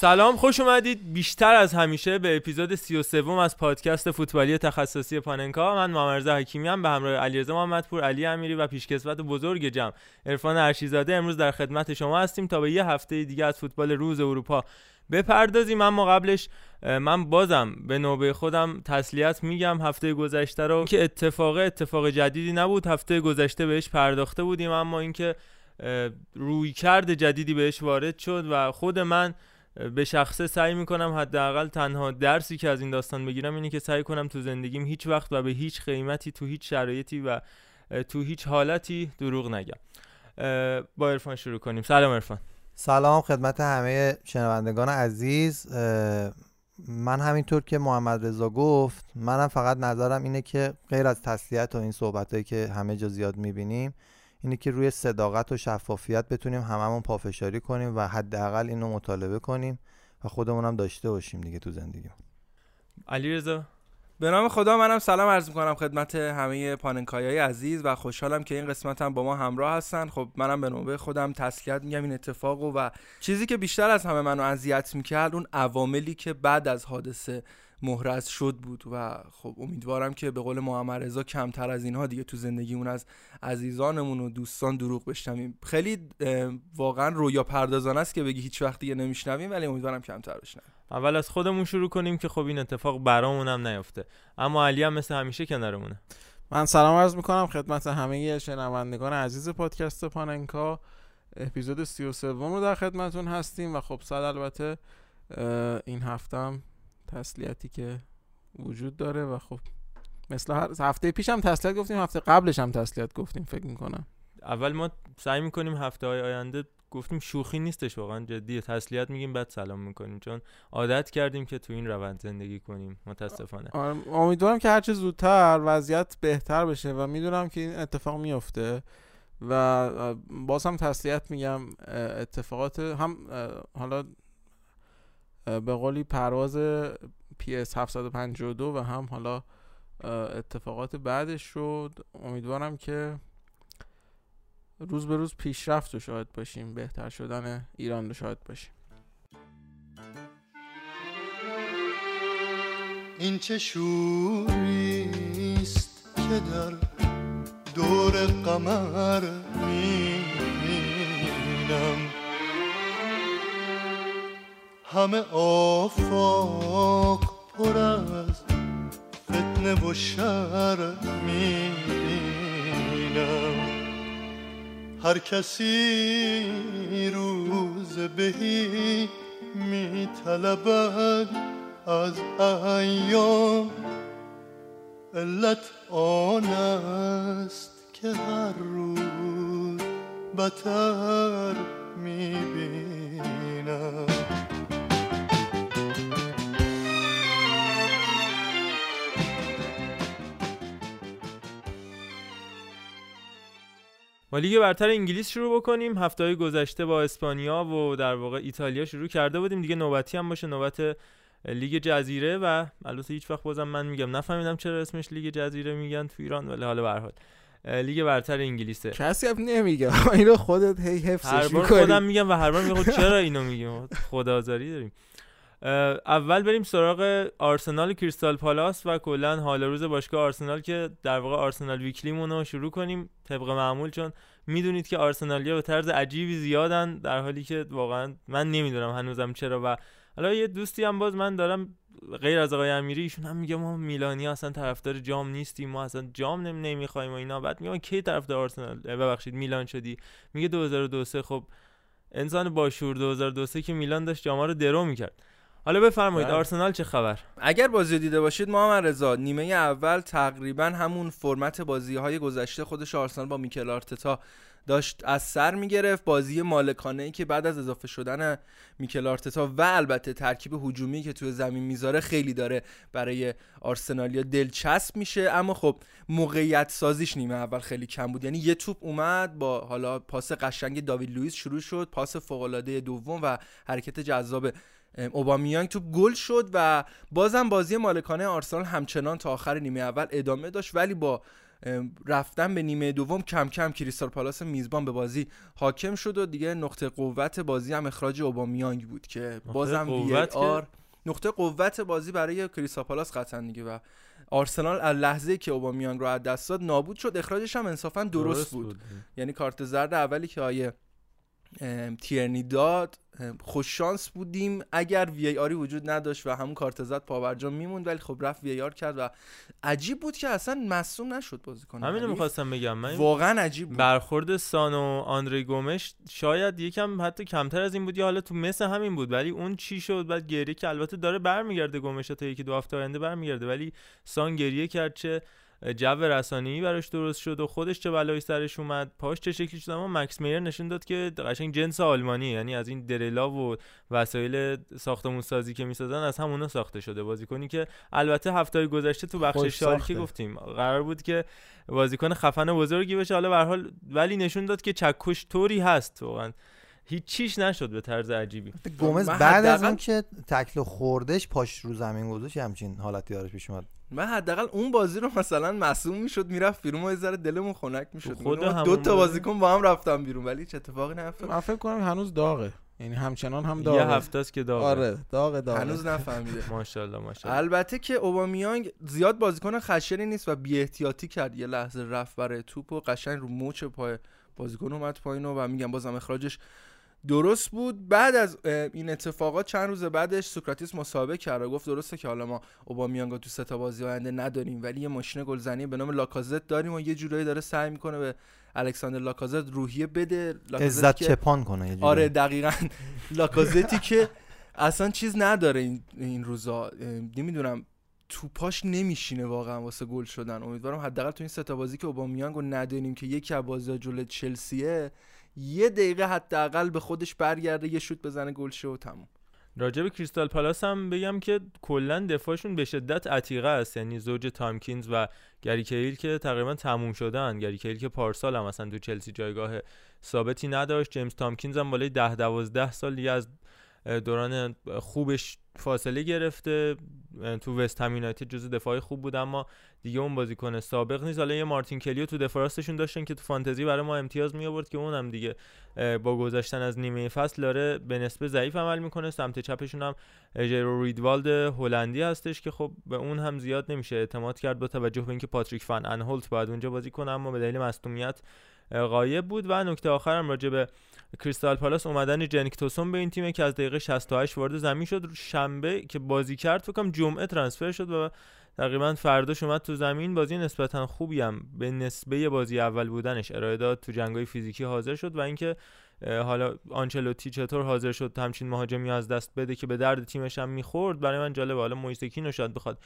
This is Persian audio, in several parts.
سلام خوش اومدید. بیشتر از همیشه به اپیزود 33 از پادکست فوتبالی تخصصی پاننکا. من مامرزا حکیمی هم به همراه علیرضا محمدپور علی امیری و پیشکسوت بزرگ جمع. عرفان ارشیزاده امروز در خدمت شما هستیم تا به یه هفته دیگه از فوتبال روز اروپا بپردازیم. اما قبلش من بازم به نوبه خودم تسلیت میگم. هفته گذشته رو که اتفاق اتفاق جدیدی نبود. هفته گذشته بهش پرداخته بودیم اما اینکه رویکرد جدیدی بهش وارد شد و خود من به شخصه سعی می‌کنم حداقل تنها درسی که از این داستان بگیرم اینه که سعی کنم تو زندگیم هیچ وقت و به هیچ قیمتی تو هیچ شرایطی و تو هیچ حالتی دروغ نگم. با عرفان شروع کنیم. سلام عرفان. سلام خدمت همه شنوندگان عزیز. من همینطور که محمد رضا گفت منم فقط نظرم اینه که غیر از تسلیت و این صحبتهایی که همه جا زیاد می‌بینیم اینه که روی صداقت و شفافیت بتونیم هممون پافشاری کنیم و حداقل اینو مطالبه کنیم و خودمون هم داشته باشیم دیگه تو زندگی علیرضا. به نام خدا منم سلام عرض می‌کنم خدمت همه پاننکایای عزیز و خوشحالم که این قسمت هم با ما همراه هستن. خب منم به نوبه خودم تسلیت میگم این اتفاقو و چیزی که بیشتر از همه منو اذیت می‌کرد اون عواملی که بعد از حادثه محرز شد بود و خب امیدوارم که به قول محمد رضا کمتر از اینها دیگه تو زندگیمون از عزیزانمون و دوستان دروغ بشنویم. خیلی واقعا رویا پردازانه است که بگی هیچ وقت دیگه نمیشنویم ولی امیدوارم کمتر بشنویم. اول از خودمون شروع کنیم که خب این اتفاق برامون هم نیفته اما علی هم مثل همیشه کنارمونه. من سلام عرض می‌کنم خدمت همه شنوندگان عزیز پادکست پاننکا. اپیزود 33 رو در خدمتون هستیم و خب صد البته این هفتم تسلیتی که وجود داره و خب مثل هر هفته پیش هم تسلیت گفتیم هفته قبلش هم تسلیت گفتیم فکر می‌کنم. اول ما سعی می‌کنیم هفته های آینده گفتیم شوخی نیستش واقعا جدیه تسلیت میگیم بعد سلام می‌کنیم. چون عادت کردیم که تو این روند زندگی کنیم متاسفانه. آره، امیدوارم که هرچه زودتر وضعیت بهتر بشه و می‌دونم که این اتفاق میفته و باز هم تسلیت میگم اتفاقات هم حالا به قولی پرواز PS 752 و هم حالا اتفاقات بعدش شد. امیدوارم که روز به روز پیشرفت رو شاهد باشیم بهتر شدن ایران رو شاهد باشیم. این چه شوریست که در دور قمر می‌بینم؟ همه آفاق پر از فتنه و شر می‌بینم. هر کسی روز بهی میطلبد از ایام علت آن است که هر روز بتر می‌بینم. با لیگ برتر انگلیس شروع بکنیم. هفته های گذشته با اسپانیا و در واقع ایتالیا شروع کرده بودیم. دیگه نوبتی هم باشه نوبت لیگ جزیره و البته هیچ وقت بازم من میگم نفهمیدم چرا اسمش لیگ جزیره میگن تو ایران ولی حالا به هر حال. لیگ برتر انگلیسه. کسی هم نمیگه. اینو خودت هی هر حفظش بار می‌کنی. خودم میگم و هر بار میگم خب چرا اینو میگیم خدازاری داریم. اول بریم سراغ آرسنال کریستال پالاس و کلا حال روز باشگاه آرسنال که در واقع آرسنال ویکلیمون رو شروع کنیم طبق معمول چون می‌دونید که آرسنالیا به طرز عجیبی زیادن در حالی که واقعا من نمی‌دونم هنوزم چرا و حالا یه دوستی هم باز من دارم غیر از آقای امیری ایشون هم میگه ما میلانی اصلا طرفدار جام نیستیم ما اصلا جام نمی نمی‌خوایم و اینا. بعد میگم کی طرفدار آرسنال؟ ببخشید میلان شدی. میگه 2002 خب انسان باشور 2002 که میلان داشت جام رو درو می‌کرد. حالا بفرمایید بله. آرسنال چه خبر؟ اگر بازی رو دیده باشید محمد رضا نیمه اول تقریبا همون فرمت بازی های گذشته خودش آرسنال با میکل آرتتا داشت از سر می‌گرفت. بازی مالکانه ای که بعد از اضافه شدن میکل آرتتا و البته ترکیب هجومی که توی زمین می‌ذاره خیلی داره برای آرسنالیا دلچسب میشه. اما خب موقعیت سازیش نیمه اول خیلی کم بود. یعنی یه توپ اومد با حالا پاس قشنگ داوید لوئیس شروع شد پاس فوق العاده دوم و حرکت جذاب اوبامیانگ توپ گل شد و بازم بازی مالکانه آرسنال همچنان تا آخر نیمه اول ادامه داشت ولی با رفتن به نیمه دوم کم کم کریستال پالاس میزبان به بازی حاکم شد و دیگه نقطه قوت بازی هم اخراج اوبامیانگ بود که بازم وی آر نقطه قوت بازی برای کریستال پالاس قطعا دیگه و آرسنال از لحظه که اوبامیانگ رو از دست داد نابود شد اخراجش هم انصافا درست, درست بود. بود یعنی کارت زرد اولی که آیه تیرنی داد خوش شانس بودیم. اگر وی ای آری وجود نداشت و همون کارت زد پاورجا میموند ولی خب رفت وی آر کرد و عجیب بود که اصلا مصوم نشد بازیکن همینو می‌خواستم بگم. من واقعا عجیب بود. برخورد سان و آندری گومش شاید یکم حتی کمتر از این بود یا حالا تو مثل همین بود ولی اون چی شد بعد گریه که البته داره برمیگرده گومش تا یکی دو هفته آینده برمیگرده ولی سان گریه کرد چه جو رسانه‌ای براش درست شد و خودش چه بلایی سرش اومد. پاش چه شکلی شد؟ اما مکس میر نشون داد که قشنگ جنس آلمانی یعنی از این درلا و وسایل ساختمون سازی که می‌سازن از همونا ساخته شده. بازیکنی که البته هفته گذشته تو بخش شالکی گفتیم. قرار بود که بازیکن خفن بزرگی بشه حالا به حال ولی نشون داد که چکش طوری هست واقعا. هیچ چیش نشد به طرز عجیبی. گومز بعد از اون که تکل خوردش پاش رو زمین گذاشت همچین حالتی دارش پیش اومد. من حداقل اون بازی رو مثلا معصوم می‌شد می‌رفت بیرون و یه دلمون خنک می‌شد. خود دو تا بازیکن با هم رفتم بیرون ولی چه اتفاقی نیفتاد. من فکر کنم هنوز داغه. یعنی همچنان هم داغه یه هفته است که داغه. آره داغه داغه. هنوز نفهمیده. ماشاءالله ماشاءالله. البته که اوبامیانگ زیاد بازیکن خشنی نیست و بی احتیاطی کرد. یه لحظه رفت برای توپ و قشنگ رو موچ پای بازیکن اومد پایین و میگم بازم اخراجش درست بود. بعد از این اتفاقات چند روز بعدش سوکراتیس مسابقه کرد و گفت درسته که حالا ما اوبامیانگو تو سه تا بازی آینده نداریم ولی یه ماشین گلزنی به نام لاکازت داریم و یه جورایی داره سعی می‌کنه به الکساندر لاکازت روحیه بده. عزت چپان کنه یه آره دقیقا. لاکازتی که اصلا چیز نداره این, این روزا. نمی‌دونم توپاش نمیشینه واقعا واسه گل شدن. امیدوارم حداقل تو این سه تا بازی که اوبامیانگو نداریم که یکی از بازی‌ها جلوی چلسیه یه دقیقه حداقل به خودش برگرده یه شوت بزنه گل شه و تموم. راجع به کریستال پالاس هم بگم که کلا دفاعشون به شدت عتیقه است. یعنی زوج تامکینز و گری کیل که تقریبا تموم شدن گری کیل که پارسال هم مثلا تو چلسی جایگاه ثابتی نداشت. جیمز تامکینز هم بالای 10 12 سال دیگه از دوران خوبش فاصله گرفته. تو وست هم یونایتد جزو دفاعی خوب بود اما دیگه اون بازیکن سابق نیست. حالا یه مارتین کلیو تو دفراستشون داشتن که تو فانتزی برای ما امتیاز می آورد که اونم دیگه با گذشتن از نیمه فصل داره به نسبه ضعیف عمل می‌کنه. سمت چپشون هم ژیرو ریدوالد هلندی هستش که خب به اون هم زیاد نمیشه اعتماد کرد با توجه به اینکه پاتریک فان انهولت باید اونجا بازی کنه اما به دلیل مصونیت غایب بود. و نکته آخرم راجع به کریستال پالاس اومدن جنیک توسون به این تیم که از دقیقه 68 وارد زمین شد شنبه که بازی کرد فکرم جمعه ترانسفر شد و تقریبا فرداش اومد تو زمین. بازی نسبتا خوبی هم به نسبه بازی اول بودنش ارائه داد. تو جنگای فیزیکی حاضر شد و اینکه حالا آنچلوتی چطور حاضر شد همچین مهاجمی از دست بده که به درد تیمش هم می‌خورد؟ برای من جالبه. حالا مویس کین رو شاید بخواد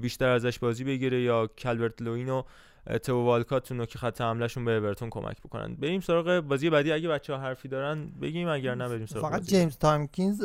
بیشتر ازش بازی بگیره یا کالورت لوین و تو والکات تو نوک خط حملهشون به اورتون کمک بکنن. بریم سراغ بازی بعدی. اگه بچه ها حرفی دارن بگیم اگر نه بریم سراغ فقط جیمز تامکینز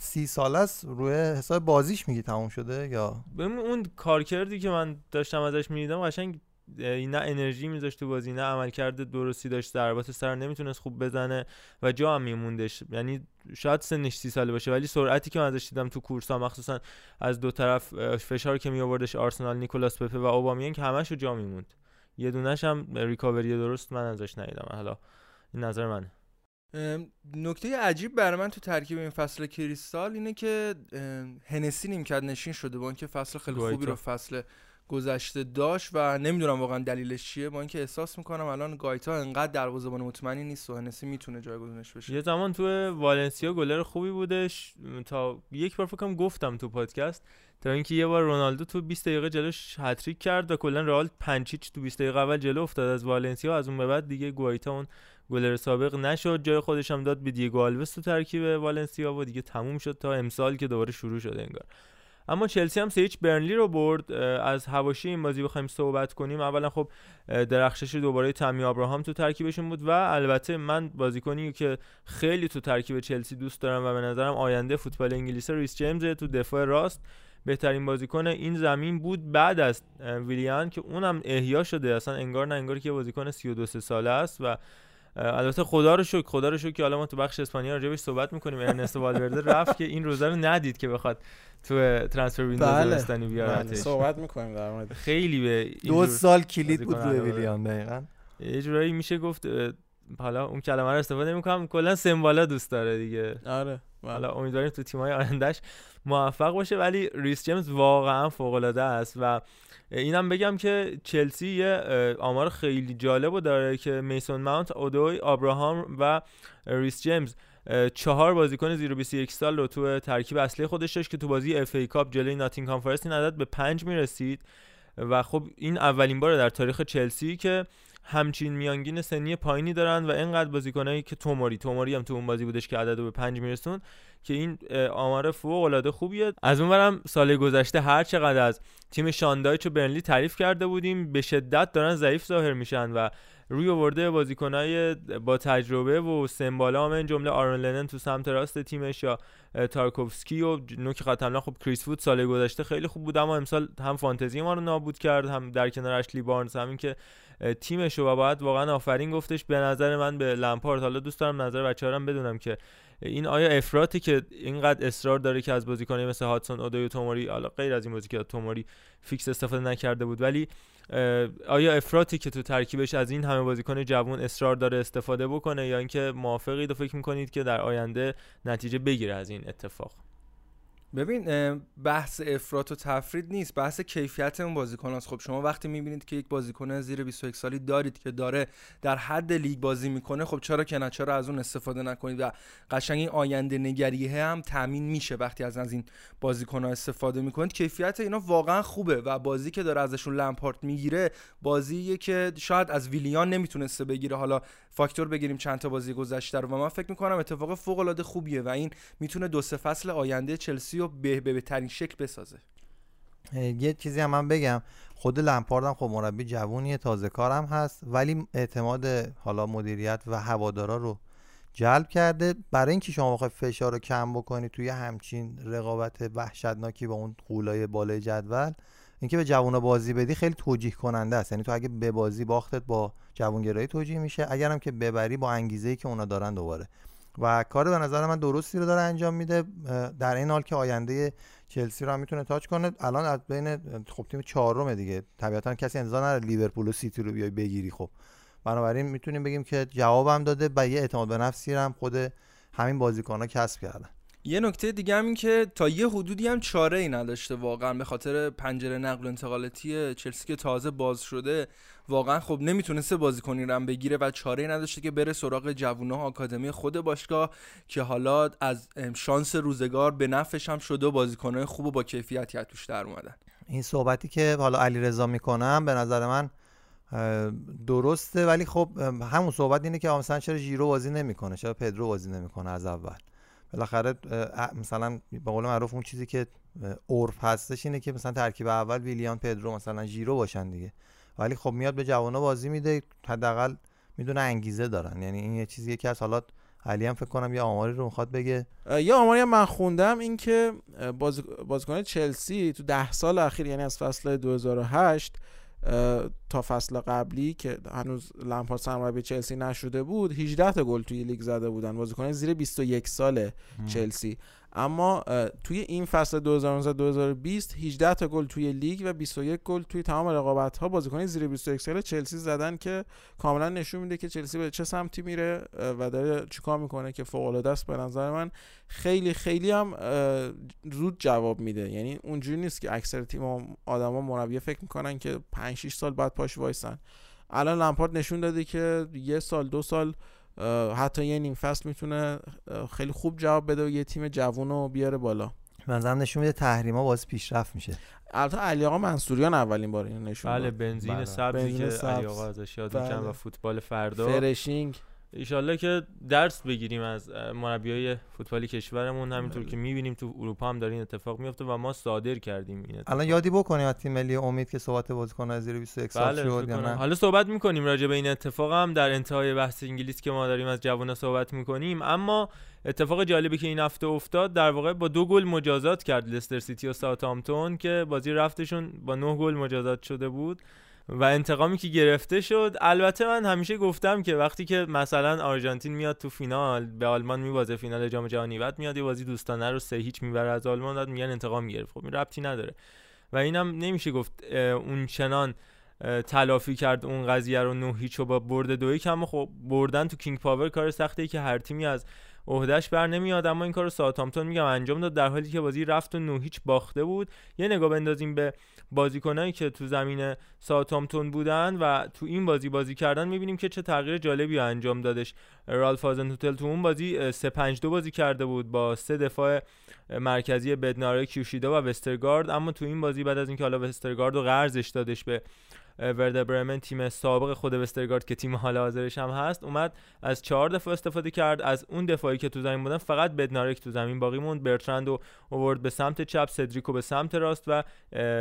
سی سالشه. روی حساب بازیش میگی تموم شده یا؟ اون کارکردی که من داشتم ازش می‌دیدم قشنگ نه انرژی میذاشت تو بازی نه عملکرد درستی داشت. ضربات سر نمی‌تونست خوب بزنه و جا هم میموندش. یعنی شاید سنش سی ساله باشه ولی سرعتی که من ازش دیدم تو کورس ها مخصوصا از دو طرف فشار که می آوردش آرسنال نیکولاس پپه و اوبامیانگ که همش رو جا میموند. یه دونش هم recovery درست من ازش ندیدم. حالا این نظر منه. نکته عجیب برای من تو ترکیب این فصل کریستال اینه که هنسی نیمکت نشین شده با اینکه فصل خیلی خوبی رو فصل گذشته داشت و نمی‌دونم واقعا دلیلش چیه. با اینکه احساس می‌کنم الان گوایتا انقدر دروازه‌بان مطمئنی نیست و هنسی می‌تونه جایگزینش بشه. یه زمان تو والنسیا گلر خوبی بودش. تا یک بار فکر کنم گفتم تو پادکست. تا اینکه یه بار رونالدو تو 20 دقیقه جلوش هت‌تریک کرد و کلا رئال پنج هیچ تو 20 دقیقه اول جلو افتاد. از والنسیا از اون به بعد دیگه گوایتا اون گلر سابق نشد. جای خودش هم داد به دیگو آلوز تو ترکیب والنسیا و دیگه تموم شد تا امسال که دوباره شروع شد انگار. اما چلسی هم سه برنلی رو برد از حواشی این بازی بخوایم صحبت کنیم. اولا خب درخشش دوباره تامی ابراهام تو ترکیبشون بود و البته من بازیکنی که خیلی تو ترکیب چلسی دوست دارم و به نظرم آینده فوتبال انگلیس ریس جیمز تو دفاع راست بهترین بازیکن این زمین بود بعد از ویلیان که اونم احیا شده. اصلا انگار نه انگار که بازیکن 32 ساله است و البته خدا رو شکر خدا رو شکر که حالا ما تو بخش اسپانیا راجبش صحبت می‌کنیم. ارنستو والورده رفت که این روزا رو ندید که بخواد تو transfer window بله. زمستانی بیارتش. صحبت می‌کنیم در مورد خیلی به دو سال کلید بود روی علاقه ویلیان دقیقا. یه جورایی میشه گفت حالا اون کلمه رو استفاده نمی‌کنم کلا سمبالا دوست داره دیگه. آره بله. حالا امیدواریم تو تیمای آیندهش موفق باشه ولی ریس جیمز واقعا فوق العاده است و اینم بگم که چلسی یه آمار خیلی جالب رو داره که میسون ماونت، اودوی، آبراهام و ریس جیمز. چهار بازیکن زیر 21 سال رو تو ترکیب اصلی خودش داشت که تو بازی FA Cup جلوی ناتینگهام فارست این عدد به پنج می‌رسید. و خب این اولین بار در تاریخ چلسی که همچین میانگین سنی پایینی دارن و اینقدر بازیکنایی که توماری توماری هم تو اون بازی بودش که عدد رو به پنج میرسون که این آمار فوق العاده خوبیه. از اون برم سال گذشته هر چقدر از تیم شاندایچ و برنلی تعریف کرده بودیم به شدت دارن ضعیف ظاهر میشن و روی آورده بازیکنای با تجربه و سمبالا هم جمله آرون لنن تو سمت راست تیمش یا تارکوفسکی و نوک خط خب کریس فود سال گذشته خیلی خوب بود اما امسال هم فانتزی ما رو نابود کرد هم در کنار اشلی بارنز همین که تیمش و باید واقعا آفرین گفتش. به نظر من به لمپارد حالا دوست دارم نظر بچه‌ها رو هم بدونم که این آیا افراطی که اینقدر اصرار داره که از بازیکنایی مثل هاتسون اودوی توموری حالا غیر از این بازی که توموری فیکس استفاده نکرده بود ولی آیا افراطی که تو ترکیبش از این همه بازیکن جوان اصرار داره استفاده بکنه یا اینکه موافقید و فکر می‌کنید که در آینده نتیجه بگیره از این اتفاق؟ ببین بحث افراط و تفرید نیست بحث کیفیت اون بازیکن است خب شما وقتی می‌بینید که یک بازیکن زیر 21 سالی دارید که داره در حد لیگ بازی می‌کنه خب چرا که نه؟ چرا از اون استفاده نکنید؟ و قشنگ این آینده نگریه هم تامین میشه وقتی از از این بازیکن ها استفاده می‌کنید. کیفیت اینا واقعا خوبه و بازی که داره ازشون لمپارت می‌گیره بازیه که شاید از ویلیان نمی‌تونسته بگیره. حالا فاکتور بگیریم چند تا بازی گذشته رو. و من فکر می‌کنم اتفاق فوق العاده خوبیه و این می‌تونه دو سه فصل آینده چلسی رو به به بهترین شکل بسازه. یه چیزی هم من بگم. خود لمپاردم خب مربی جوونیه تازه کارم هست ولی اعتماد حالا مدیریت و هوادارا رو جلب کرده. برای اینکه شما بخواید فشار رو کم بکنی توی همچین رقابت وحشتناکی با اون قولای بالای جدول اینکه به جوونا بازی بدی خیلی توجیه کننده است. یعنی تو اگه به بازی باختت با جوونگرایی توجیه میشه. اگرم که ببری با انگیزه ای که اونا دارن دوباره. و کار به نظر من درستی رو داره انجام میده. در این حال که آینده چلسی رو هم می‌تونه تاچ کنه. الان از بین خب تیم چهارمه دیگه. طبیعتا کسی انتظار نداره لیورپول و سیتی رو بیای بگیری. خب بنابراین می‌تونیم بگیم که جوابم داده و یه اعتماد به نفسی هم خود همین بازیکن‌ها کسب کردن. یه نکته دیگه هم این که تا یه حدودی هم چاره ای نداشته واقعا به خاطر پنجره نقل و انتقالاتی چلسی که تازه باز شده واقعا خب نمی‌تونسته بازیکنی رو هم بگیره و چاره ای نداشته که بره سراغ جوونه آکادمی خود باشگاه که حالا از شانس روزگار به نفعش هم شده بازیکنهای خوب و با کیفیتی از توش در اومدن. این صحبتی که حالا علی رضا می‌کنم به نظر من درسته ولی خب همون صحبت اینه که مثلا چرا ژیرو بازی نمی‌کنه؟ چرا پدرو بازی نمی‌کنه از اول؟ بالاخره مثلا به قول معروف اون چیزی که عرف هستش اینه که مثلا ترکیب اول ویلیان پدرو مثلا ژیرو باشن دیگه. ولی خب میاد به جوانا بازی میده حداقل می‌دونه انگیزه دارن. یعنی این یه چیزیه که از حالات علی هم فکر کنم یه آماری رو می‌خواد بگه. یه آماری هم من خوندم این که اه، بازی- بازیکن چلسی تو ده سال اخیر یعنی از فصل 2008 اه، تا فصل قبلی که هنوز لمپارد سرمربی چلسی نشده بود 18 تا گل توی لیگ زده بودن. بازیکن زیر 21 سال چلسی. اما توی این فصل 2019 2020 18 تا گل توی لیگ و 21 گل توی تمام رقابت ها بازیکن زیر 21 سال چلسی زدن که کاملا نشون میده که چلسی به چه سمتی میره و داره چیکار می‌کنه که فوق العاده است به نظر من. خیلی خیلی هم زود جواب میده. یعنی اونجوری نیست که اکثر تیم آدما مربی فکر می‌کنن که 5 6 سال بعد پاش وایسن. الان لمپارد نشون داده که یه سال دو سال حتی یه نیم فصل می‌تونه خیلی خوب جواب بده و یه تیم جوون رو بیاره بالا منظرم نشون میده تحریما باز پیشرفت میشه البته علی آقا منصوریان اولین بار اینو نشون بله بنزین بله. سبزی که سبز. علی آقا ازش یاد بله. و فوتبال فردا فرشینگ ایشالله که درس بگیریم از مربیای فوتبالی کشورمون. همینطور که می‌بینیم تو اروپا هم داره این اتفاق میفته و ما صادر کردیم این الان یادی بکنیم از تیم ملی امید که صحبت بازیکن از زیر 21 سال بله شد یا نه؟ حالا صحبت می‌کنیم راجع به این اتفاق هم. در انتهای بحث انگلیس که ما داریم از جوونا صحبت می‌کنیم. اما اتفاق جالبی که این هفته افتاد در واقع با دو گل مجازات کرد لستر سیتی و ساوثهامپتون که بازی رفتشون با نه گل مجازات شده بود. و انتقامی که گرفته شد البته من همیشه گفتم که وقتی که مثلا آرژانتین میاد تو فینال به آلمان میبازه فینال جام جهانی بعد میاد یه بازی دوستانه رو سه هیچ می‌بره از آلمان بعد میگن انتقام گرفت. خب این ربطی نداره. و اینم نمیشه گفت اون چنان تلافی کرد اون قضیه رو نه هیچ و با برد دو یک. اما خب بردن تو کینگ پاور کار سخته که هر تیمی از عهدهش بر نمیاد اما این کارو ساوثهامپتون میگم انجام داد در حالی که بازی رفت رو نه هیچ باخته بود. یه نگاه بندازیم به بازیکنایی که تو زمین ساوثهامپتون بودن و تو این بازی بازی کردن می‌بینیم که چه تغییر جالبی انجام دادش. رالف هازنهوتل تو اون بازی 3 5 2 بازی کرده بود با سه دفاع مرکزی بدناره کیوشیدا و وسترگارد. اما تو این بازی بعد از اینکه حالا وسترگارد رو قرضش دادش به ورده برمن تیم سابق خود وسترگارد که تیم حال حاضرش هم هست اومد از چهار دفعه استفاده کرد از اون دفاعی که تو زمین بودن فقط بدنارک تو زمین باقی موند. برترند و اوورد به سمت چپ سدریکو به سمت راست و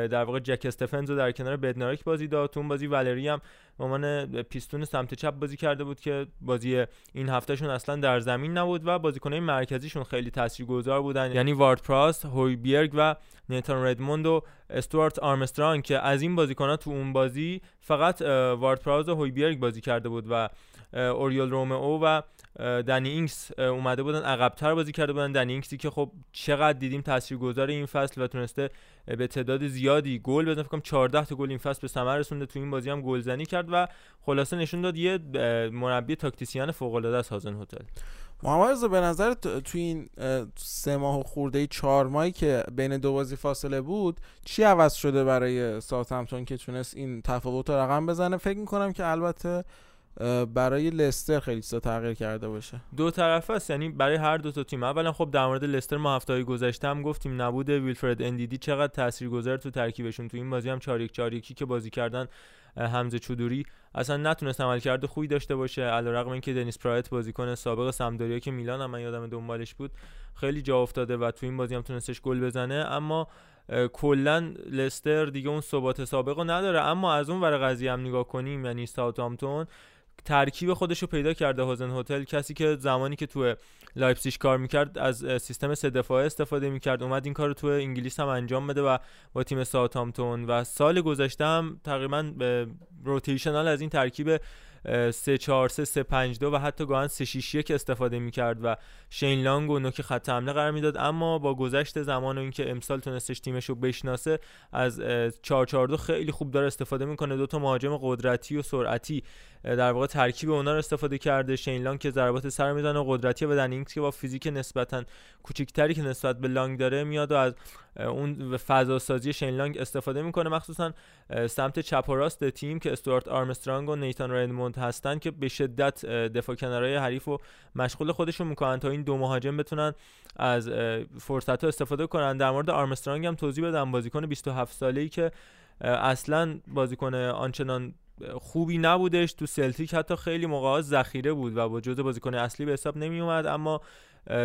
در واقع جک استفنز در کنار بدنارک بازی داد. تو اون بازی والری هم به عنوان پیستون سمت چپ بازی کرده بود که بازی این هفتهشون اصلا در زمین نبود و بازیکنهای مرکزیشون خیلی تاثیرگذار بودن. یعنی وارد پراست هویبیرگ و نیتان ردموند و استوارت آرمسترانگ که از این بازیکنها تو اون بازی فقط وارد پراست و هویبیرگ بازی کرده بود و اوریول رومئو و دنی اینکس اومده بودن عقبتر بازی کرده بودن. دنی اینکسی که خب چقدر دیدیم تاثیرگذار این فصل و تونسته به تعداد زیادی گل بزنه. فکر کنم 14 تا گل این فصل به ثمر رسونده. تو این بازی هم گلزنی کرد و خلاصه نشون داد یه مربی tactician فوق العاده است هازنهوتل. محمد به نظر تو این سه ماه و خورده چهار ماهی که بین دو بازی فاصله بود چی عوض شده برای ساوثهمپتون که تونست این تفاوت رقم بزنه؟ فکر می‌کنم که البته برای لستر خیلی چیزا تغییر کرده باشه. دو طرف است یعنی برای هر دو تا تیم. اولا خب در مورد لستر ما هفته گذشته هم گفتیم نبود ویلفرد اندیدی چقدر تاثیرگذار تو ترکیبشون. تو این بازی هم 4 1 4 که بازی کردن حمزه چودوری اصلا نتونست عمل کرده خوبی داشته باشه. علیرغم اینکه دنیس پرایت بازیکن سابق سمدوریا که میلان هم من یادم دنبالش بود خیلی جا افتاده و تو این بازی هم تونستش گل بزنه. اما کلا لستر دیگه اون ثبات سابق رو نداره. اما از اون ور قضیه هم نگاه کنیم یعنی ساوثهامپتون ترکیب خودش رو پیدا کرده هازنهوتل. کسی که زمانی که تو لایپزیگ کار می‌کرد از سیستم سه دفاعه استفاده می‌کرد. اومد این کار رو تو انگلیس هم انجام بده و با تیم ساوثهامپتون. و سال گذشته هم تقریبا rotational از این ترکیب 3 4 3 3 5 2 و حتی گاهن 3 6 1 استفاده می‌کرد و شین لانگ رو نوک خط حمله قرار می‌داد. اما با گذشت زمان و اینکه امسال تونستش تیمش رو بشناسه از 4 4 2 خیلی خوب داره استفاده می‌کنه. دو تا مهاجم قدرتی و سرعتی در واقع ترکیب اونا رو استفاده کرده. شین لانگ که ضربات سر می‌زنه قدرتی و دنینگز که با فیزیک نسبتا کوچیکتری که نسبت به لانگ داره میاد و از اون فضا سازی شین لانگ استفاده می‌کنه. مخصوصا سمت چپ و راست تیم که استوارت آرمسترانگ و نیتان ریدموند هستن که به شدت دفاع کنارهای حریف و مشغول خودشون می‌کنن تا این دو مهاجم بتونن از فرصت ها استفاده کنن. در مورد آرمسترانگ هم توضیح بدم. بازیکن 27 ساله ای که اصلا بازیکن آنچنان خوبی نبودش. تو سلتیک حتی خیلی موقع ذخیره بود و با جزء بازیکن اصلی به حساب نمی اومد اما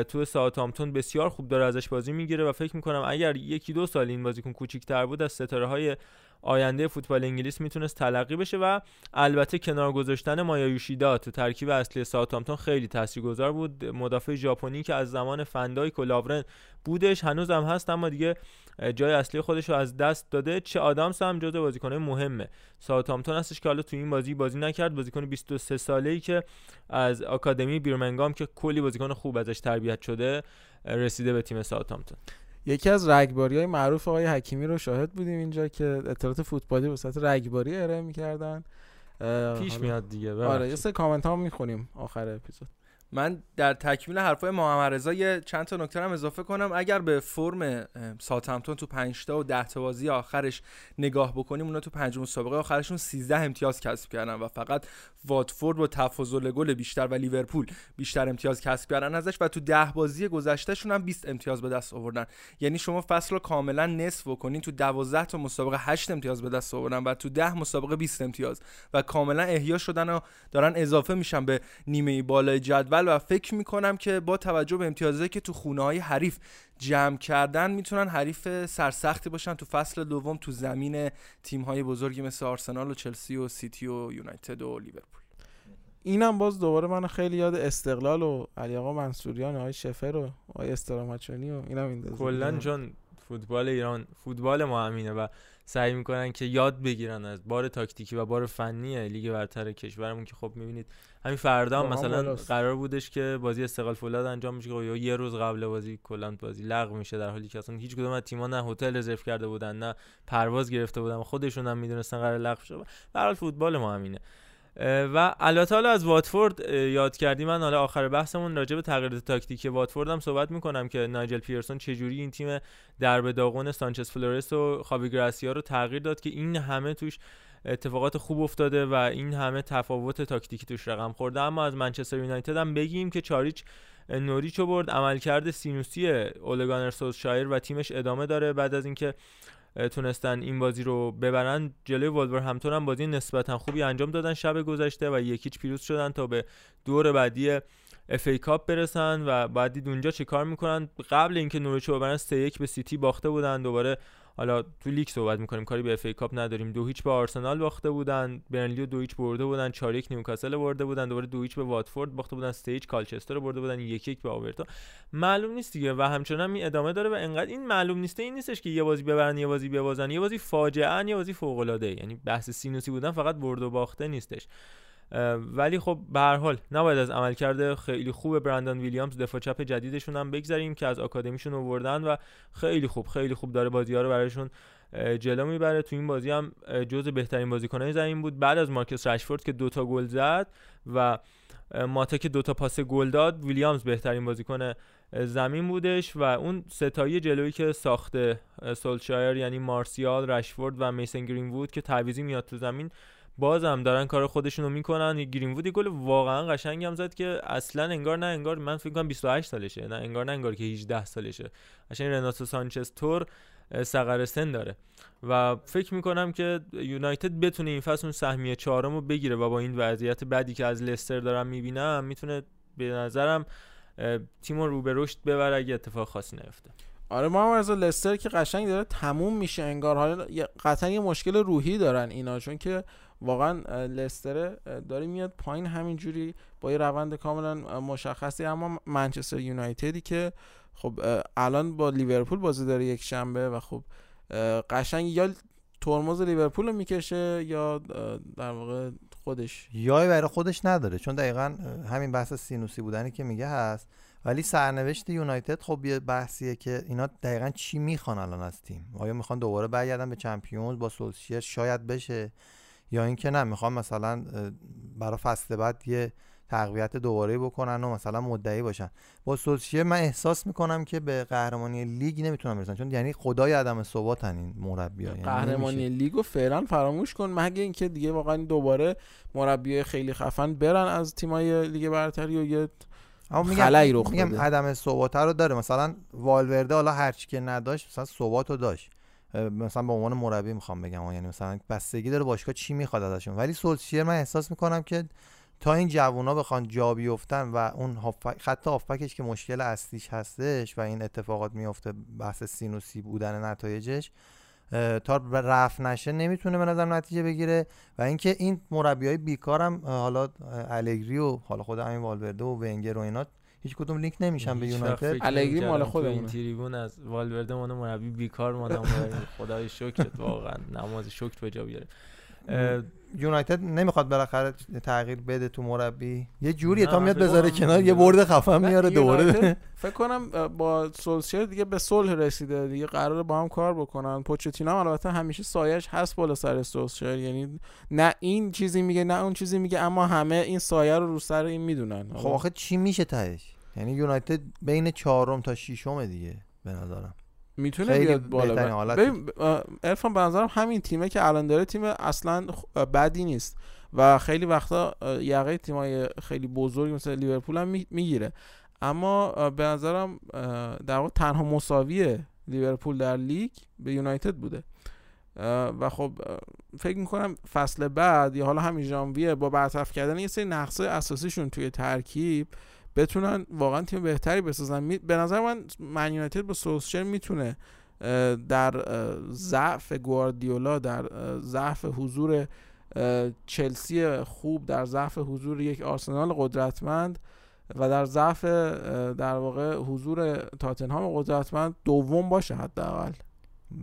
تو ساوثهامپتون بسیار خوب داره ازش بازی می‌گیره و فکر می‌کنم اگر یکی دو سال این بازیکن کوچیک‌تر بود از ستاره های آینده فوتبال انگلیس می‌تونست تلقی بشه و البته کنار گذاشتن مایا یوشیدا تو ترکیب اصلی ساوثهامپتون خیلی تاثیرگذار بود. مدافع ژاپنی که از زمان فن‌دایک و لاورن بودش هنوز هم هست اما دیگه جای اصلی خودش رو از دست داده. چه آدامز هم جزو بازیکنه مهمه. ساوثهامپتون هستش که حالا تو این بازی بازی نکرد. بازیکن 23 ساله ای که از آکادمی بیرمنگام که کلی بازیکن خوب ازش تربیت شده رسیده به تیم ساوثهامپتون. یکی از رگباری های معروف آقای حکیمی رو شاهد بودیم اینجا که اطلاعات فوتبالی به صورت رگباری ارائه می‌کردن. پیش میاد دیگه آره یه سه کامنت ها می‌خونیم آخر اپیزود. من در تکمیل حرفای محمد رضا یه چند تا نکته هم اضافه کنم. اگر به فرم ساتمتون تو 5 تا و 10 تا بازی آخرش نگاه بکنیم اونا تو پنج مسابقه آخرشون 13 امتیاز کسب کردن و فقط واتفورد با تفاضل گل بیشتر و لیورپول بیشتر امتیاز کسب کردن ازش و تو 10 بازی گذشتهشون هم 20 امتیاز به دست آوردن. یعنی شما فصل رو کاملا نصف بکنین تو 12 تا مسابقه 8 امتیاز به دست آوردن و تو 10 مسابقه 20 امتیاز و کاملا احیا شدن و دارن اضافه میشن به نیمه بالای جدول. و فکر می‌کنم که با توجه به امتیازی که تو خونه های حریف جمع کردن می‌تونن حریف سرسختی باشن تو فصل دوم تو زمین تیم های بزرگی مثل آرسنال و چلسی و سیتی و یونایتد و لیورپول. اینم باز دوباره من خیلی یاد استقلال و علی آقا منصوریان های شفر و آقای استرامچانی و اینم این کلا چون فوتبال ایران فوتبال ما همینه و سعی می‌کنن که یاد بگیرن از بار تاکتیکی و بار فنی لیگ برتر کشورمون که خب می‌بینید همین فردا هم مثلا قرار بودش که بازی استقلال فولاد انجام میشه یا یه روز قبل بازی کلا بازی لغو میشه در حالی که اصلا هیچ کدوم از تیم‌ها نه هتل رزرو کرده بودن نه پرواز گرفته بودن خودشون هم می‌دونستن قرار لغو شه. در فوتبال ما همینه. و البته حالا از واتفورد یاد کردی من حالا آخر بحثمون راجع به تغییر تاکتیک واتفورد هم صحبت می‌کنم که نایجل پیرسون چجوری این تیم درب داغون سانچز فلورس و خاوی گراسیا رو تغییر داد که این همه توش اتفاقات خوب افتاده و این همه تفاوت تاکتیکی توش رقم خورده. اما از منچستر یونایتد هم بگیم که چهار هیچ نوریچو برد عملکرد سینوسی اوله گونار سولسشایر و تیمش ادامه داره. بعد از اینکه تونستن این بازی رو ببرن. جلوی ولورهمپتون هم بازی نسبتا خوبی انجام دادن شب گذشته و یک هیچ پیروز شدن تا به دور بعدی FA Cup برسن و بعدی اونجا چه کار می‌کنن؟ قبل اینکه نوریچو ببرن 3 1 به سیتی باخته بودن دوباره حالا تو لیگ صحبت می‌کنیم کاری به FA Cup نداریم. دو هیچ به آرسنال باخته بودن برنلی دو هیچ برده بودن 4 1 نیوکاسل برده بودن دوباره دو هیچ به واتفورد باخته بودن استیج کالچستر برده بودن یک یک به اورتون معلوم نیست دیگه و همچنان می ادامه داره و انقدر این معلوم نیسته این نیستش که یه بازی ببرن یه بازی ببازن یه بازی فاجعه یه بازی فوق العاده یعنی بحث سینوسی بودن فقط برد و باخته نیستش. ولی خب به هر حال نباید از عملکرد خیلی خوب برندان ویلیامز دفاع چپ جدیدشون هم بگذاریم که از آکادمیشون آوردن و خیلی خوب خیلی خوب داره بازی ها رو برایشون جلو می‌بره. تو این بازی هم جز بهترین بازیکنای زمین بود. بعد از مارکس رشفورد که دوتا گل زد و ماتا که دوتا پاس گل داد ویلیامز بهترین بازیکن زمین بودش و اون ستایی جلویی که ساخته سولشایر یعنی مارسیال رشفورد و میسن گرین وود که تعویزی میاد تو زمین بازم دارن کار خودشون رو می‌کنن. گرین وودی گل واقعا قشنگی هم زد که اصلا انگار نه انگار من فکر کنم 28 سالشه. نه انگار نه انگار که 18 سالشه. قشنگ رناتو سانچز تور سقر سن داره. و فکر می‌کنم که یونایتد بتونه این فصل اون سهمیه چهارم رو بگیره و با این وضعیت بدی که از لستر دارم می‌بینم می‌تونه به نظرم تیم رو به رشد ببره اگه اتفاق خاصی نیفته. آره ما از لستر که قشنگ داره تموم میشه انگار. حالا قطعا یه مشکل روحی دارن اینا چون که واقعا لستر داره میاد پایین همینجوری با یه روند کاملا مشخصی. اما منچستر یونایتدی که خب الان با لیورپول بازی داره یک شنبه و خب قشنگ یا ترمز لیورپول رو می‌کشه یا در واقع خودش. یا برای خودش نداره چون دقیقا همین بحث سینوسی بودنی که میگه هست. ولی سرنوشت یونایتد خب یه بحثیه که اینا دقیقا چی می‌خوان الان از تیم؟ آیا می‌خوان دوباره برگردن به چمپیونز با سولشیر شاید بشه. یا اینکه نه می‌خوام مثلا برای فصل بعد یه تقویت دوباره بکنن و مثلا مدعی باشن. با سولشیر من احساس می‌کنم که به قهرمانی لیگ نمی‌تونن برسن چون یعنی خدای عدم ثباتن این مربی یعنی قهرمانی لیگو فعلا فراموش کن مگه اینکه دیگه واقعا دوباره مربی خیلی خفن برن از تیمای لیگ برتری و یه اما میگم, میگم عدم ثبات رو داره. مثلا والورده حالا هرچی که نداشت مثلا ثبات رو داشت. مثلا به عنوان مربی می‌خوام بگم. یعنی مثلا بستگی داره باشگاه چی می‌خواد ازشون. ولی سولشیر من احساس می‌کنم که تا این جوونا بخوان جا بیفتن و اون خط هافبکش که مشکل اصلیش هستش و این اتفاقات میفته بحث سینوسی بودن نتایجش تا رفت نشه نمی‌تونه به نظر نتیجه بگیره. و اینکه این مربی های بیکارم حالا الگری و حالا خود همین والورده و ونگر و اینا هیچ کدوم لینک نمیشن به یونایتد. الگری مال تو این خودمونه. تریبون از والورده مال مربی بیکار مادم ببریم. خدای شکرت واقعا نماز شکر به جا بیاریم اه، یونایتد نمی‌خواد بالاخره تغییر بده تو مربی. یه جوریه نه، تا میاد بذاره کنار یه برد خفن میاره دوباره. فکر کنم با سولشر دیگه به صلح رسیده دیگه قراره با هم کار بکنن. پوچتینو هم البته همیشه سایش هست بالا سر سولشر یعنی نه این چیزی میگه نه اون چیزی میگه اما همه این سایه رو رو سر این می‌دونن. خب آخه چی میشه تهش؟ یعنی یونایتد بین چهارم تا ششم دیگه به نظرم. می‌تونه بیاد بالا. ببین عرفان به نظرم همین تیمه که الان داره تیم اصلا بدی نیست و خیلی وقتا یقه تیمای خیلی بزرگ مثل لیورپول هم می- می‌گیره. اما به نظرم در واقع تنها مساوی لیورپول در لیگ به یونایتد بوده. و خب فکر می‌کنم فصل بعد یا حالا همین ژانویه با برطرف کردن یه سری نقص اساسیشون توی ترکیب بتونن واقعا تیم بهتری بسازن. می- به نظر من من یونایتد با سولشر می‌تونه در ضعف گواردیولا در ضعف حضور چلسی خوب در ضعف حضور یک آرسنال قدرتمند و در ضعف در واقع حضور تاتنهام قدرتمند دوم باشه حداقل.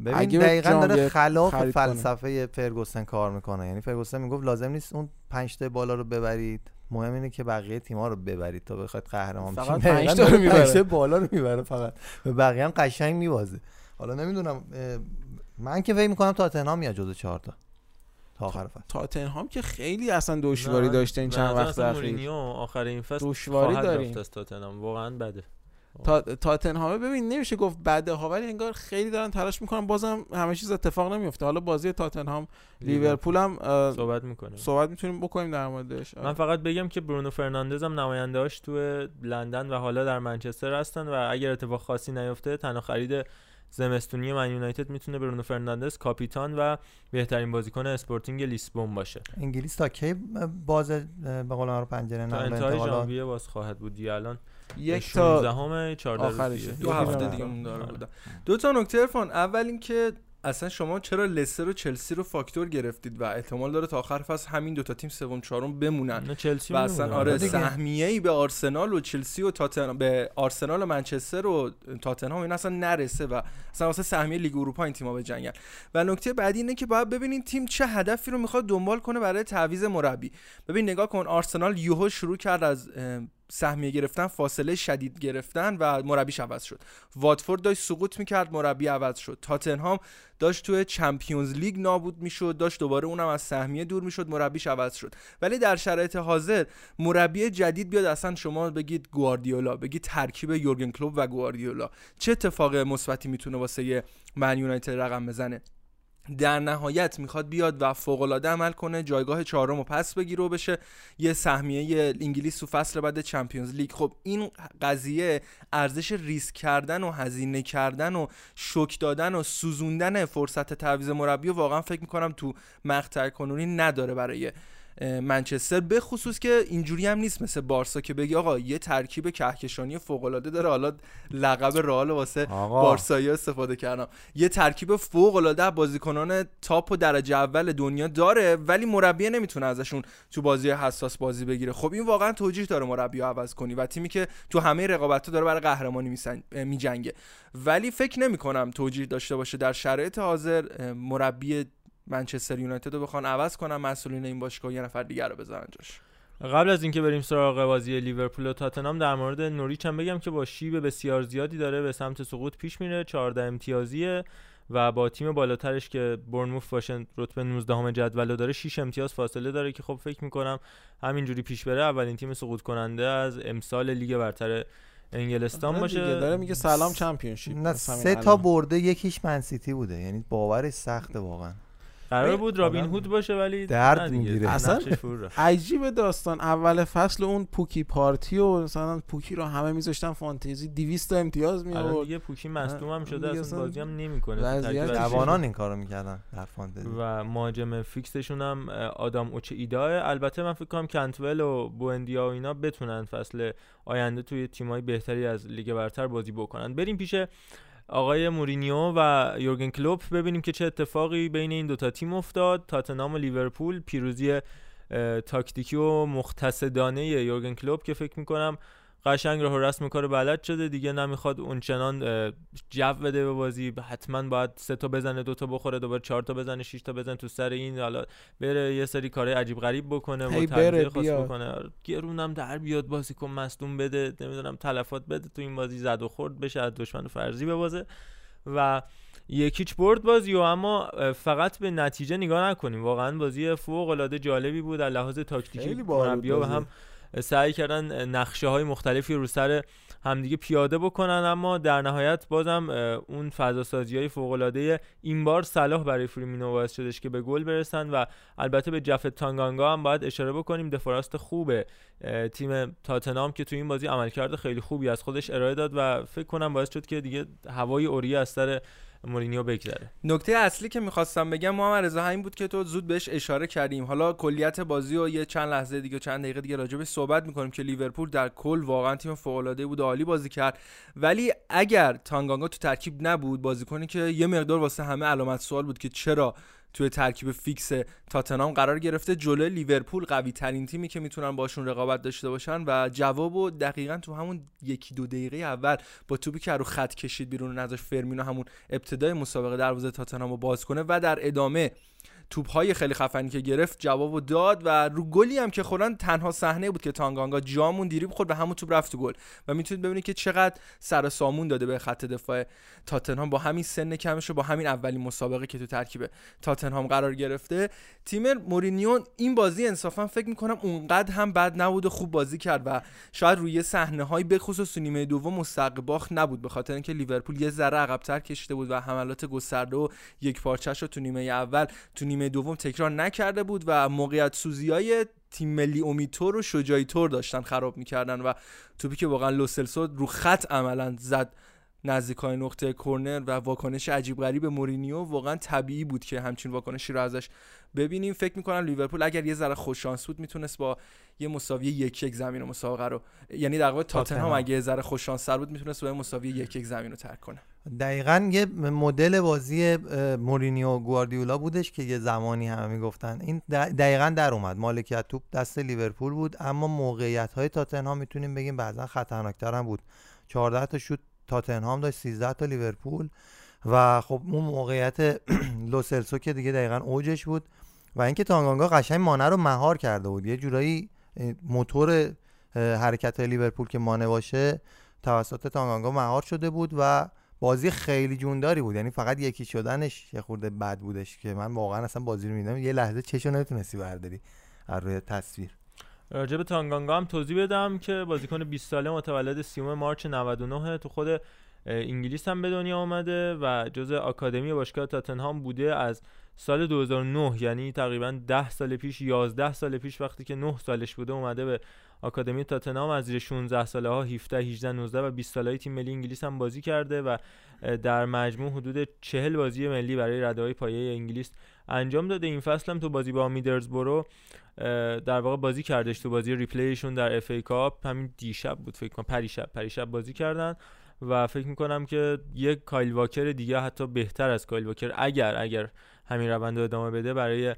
ببین دقیقا داره خلاف. فلسفه فرگوسن کار می‌کنه. یعنی فرگوسن می‌گفت لازم نیست اون پنج تا بالا رو ببرید. مهم اینه که بقیه تیم‌ها رو ببرید تا بخواید قهرمان فقط بشید. پنج دقیقاً تا رو می‌بره. بالا رو می‌بره فقط. به بقیه هم قشنگ میوازه حالا نمی‌دونم من که فکر می‌کنم تاتنهام میاد جزو چهار تا. تا آخر فصل. تاتنهام که خیلی اصلا دشواری داشته این چند وقت اخیر. مورینیو آخر این فصل دشواری داریم. تاتنهام. واقعا بده. تا تاتنهامه ببین نمیشه گفت بده ها ولی انگار خیلی دارن تلاش می‌کنن. بازم همه چیز اتفاق نمیفته حالا بازی تاتنهام لیورپول هم صحبت می‌کنه صحبت می‌تونیم بکنیم در موردش. من فقط بگم که برونو فرناندز هم نمایندهاش تو لندن و حالا در منچستر هستن و اگر اتفاق خاصی نیفته تنها خرید زمستونی من یونایتد می‌تونه برونو فرناندز کاپیتان و بهترین بازیکن اسپورتینگ لیسبون باشه. انگلیس تا کی باز به قول معروف پنجره و انتهای ژانویه باز خواهد بود. دیگه الان یک تا 16 همه 14 روز آخرشه. دیگه. دو هفته. دیگه مونده آره آره. بودن دو تا نکته ارفان اول اینکه اصلا شما چرا لستر و چلسی رو فاکتور گرفتید و احتمال داره تا آخر فصل همین دوتا تیم سوم چهارم بمونن نه چلسی و اصلا. آره دیگه. سهمیه ای به آرسنال و چلسی و تاتن به آرسنال و منچستر و تاتنهام این اصلا نرسه و اصلا واسه سهمیه لیگ اروپا این تیم‌ها بجنگن و نکته بعدی اینه که باید ببینین تیم چه هدفی رو می‌خواد دنبال کنه برای تعویض مربی ببین نگاه کن آرسنال یوهو شروع کرد از سهمیه گرفتن فاصله شدید گرفتن و مربیش عوض شد. واتفورد داشت سقوط می‌کرد مربی عوض شد. تاتنهام داشت توی چمپیونز لیگ نابود می‌شد داشت دوباره اونم از سهمیه دور می‌شد مربیش عوض شد. ولی در شرایط حاضر مربی جدید بیاد اصلا شما بگید گواردیولا بگید ترکیب یورگن کلوپ و گواردیولا. چه اتفاق مثبتی می‌تونه واسه من یونایتد رقم بزنه؟ در نهایت می‌خواد بیاد و فوقالعاده عمل کنه جایگاه چهارم رو پس بگیره و بشه یه سهمیه انگلیس تو فصل بعد چمپیونز لیگ. خب این قضیه ارزش ریسک کردن و هزینه کردن و شک دادن و سوزوندن فرصت تعویض مربی و واقعا فکر می‌کنم تو مقطع کنونی نداره برای منچستر به خصوص که اینجوری هم نیست مثل بارسا که بگی آقا یه ترکیب کهکشانی فوق العاده داره حالا لقب رئال واسه بارسایی استفاده کردم. یه ترکیب فوق العاده بازیکنان تاپ و درجه اول دنیا داره ولی مربی نمی‌تونه ازشون تو بازی حساس بازی بگیره. خب این واقعا توجیه داره مربی عوض کنی و تیمی که تو همه رقابت داره برای قهرمانی میجنگه. ولی فکر نمی کنم توجیه داشته باشه در شرایط حاضر مربی منچستر یونایتد رو بخوان عوض کنن مسئولین این باشگاه یه نفر دیگر رو بذارن جاش. قبل از اینکه بریم سراغ بازی لیورپول و تاتنهام در مورد نوریچ هم بگم که با شیب بسیار زیادی داره به سمت سقوط پیش میره 14 امتیازیه و با تیم بالاترش که برنموف باشه رتبه 19 همه جدول رو داره 6 امتیاز فاصله داره که خب فکر می‌کنم همینجوری پیش بره. اولین تیم سقوط کننده از امسال لیگ برتر انگلستان آره باشه. داره میگه سلام چمپیونشیپ. نه سه تا. برده یکیش منسیتی بوده. یعنی باورش سخته واقعا. قرار بود رابین آدم هود باشه ولی درد می‌گیره. اصلا. عجیب داستان. اول فصل اون پوکی پارتی و مثلا پوکی رو همه میذاشتن فانتزی. 200 تا امتیاز می آورد دیگه پوکی مصدوم هم شده اصلا بازی هم نمی‌کنه. وضعیت جوانان این کارو می‌کردن در فانتزی. و مهاجم فیکسشون هم اه، آدام اوچه ایداه البته من فکر کنم کنتول و بوندیا و اینا بتونن فصل آینده توی تیمای بهتری از لیگ برتر بازی بکنن. بریم پیش آقای مورینیو و یورگن کلوپ ببینیم که چه اتفاقی بین این دوتا تیم افتاد. تاتنهام و لیورپول پیروزی تاکتیکی و مقتصدانه یورگن کلوپ که فکر می‌کنم قشنگ راه و رسم کار بلد شده. دیگه نمی‌خواد اونچنان جو بده به بازی. حتما باید سه تا بزنه دو تا بخوره دوباره چهار تا بزنه شش تا بزنه تو سر این. حالا بره یه سری کارهای عجیب غریب بکنه و تغذیه خاص بکنه. گرونم در بیاد بازیکن مصدوم بده. نمی‌دونم تلفات بده. تو این بازی زد و خورد بشه از دشمن فرضی ببازه. و یکیچ برد بازی و اما فقط به نتیجه نگاه نکنیم. واقعا بازی فوق العاده جالبی بود. از لحاظ تاکتیکی مربی‌ها و هم سعی کردن نقشه های مختلفی رو سر همدیگه پیاده بکنن. اما در نهایت بازم اون فضا سازی های فوق العاده این بار صلاح برای فریمینو باعث شدش که به گل برسن و البته به جفت تانگانگا هم باید اشاره بکنیم. دفراست خوبه. تیم تاتنام که تو این بازی عملکرد خیلی خوبی از خودش ارائه داد و فکر کنم باعث شد که دیگه هوای اوریه از سر مورینیو بگذره. نکته اصلی که می‌خواستم بگم محمد رضا همین بود که تو زود بهش اشاره کردیم. حالا کلیت بازی و یه چند لحظه دیگه چند دقیقه دیگه راجع به صحبت می‌کنیم که لیورپول در کل واقعا تیم فوق العاده بود عالی بازی کرد. ولی اگر تانگانگا تو ترکیب نبود بازیکنی که یه مقدار واسه همه علامت سوال بود که چرا توی ترکیب فیکس تاتنام قرار گرفته جلوی لیورپول قوی ترین تیمی که می‌تونن باشون رقابت داشته باشن و جواب و دقیقا تو همون یکی دو دقیقه اول با توپی که رو خط کشید بیرون نذاش فرمینو همون ابتدای مسابقه دروازه تاتنام رو باز کنه و در ادامه توپ های خیلی خفنی که گرفت جوابو داد و رو گلی هم که خورن تنها صحنه بود که تانگانگا جاموند دریبل خورد و همون توپ رفت تو گل. و می‌تونید ببینید که چقدر سر سامون داده به خط دفاع تاتنهام. با همین سن کمش و با همین اولین مسابقه که تو ترکیب تاتنهام قرار گرفته. تیم مورینیو این بازی انصافا فکر می‌کنم اونقدر هم بد نبود و خوب بازی کرد و شاید روی صحنه های به خصوص نیمه دوم مستقباخ نبود به خاطر اینکه لیورپول یه ذره عقب‌تر کشیده بود و حملات گسترده و یک پارچه شو تو نیمه اول تو نیمه دوم تکرار نکرده بود و موقعیت سوزی های تیم ملی امیری‌طور و شجاعی‌طور داشتن خراب می‌کردن و توپی که واقعا لوسلسو رو خط عملا زد نزدیک های نقطه کرنر و واکنش عجیب غریب مورینیو واقعا طبیعی بود که همچین واکنشی رو ازش ببینیم. فکر می‌کنم لیورپول اگر یه ذره خوش شانس بود می‌تونست با یه مساوی یک یک زمین و مسابقه رو یعنی در واقع تاتنهام اگه یه ذره خوش شانس بود می‌تونست با مساوی یک یک زمین رو ترک کنه. دقیقا یه مدل بازی مورینیو گواردیولا بودش که یه زمانی همه می‌گفتن. این دقیقا در اومد. مالکیت توپ دست لیورپول بود اما موقعیت های تاتنهام می‌تونیم بگیم بعضا خطرناکتر هم بود. 14 تا شوت تاتنهام داشت 13 تا لیورپول و خب اون موقعیت لوسلسو که دیگه دقیقا اوجش بود و اینکه تانگانگا قشنگ مانه رو مهار کرده بود. یه جورایی موتور حرکت لیورپول که مانه باشه توسط تانگانگا مهار شده بود و بازی خیلی جونداری بود. یعنی فقط یکی شدنش یه خورده بد بودش که من واقعا اصلا بازی رو میدم یه لحظه چشو نمی‌تونستی برداری از روی تصویر. راجع به تانگانگا هم توضیح بدم که بازیکن 20 ساله متولد 30 مارچ 99 تو خود انگلیس هم به دنیا آمده و جزء آکادمی باشگاه تاتنهام بوده از سال 2009 یعنی تقریبا 10 سال پیش 11 سال پیش وقتی که 9 سالش بوده اومده به آکادمی تاتنهام از زیر 16 ساله ها 17 18 19 و 20 ساله تیم ملی انگلیس هم بازی کرده و در مجموع حدود 40 بازی ملی برای رده های پایه انگلیس انجام داده. این فصل هم تو بازی با میدرزبرو در واقع بازی کردش تو بازی replay شون در FA Cup. همین دیشب بود فکر کنم پریشب پریشب بازی کردن و فکر می‌کنم که یک کایل واکر دیگه حتی بهتر از کایل واکر. اگر اگر همین روند رو ادامه بده برای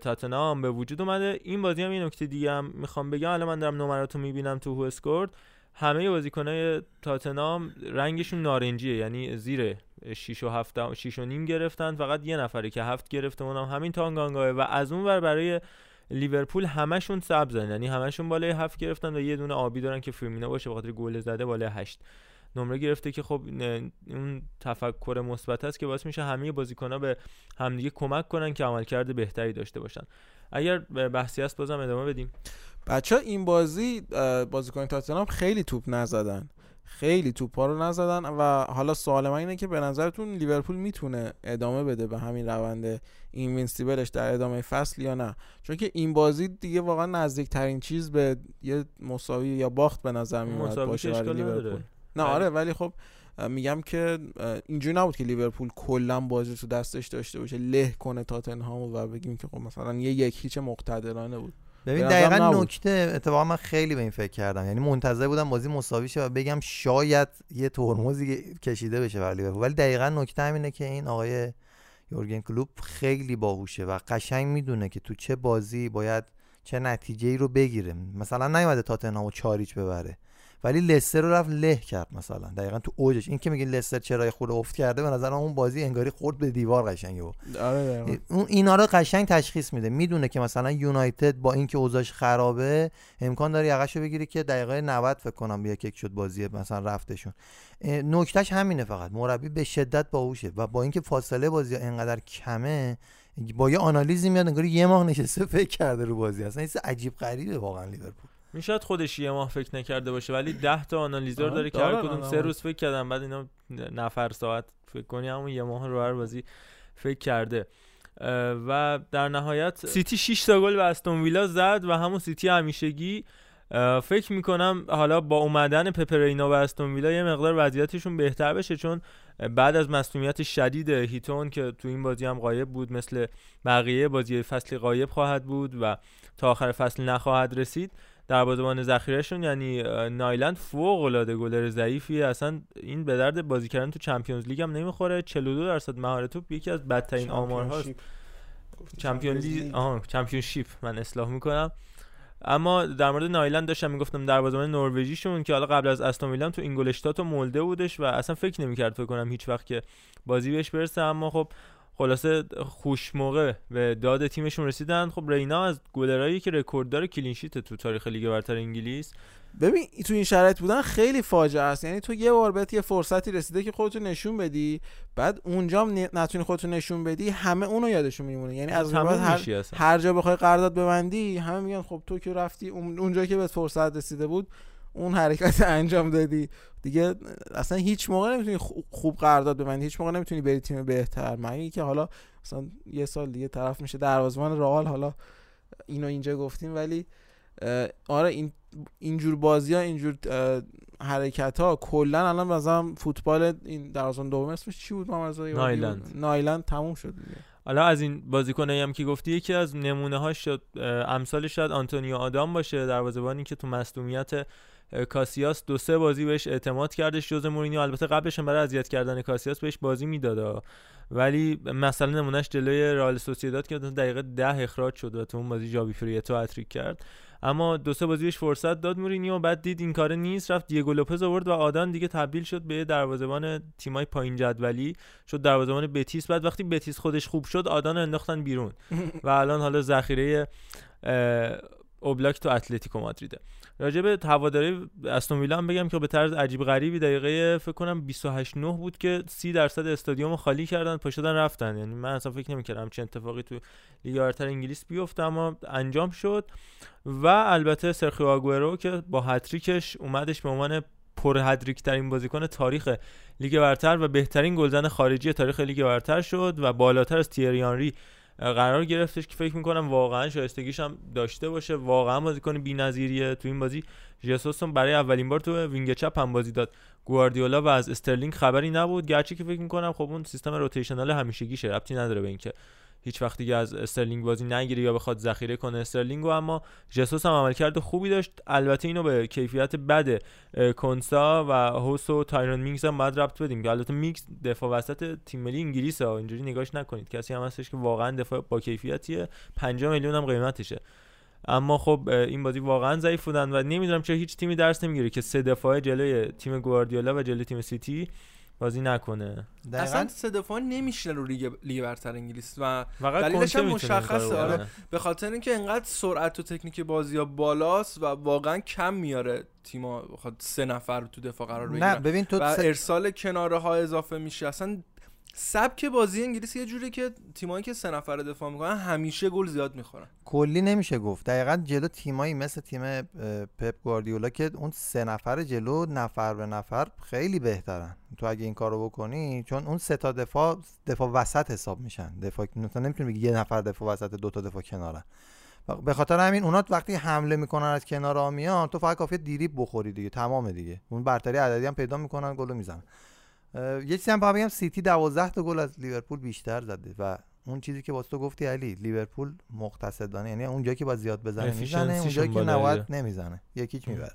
تاتنهام به وجود اومده. این بازی هم یه نکته دیگه هم می‌خوام بگم. الان من دارم نمراتو می‌بینم تو WhoScored همه بازیکنای تاتنهام رنگشون نارنجیه یعنی زیر 6 و 7 6 و نیم گرفتن. فقط یه نفره که هفت گرفته اونم همین تانگانگاه و از اون ور برای لیورپول همشون سبزن. یعنی همشون بالای هفت گرفتن و یه دونه آبی دارن که فرمینا باشه بخاطر گل زده بالای 8 نمره گرفته که خب اون تفکر مثبت است که باعث میشه همه بازیکن‌ها به همدیگه کمک کنن که عملکرد بهتری داشته باشن. اگر بحثی است بازم ادامه بدیم. بچه این بازی بازیکن تاتنهام خیلی توپ نزدن. خیلی توپ ها رو نزدن و حالا سوال من اینه که به نظرتون لیورپول می‌تونه ادامه بده به همین روند invincible ش در ادامه فصل یا نه؟ چون که این بازی دیگه واقعا نزدیک ترین چیز به یه مساوی یا باخت به نظر میاد باشه برای لیورپول. نه آره ولی خب میگم که اینجوری نبود که لیورپول کلا بازی تو دستش داشته باشه له کنه تاتنهام و بگیم که خب مثلا یه یک هیچ مقتدرانه بود. ببین دقیقا. نکته اتفاقا من خیلی به این فکر کردم. یعنی منتظر بودم بازی مساوی شه و بگم شاید یه ترمزی کشیده بشه برای لیورپول. ولی دقیقا نکته همینه که این آقای یورگن کلوپ خیلی باهوشه و قشنگ می‌دونه که تو چه بازی باید چه نتیجه ای رو بگیره. مثلا نیومده تاتنهامو چاریچ ببره. ولی لستر رو رفت له کرد مثلا. دقیقا تو اوجش. این که میگه لستر چرا خود افت کرده به نظر اون بازی انگاری خورد به دیوار قشنگ و آره. اون اینا رو قشنگ تشخیص میده. می‌دونه که مثلا یونایتد با اینکه اوضاعش خرابه امکان داره یقشو بگیره که دقیقه 90 فکر کنم به یک یک شد بازی مثلا رفتشون. نکتهش همینه فقط. مربی به شدت باهوشه و با اینکه فاصله بازی انقدر کمه با یه آنالیزی میاد انگار یه ماه نشسته فکر کرده رو بازی. اصلا عجیب غریبه واقعا لیورپول. این شاید خودش یه ماه فکر نکرده باشه ولی ده تا آنالیزور داره که هر کدوم سه. روز فکر کردن بعد اینا نفر ساعت فکر کنی همون یه ماه رو هر بازی فکر کرده و در نهایت سیتی 6 تا گل به استون ویلا زد و همون سیتی همیشگی فکر می‌کنم حالا با اومدن پپه رینا و استون ویلا یه مقدار وضعیتشون بهتر بشه چون بعد از مصدومیت شدید هیتون که تو این بازی هم غایب بود مثل بقیه بازی فصلی غایب خواهد بود و تا آخر فصل نخواهد رسید دروازه‌بان ذخیره‌شون یعنی نایلند فوق العاده گلر ضعیفیه. اصلا این به درد بازی کردن تو Champions League هم نمی‌خوره. 42 درصد مهار توپ یکی از بدترین آمارهاست Champions League. آها Championship من اصلاح می‌کنم. اما در مورد نایلند داشتم می‌گفتم دروازه‌بان نروژیشون که حالا قبل از استون ویلا تو اینگلشتات و مولده بودش و اصلا فکر نمی‌کرد فکر کنم هیچ وقت که بازی بهش برسه. اما خب خلاصه خوش موقع به داد تیمشون رسیدن. خب رینا از گلرایی که رکورددار clean sheet تو تاریخ لیگ برتر انگلیس. ببین تو این شرایط بودن خیلی فاجعه است. یعنی تو یه بار بهت یه فرصتی رسیده که خودتو نشون بدی بعد اونجا نتونی خودتو نشون بدی همه اونو یادشون میمونه. یعنی از بعد هر. هر جا بخوای قرارداد ببندی همه میگن خب تو که رفتی اون اونجا که بهت فرصت رسیده بود اون حرکت انجام دادی. دیگه اصلا هیچ موقع نمی‌تونی خو- خوب قرارداد ببندی. هیچ موقع نمی‌تونی بری تیم بهتر. مگه اینکه حالا مثلا یه سال دیگه طرف میشه دروازه‌بان رئال. حالا اینو اینجا گفتیم ولی آره این اینجور بازی ها اینجور حرکت ها کلا الان مثلا فوتبال این دروازه‌بان دوم اسمش چی بود؟ محمد؟ نایلند. نایلند تموم شد دیگه. حالا از این بازیکنایی هم که گفتی یکی از نمونه ها شد امثالش شاید آنتونیو آدان باشه. دروازه‌بانی که تو مصدومیت کاسیاس دو سه بازی بهش اعتماد کردش ژوزه مورینیو. البته قبلش هم برای اذیت کردن کاسیاس بهش بازی می‌داد. ولی مثلا نمونهش جلوی رئال سوسییداد که دقیقه ده اخراج شد و تو اون بازی ژابی پریتو هتریک کرد. اما دو سه بازی بهش فرصت داد مورینیو. بعد دید این کار نیست رفت دیگو لوپز آورد و آدان دیگه تبدیل شد به دروازه‌بان تیمای پایین جدولی. شد دروازه‌بان بتیس. بعد وقتی بتیس خودش خوب شد آدان انداختن بیرون. و الان حالا ذخیره اوبلاک تو اتلتیکو مادریده راجع به هواداری استون ویلا بگم که به طرز عجیب غریبی دقیقه فکر کنم 28 9 بود که 30 درصد استادیوم خالی کردن پا شدن رفتن. یعنی من اصلا فکر نمی‌کردم چه اتفاقی تو لیگ برتر انگلیس بیفته اما انجام شد. و البته سرخیو آگورو که با هتریکش اومدش به عنوان پر هتریک ترین بازیکن تاریخ لیگ برتر و بهترین گلزن خارجی تاریخ لیگ برتر شد و بالاتر از تیری آنری قرار گرفتش که فکر می‌کنم واقعا شایستگیش هم داشته باشه. واقعا بازیکن بی‌نظیریه تو این بازی. ژسوس برای اولین بار تو wing چپ هم بازی داد. گواردیولا و از استرلینگ خبری نبود. گرچه که فکر می‌کنم خب اون سیستم rotational همیشگیشه. ربطی نداره به اینکه هیچ وقت دیگه از استرلینگ بازی نگیره یا بخواد ذخیره کنه. استرلینگو اما ژسوس هم عملکرد خوبی داشت. البته اینو به کیفیت بد کنسا و هوس و تایرون مینگز هم باید ربط بدیم که البته مینگز دفاع وسط تیم ملی انگلیس ها اینجوری نگاش نکنید. کسی هم هستش که واقعا دفاع با کیفیتیه. 5 میلیون هم قیمتشه. اما خب این بازی واقعا ضعیف بودن و نمی‌دونم چرا هیچ تیمی درس نمی‌گیره که سه دفاعه جلوی تیم گواردیولا و جلوی تیم سیتی بازی نکنه. اصلا دقیقا. سه دفاع نمیشنه رو لیگ لیگ برتر انگلیس و دلیلش هم مشخصه، آره. به خاطر اینکه انقدر سرعت و تکنیک بازی ها بالاست و واقعا کم میاره تیما بخواد سه نفر رو تو دفاع قرار نه بگیرن. ببین تو و ارسال کناره ها اضافه میشه. اصلا سبک بازی انگلیس یه جوری که تیمایی که سه نفر دفاع می‌کنن همیشه گل زیاد می‌خورن. کلی نمیشه گفت. دقیقا جلو تیمایی مثل تیم پپ گواردیولا که اون سه نفر جلو نفر به نفر خیلی بهترن. تو اگه این کارو بکنی چون اون سه تا دفاع دفاع وسط حساب میشن. دفاع نمی‌تونی بگی یه نفر دفاع وسط دو تا دفاع کنارن. و به خاطر همین اونا وقتی حمله می‌کنن از کنار میان تو فقط کافیه دریبل بخوری دیگه. تمام دیگه. اون برتری عددی هم پیدا می‌کنن گل می‌زنن. یه چیزی هم بگم سیتی 12 تا گل از لیورپول بیشتر زده و اون چیزی که واسه تو گفتی علی لیورپول مقتصدانه یعنی اونجا که باید زیاد بزنه می‌زنه اونجا که. نباید نمی‌زنه. یک هیچ می‌بره.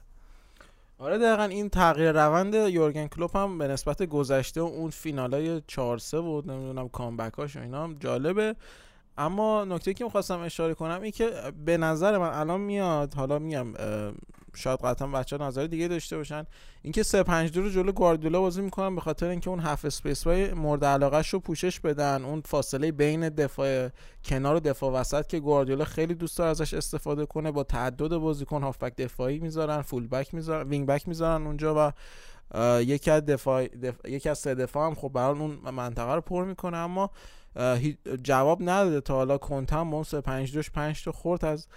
آره دقیقا این تغییر روند یورگن کلوپ هم به نسبت گذشته و اون فینالای 4 3 بود نمی‌دونم comeback اش و اینا هم جالبه. اما نکته که می‌خواستم اشاره کنم این که به نظر من الان میاد حالا میگم شاید قطعا بچه ها نظر دیگه داشته باشن اینکه 3 5 2 رو جلو گواردیولا بازی می‌کنن به خاطر اینکه اون half space های مورد علاقه رو پوشش بدن اون فاصله بین دفاع کنار و دفاع وسط که گواردیولا خیلی دوست داره ازش استفاده کنه با تعدد بازیکن هافبک دفاعی می‌ذارن full back می‌ذارن wing back می‌ذارن اونجا و یکی از دفاع دف... یکی از سه دفاع هم خب برای اون منطقه رو پر می‌کنه. اما جواب نداده تا حالا کنتم 3 5 2 5 تا خورد از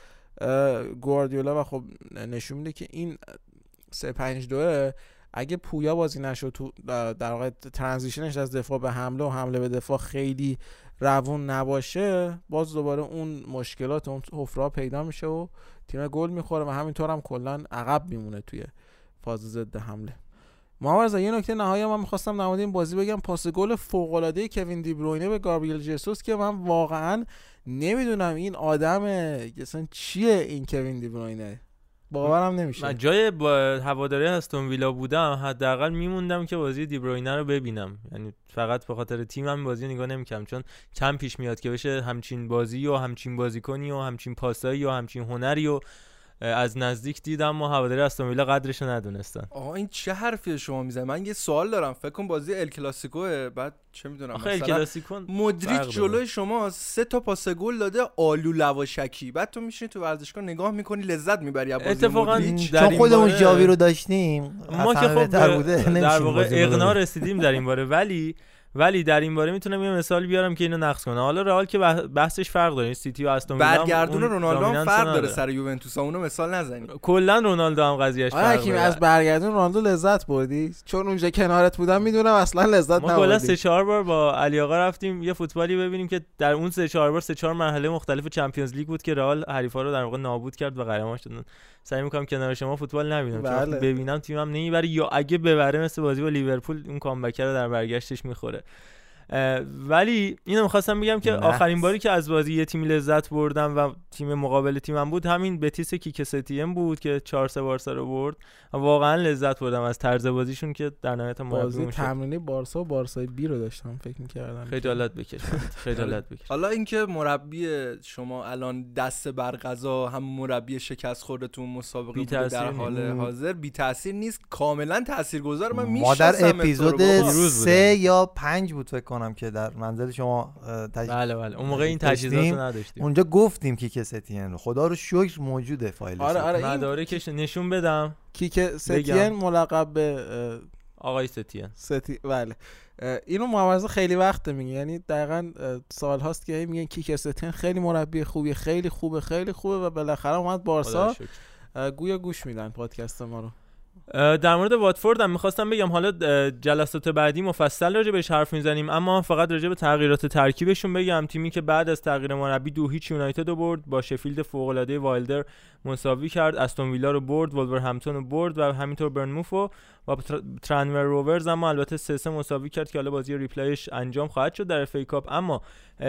گواردیولا و خب نشون میده که این 3 5 2 اگه پویا بازی نشد تو در واقع ترانزیشنش از دفاع به حمله و حمله به دفاع خیلی روون نباشه باز دوباره اون مشکلات اون حفره پیدا میشه و تیم گل می‌خوره و همینطور هم کلا عقب میمونه توی فاز ضد حمله. محمد یه نکته نهایی من می‌خواستم در این بازی بگم. پاس گل فوق العاده کوین دی بروینه به گابریل جسوس که من واقعا نمی‌دونم این آدم اصلا چیه این کوین دی بروینه. باورم نمیشه. من جای با هواداری استون ویلا بودم حداقل میموندم که بازی دیبروینه رو ببینم. یعنی فقط به خاطر تیمم بازی نگاه نمی‌کردم چون کم پیش میاد که بشه همچین بازی و همچین بازیکنی و همچین پاسایی و همچین هنری و از نزدیک دیدم و هواداری استون ویلا قدرش رو ندونستن آقا این چه حرفی شما می‌زنید من یه سوال دارم فکر کن بازی ال کلاسیکوه بعد چه می‌دونم آخه کلاسیکون مدریک فرق جلوی. شما سه تا پاس گل داده آلو لواشکی بعد تو میشینی تو ورزشگاه نگاه می‌کنی لذت می‌بری از بازی اتفاقاً. در چون خودمون باره- جاوی رو داشتیم ما که خب در نمی‌شیم واقع اقنا. رسیدیم در این باره ولی ولی در این باره می‌تونم یه مثال بیارم که اینو نقص کنه حالا رئال که بح- بحثش فرق داره. سیتی و استون ویلا برگردون رونالدو هم فرق. داره سر یوونتوس. اونو مثال نزنی. کلا رونالدو هم قضیهش فرق داره. از برگردون رونالدو لذت بردی؟ چون اونجا کنارت بودم می‌دونم اصلا لذت ما کلا نبردی. سه چهار بار با علی آقا رفتیم. یه فوتبالی ببینیم که در اون سه چهار بار سه چهار مرحله مختلف چمپیونز لیگ بود که رئال حریفا رو در واقع نابود کرد و قهرمان شدن سعی می‌کنم کنار شما فوتبال نبینم. چون بله. ببینم تیمم نمی‌بره یا اگه ببره مثل بازی با لیورپول اون کامبک رو در برگشتش می‌خوره. اه، ولی اینو می‌خواستم بگم که نحس. آخرین باری که از بازی یه تیمی لذت بردم و تیم مقابل تیمم بود همین بتیس کیکستیم بود که 4 3 بارسا رو برد و واقعا لذت بردم از طرز بازیشون که در نهایت بازی. تمرینی بارسا و بارسای بی رو داشتم فکر می‌کردم خجالت بکش خجالت بکش حالا اینکه مربی شما الان دست بر قضا هم مربی شکست خورده تو مسابقه بی بوده در حال. حاضر بی تاثیر نیست کاملا تاثیرگذار من ما در می‌شناسم اپیزود پیروز سه بودن. یا پنج بود فکر کنم که در منزل شما تج... بله بله. اون موقع این. تجهیزات رو نداشتیم. اونجا گفتیم کیک ستین. رو خدا رو شکر موجوده فایلش آره آره این مدارکش نشون بدم. کیک ستین ملقب به آقای ستین. ستی بله. اینو محمد خیلی وقت میگه. یعنی دقیقا سال هاست که میگن کیک ستین خیلی مربی خوبی خیلی خوبه خیلی خوبه و بالاخره اومد بارسا. گویا گوش میدن پادکست ما رو. در مورد واتفورد هم می‌خواستم بگم حالا جلسات بعدی مفصل راجع بهش حرف می‌زنیم اما فقط راجع به تغییرات ترکیبشون بگم. تیمی که بعد از تغییر مربی دو هیچ یونایتد رو برد با شفیلد فوق العاده وایلدر مساوی کرد استون ویلا رو برد ولورهمپتون رو برد و همینطور برنموف و تر- ترنمیر روورز اما البته سه سه مساوی کرد که حالا بازی replay ش انجام خواهد شد در FA Cup. اما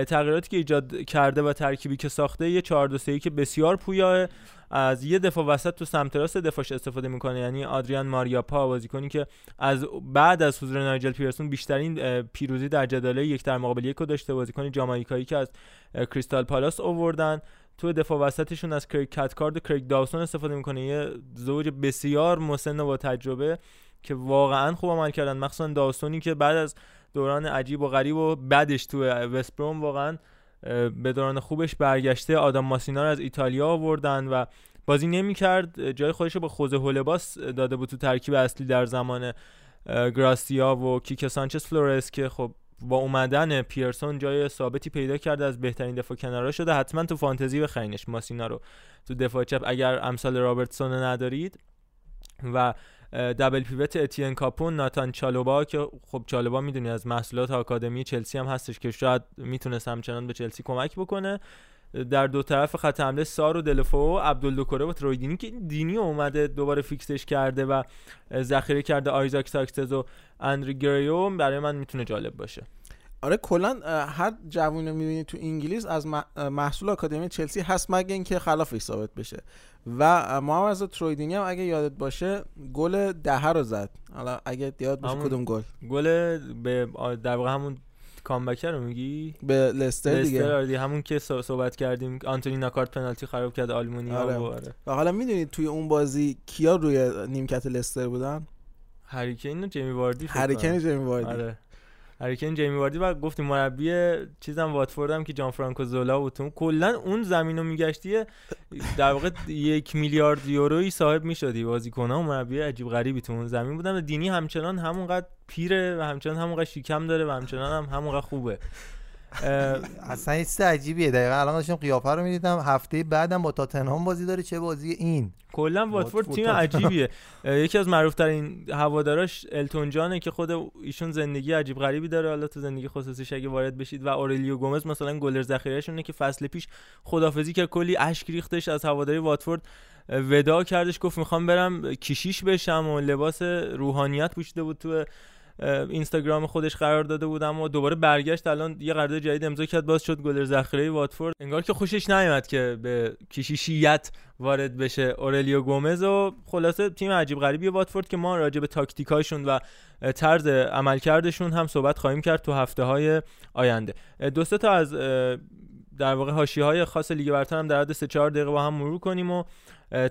تغییراتی که ایجاد کرده و ترکیبی که ساخته یه 4 2 3 که بسیار پویاه از یه دفاع وسط تو سمت راست دفاعش استفاده می‌کنه. یعنی آدریان ماریاپا بازیکنی که از بعد از حضور نایجل پیرسون بیشترین پیروزی در جداله یک در مقابل یک داشته. بازیکن جامائیکایی که از کریستال پالاس آوردن. تو دفاع وسطشون از کریگ کثکارت و کریگ داوسون استفاده می‌کنه. یه زوج بسیار مسن و با تجربه که واقعا خوب عمل کردن. مخصوصا داوسونی که بعد از دوران عجیب و غریب و بعدش تو وست بروم واقعا به دوران خوبش برگشته. آدم ماسینا رو از ایتالیا آوردن و بازی نمی‌کرد. جای خودش رو به خوزه هولباس داده بود تو ترکیب اصلی در زمان گراسیا و کیک سانچز فلورس که خب با اومدن پیرسون جای ثابتی پیدا کرده از بهترین دفاع کنارا شده. حتما تو فانتزی بخرینش ماسینا رو تو دفاع چپ اگر امثال رابرتسون ندارید. و double pivot اتین کاپوئه ناتان چالوبا که خب چالوبا می‌دونی از محصولات آکادمی چلسی هم هستش که شاید می‌تونست همچنان به چلسی کمک بکنه. در دو طرف خط حمله سار و دلوفئو و عبدالدوکوره و تروی دینی که دینی اومده دوباره فیکسش کرده و ذخیره کرده آیزاک ساکسز و اندری گریو برای من می‌تونه جالب باشه. آره کلا هر جوونی می‌بینی تو انگلیس از محصول آکادمی چلسی هست مگه اینکه خلافش ثابت بشه. و محمد رضا ترویدینی هم اگه یادت باشه گل دهه رو زد حالا اگه یاد باشه کدوم گل گل به در واقع همون کامبکر رو میگی به لستر لستر دیگه آره دیگه. همون که صح- صحبت کردیم آنتونی ناکارت پنالتی خراب کرد آلمونیا آره. و آره. و حالا می‌دونید توی اون بازی کیا روی نیمکت لستر بودن هریکین و جیمی واردی هریکن کنم. جیمی واردی آره هریکین جیمی واردی و گفتیم مربی چیزم واتفورد هم که جان فرانکو زولا بود تو. کلا اون زمین رو میگشتی در واقع یک میلیارد یورویی صاحب می‌شدی. بازیکن ها و مربی عجیب غریبی تو اون زمین بودن و دینی همچنان همونقدر پیره و همچنان همونقدر شیکم داره و همچنان هم همونقدر خوبه. اصلا چیز عجیبیه. دقیقا الان داشتم قیافه رو می‌دیدم. هفته بعدم با تاتنهام بازی داره چه بازی این؟ کلا واتفورد تیم عجیبیه. یکی از معروفترین هواداراش التون جانه که خود ایشون زندگی عجیب غریبی داره. حالا تو زندگی خصوصیش اگه وارد بشید. و اورلیو گومز مثلا گلر ذخیرهشونه که فصل پیش خدافزی که کلی اشک ریختش از هواداری واتفورد. ودا کردش. گفت می‌خوام برم کشیش بشم و لباس روحانیت پوشیده بود تو اینستاگرام خودش قرار داده بودم و دوباره برگشت. الان یه قرارداد جدید امضا کرد باز شد گلر ذخیره واتفورد. انگار که خوشش نیومد که به کشیشیت وارد بشه اورلیو گومز و خلاصه تیم عجیب غریبی واتفورد که ما راجع به تاکتیکاشون و طرز عملکردشون هم صحبت خواهیم کرد تو هفته های آینده دو تا از در واقع حاشیه های خاص لیگ برتر هم در حد 3 4 دقیقه با هم مرور کنیم و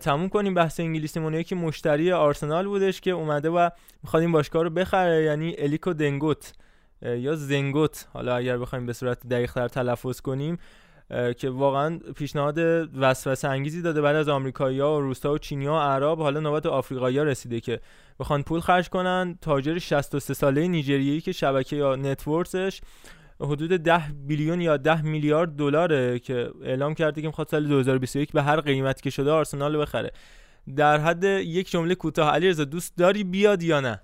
تموم کنیم بحث انگلیسیمون یکی مشتری آرسنال بودش که اومده و می‌خواد این باشگاه رو بخره یعنی الیکو دنگوت یا زنگوت. حالا اگر بخوایم به صورت دقیق تر تلفظ کنیم که واقعا پیشنهاد وسوسه انگیزی داده بعد از آمریکایی‌ها و روسا و چینی‌ها و عرب حالا نوبت آفریقایی‌ها رسیده که بخوان پول خرج کنن. تاجر 63 ساله نیجریه‌ای که شبکه یا نتورکسش حدود 10 بیلیون یا 10 میلیارد دلاره که اعلام کرده که می‌خواد سال 2021 به هر قیمتی که شده آرسنال بخره. در حد یک جمله کوتاه علیرضا دوست داری بیاد یا نه؟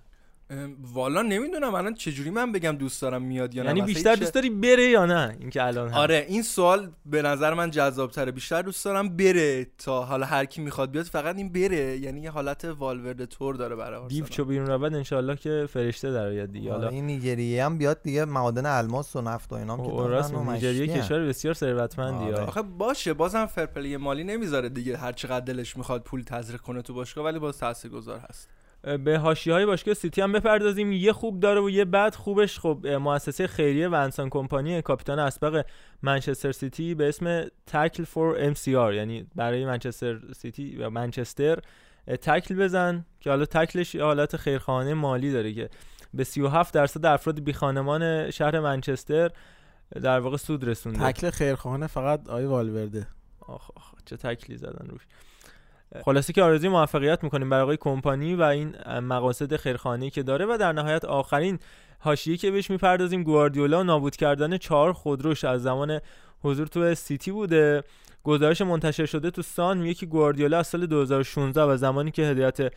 والا نمی‌دونم الان چجوری من بگم دوست دارم میاد یا نه. یعنی بیشتر دوست داری بره یا نه؟ اینکه الان هست. آره این سوال به نظر من جذاب تره بیشتر دوست دارم بره تا حالا هر کی می‌خواد بیاد فقط این بره. یعنی یه حالت والورد تور داره برای دیو چو بیرون رود انشالله که فرشته در آید دیگه. حالا این نیجریه هم بیاد دیگه معادن الماس و نفت و اینا هم که راست دارن و نیجریه کشور بسیار ثروتمندی. آره. آخه باشه بازم فرپلی مالی نمی‌ذاره دیگه. هر چقدر دلش می‌خواد پول تزریق کنه تو باشگاه ولی باز تاثیرگذار هست. به حاشیه های باشگاه سیتی هم بپردازیم. یه خوب داره و یه بد خوبش. خب مؤسسه خیریه ونسان کمپانی کاپیتان اسبق منچستر سیتی به اسم tackle for MCR یعنی برای منچستر سیتی یا منچستر تکل بزن که حالا تکلش یه حالت خیرخواهانه مالی داره که به 37 درصد افراد بی خانمان شهر منچستر در واقع سود رسونده. تکل خیرخواهانه فقط آی والورده. آخ آخ چه تکلی زدن روش. خلاصه که آرزوی موفقیت می‌کنیم برای آقای کمپانی و این مقاصد خیرخواهانه‌ای که داره و در نهایت آخرین حاشیه که بهش می‌پردازیم گواردیولا نابود کردن چهار خودروش از زمان حضور تو سیتی بوده. گزارش منتشر شده تو سان میگه که گواردیولا از سال 2016 و زمانی که هدایت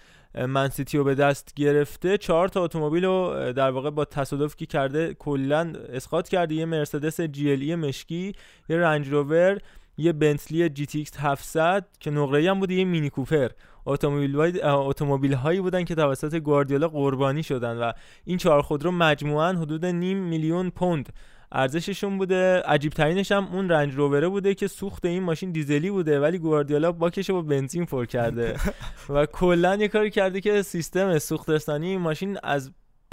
من سیتی رو به دست گرفته چهار تا اتومبیل رو در واقع با تصادفی که کرده کلا اسقاط کرده. یه مرسدس جی مشکی یه رنج روور یه بنتلی GTX 700 که نقره‌ای هم بوده یه مینی کوپر. اتومبیل اتومبیل هایی بودن که توسط گواردیولا قربانی شدن و این چهار خودرو مجموعاً حدود نیم میلیون پوند ارزششون بوده. عجیب ترینش هم اون رنج رووره بوده که سوخت این ماشین دیزلی بوده ولی گواردیولا باکش با بنزین پر کرده. و کلا یه کاری کرده که سیستم سوخت رسانی این ماشین از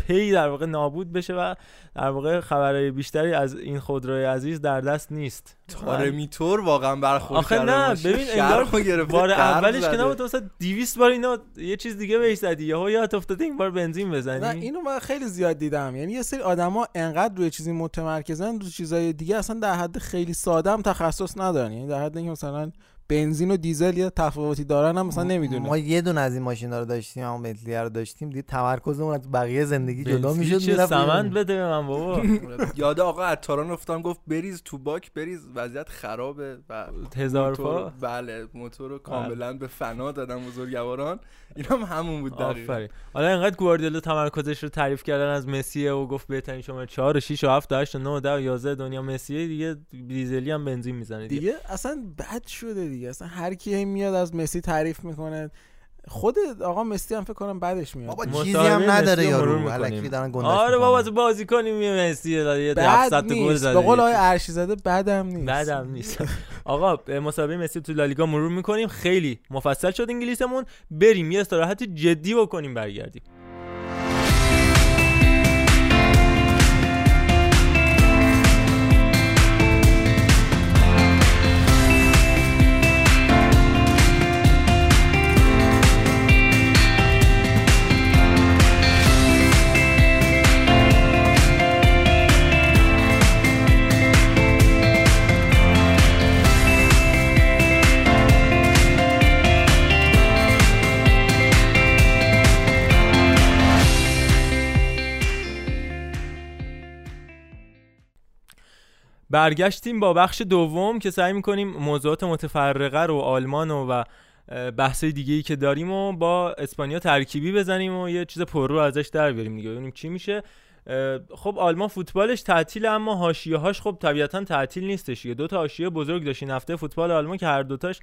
پی در واقع نابود بشه و در واقع خبرهای بیشتری از این خودروی عزیز در دست نیست تاره میتور واقعا برخورد آخه نه. ببین انگار بار اولش که. نبود مثلا 200 بار اینا یه چیز دیگه بهش زدی یهو یادت افتاده این بار بنزین بزنی نه اینو من خیلی زیاد دیدم یعنی یه سری آدما انقدر روی چیزی متمرکزن رو چیزای دیگه اصلا در حد خیلی ساده هم تخصص ندارن یعنی در حد اینکه مثلا بنزین و دیزل یه تفاوتی دارن هم مثلا نمی‌دونه ما یه دونه از این ماشینا رو داشتیم همون بنتلی رو داشتیم. دیگه تمرکزمون از بقیه زندگی جدا می‌شد چه سمند بده به من بابا. یاد آقا عطاران افتادم گفت بریز تو باک بریز وضعیت خرابه و هزار پا؟ بله موتور رو کاملا به فنا دادن بزرگواران این هم همون بود دقیقا. آفرین. حالا انقدر گواردیولا تمرکزش رو تعریف کردن از مسیه و گفت بهترین شماره 4 و 6 و 7 و 8 و 9 و 10 و 11 دنیا مسیه دیگه دیزلی هم بنزین می‌زنه دیگه. دیگه اصلا بد شده دیگه. اصلا هر کی میاد از مسی تعریف می‌کنه. خود آقا مسی هم فکر کنم بعدش میاد. بابا چیزی هم نداره یارو. الکی دارن گندش آره بابا. تو بازی کنیم یه مسی یه بعد 700 تا گل زده. به قول آقای ارشی زاده بعدم نیست. بعدم نیست. آقا مسابقه مسی تو لالیگا مرور می‌کنیم. خیلی مفصل شد انگلیسمون. بریم یه استراحت جدی بکنیم برگردیم. برگشتیم با بخش دوم که سعی می‌کنیم موضوعات متفرقه رو آلمان و, و بحث دیگه ای که داریم و با اسپانیا ترکیبی بزنیم و یه چیز پر رو ازش در بیاریم دیگه. ببینیم چی میشه. خب آلمان فوتبالش تعطیل اما حاشیه هاش خب طبیعتا تعطیل نیستش یه دو تا حاشیه بزرگ داشت این هفته فوتبال آلمان که هر دوتاش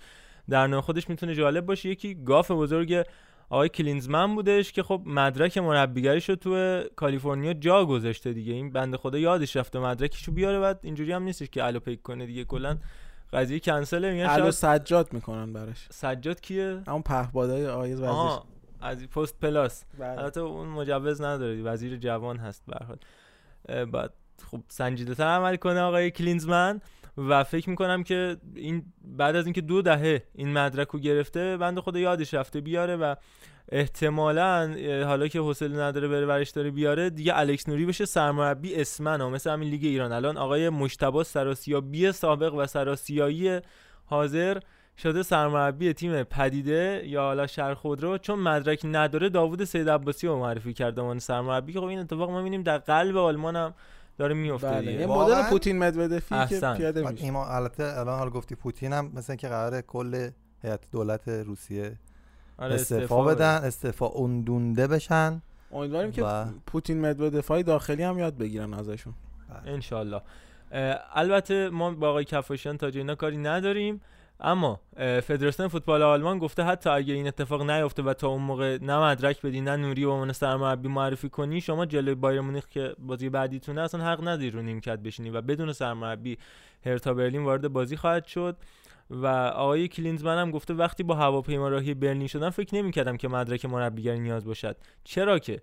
در نوع خودش می‌تونه جالب باشه. یکی گاف بزرگ آقای کلینزمن بودش که خب مدرک مربیگریش رو تو کالیفرنیا جا گذاشته دیگه. این بنده خدا یادش رفته مدرکشو بیاره بعد اینجوری هم نیستش که الو پیک کنه دیگه. کلا قضیه کنسله. میگن الو شاید سجاد می‌کنن براش. سجاد کیه؟ همون پهبادای آیز آها از پست پلاس. بله. البته اون مجوز نداره. وزیر جوان هست به هر حال. اه، بعد خب سنجیده تر عمل کنه آقای کلینزمن. و فکر می‌کنم که این بعد از اینکه دو دهه این مدرک رو گرفته بنده خدا یادش رفته بیاره و احتمالا حالا که حوصله نداره بره ورش داره بیاره دیگه الکس نوری بشه سرمربی اسمن ها مثل همین لیگ ایران. الان آقای مجتبی سراسیابی سابق و سراسیایی حاضر شده سرمربی تیم پدیده یا حالا شهر خودرو چون مدرک نداره داوود سید عباسی رو معرفی کرده عنوان سرمربی که خب این اتفاق ما می‌بینیم در قلب آلمان هم داره میفته بله دیگه. یه؟ مدل پوتین مدودفی که. پیاده میشه البته الان حال گفتی پوتین هم مثل که قرار کل هیئت دولت روسیه آره استعفا بدن استعفا اندونده بشن امیدواریم که و- پوتین مدودفای داخلی هم یاد بگیرن ازشون انشالله اه، البته ما با آقای کفاشیان تا اینا کاری نداریم اما فدراسیون فوتبال آلمان گفته حتی اگه این اتفاق نیفته و تا اون موقع نه مدرک بدی نه نوری به عنوان سرمربی معرفی کنی شما جلوی بایر مونیخ که بازی بعدیتونه اصلا حق نداری رو نیمکت بشینی و بدون سرمربی هرتا برلین وارد بازی خواهد شد. و آقای کلینزمن هم گفته وقتی با هواپیما راهی برلین شدم فکر نمی‌کردم که مدرک مربیگری نیاز باشد. چرا که؟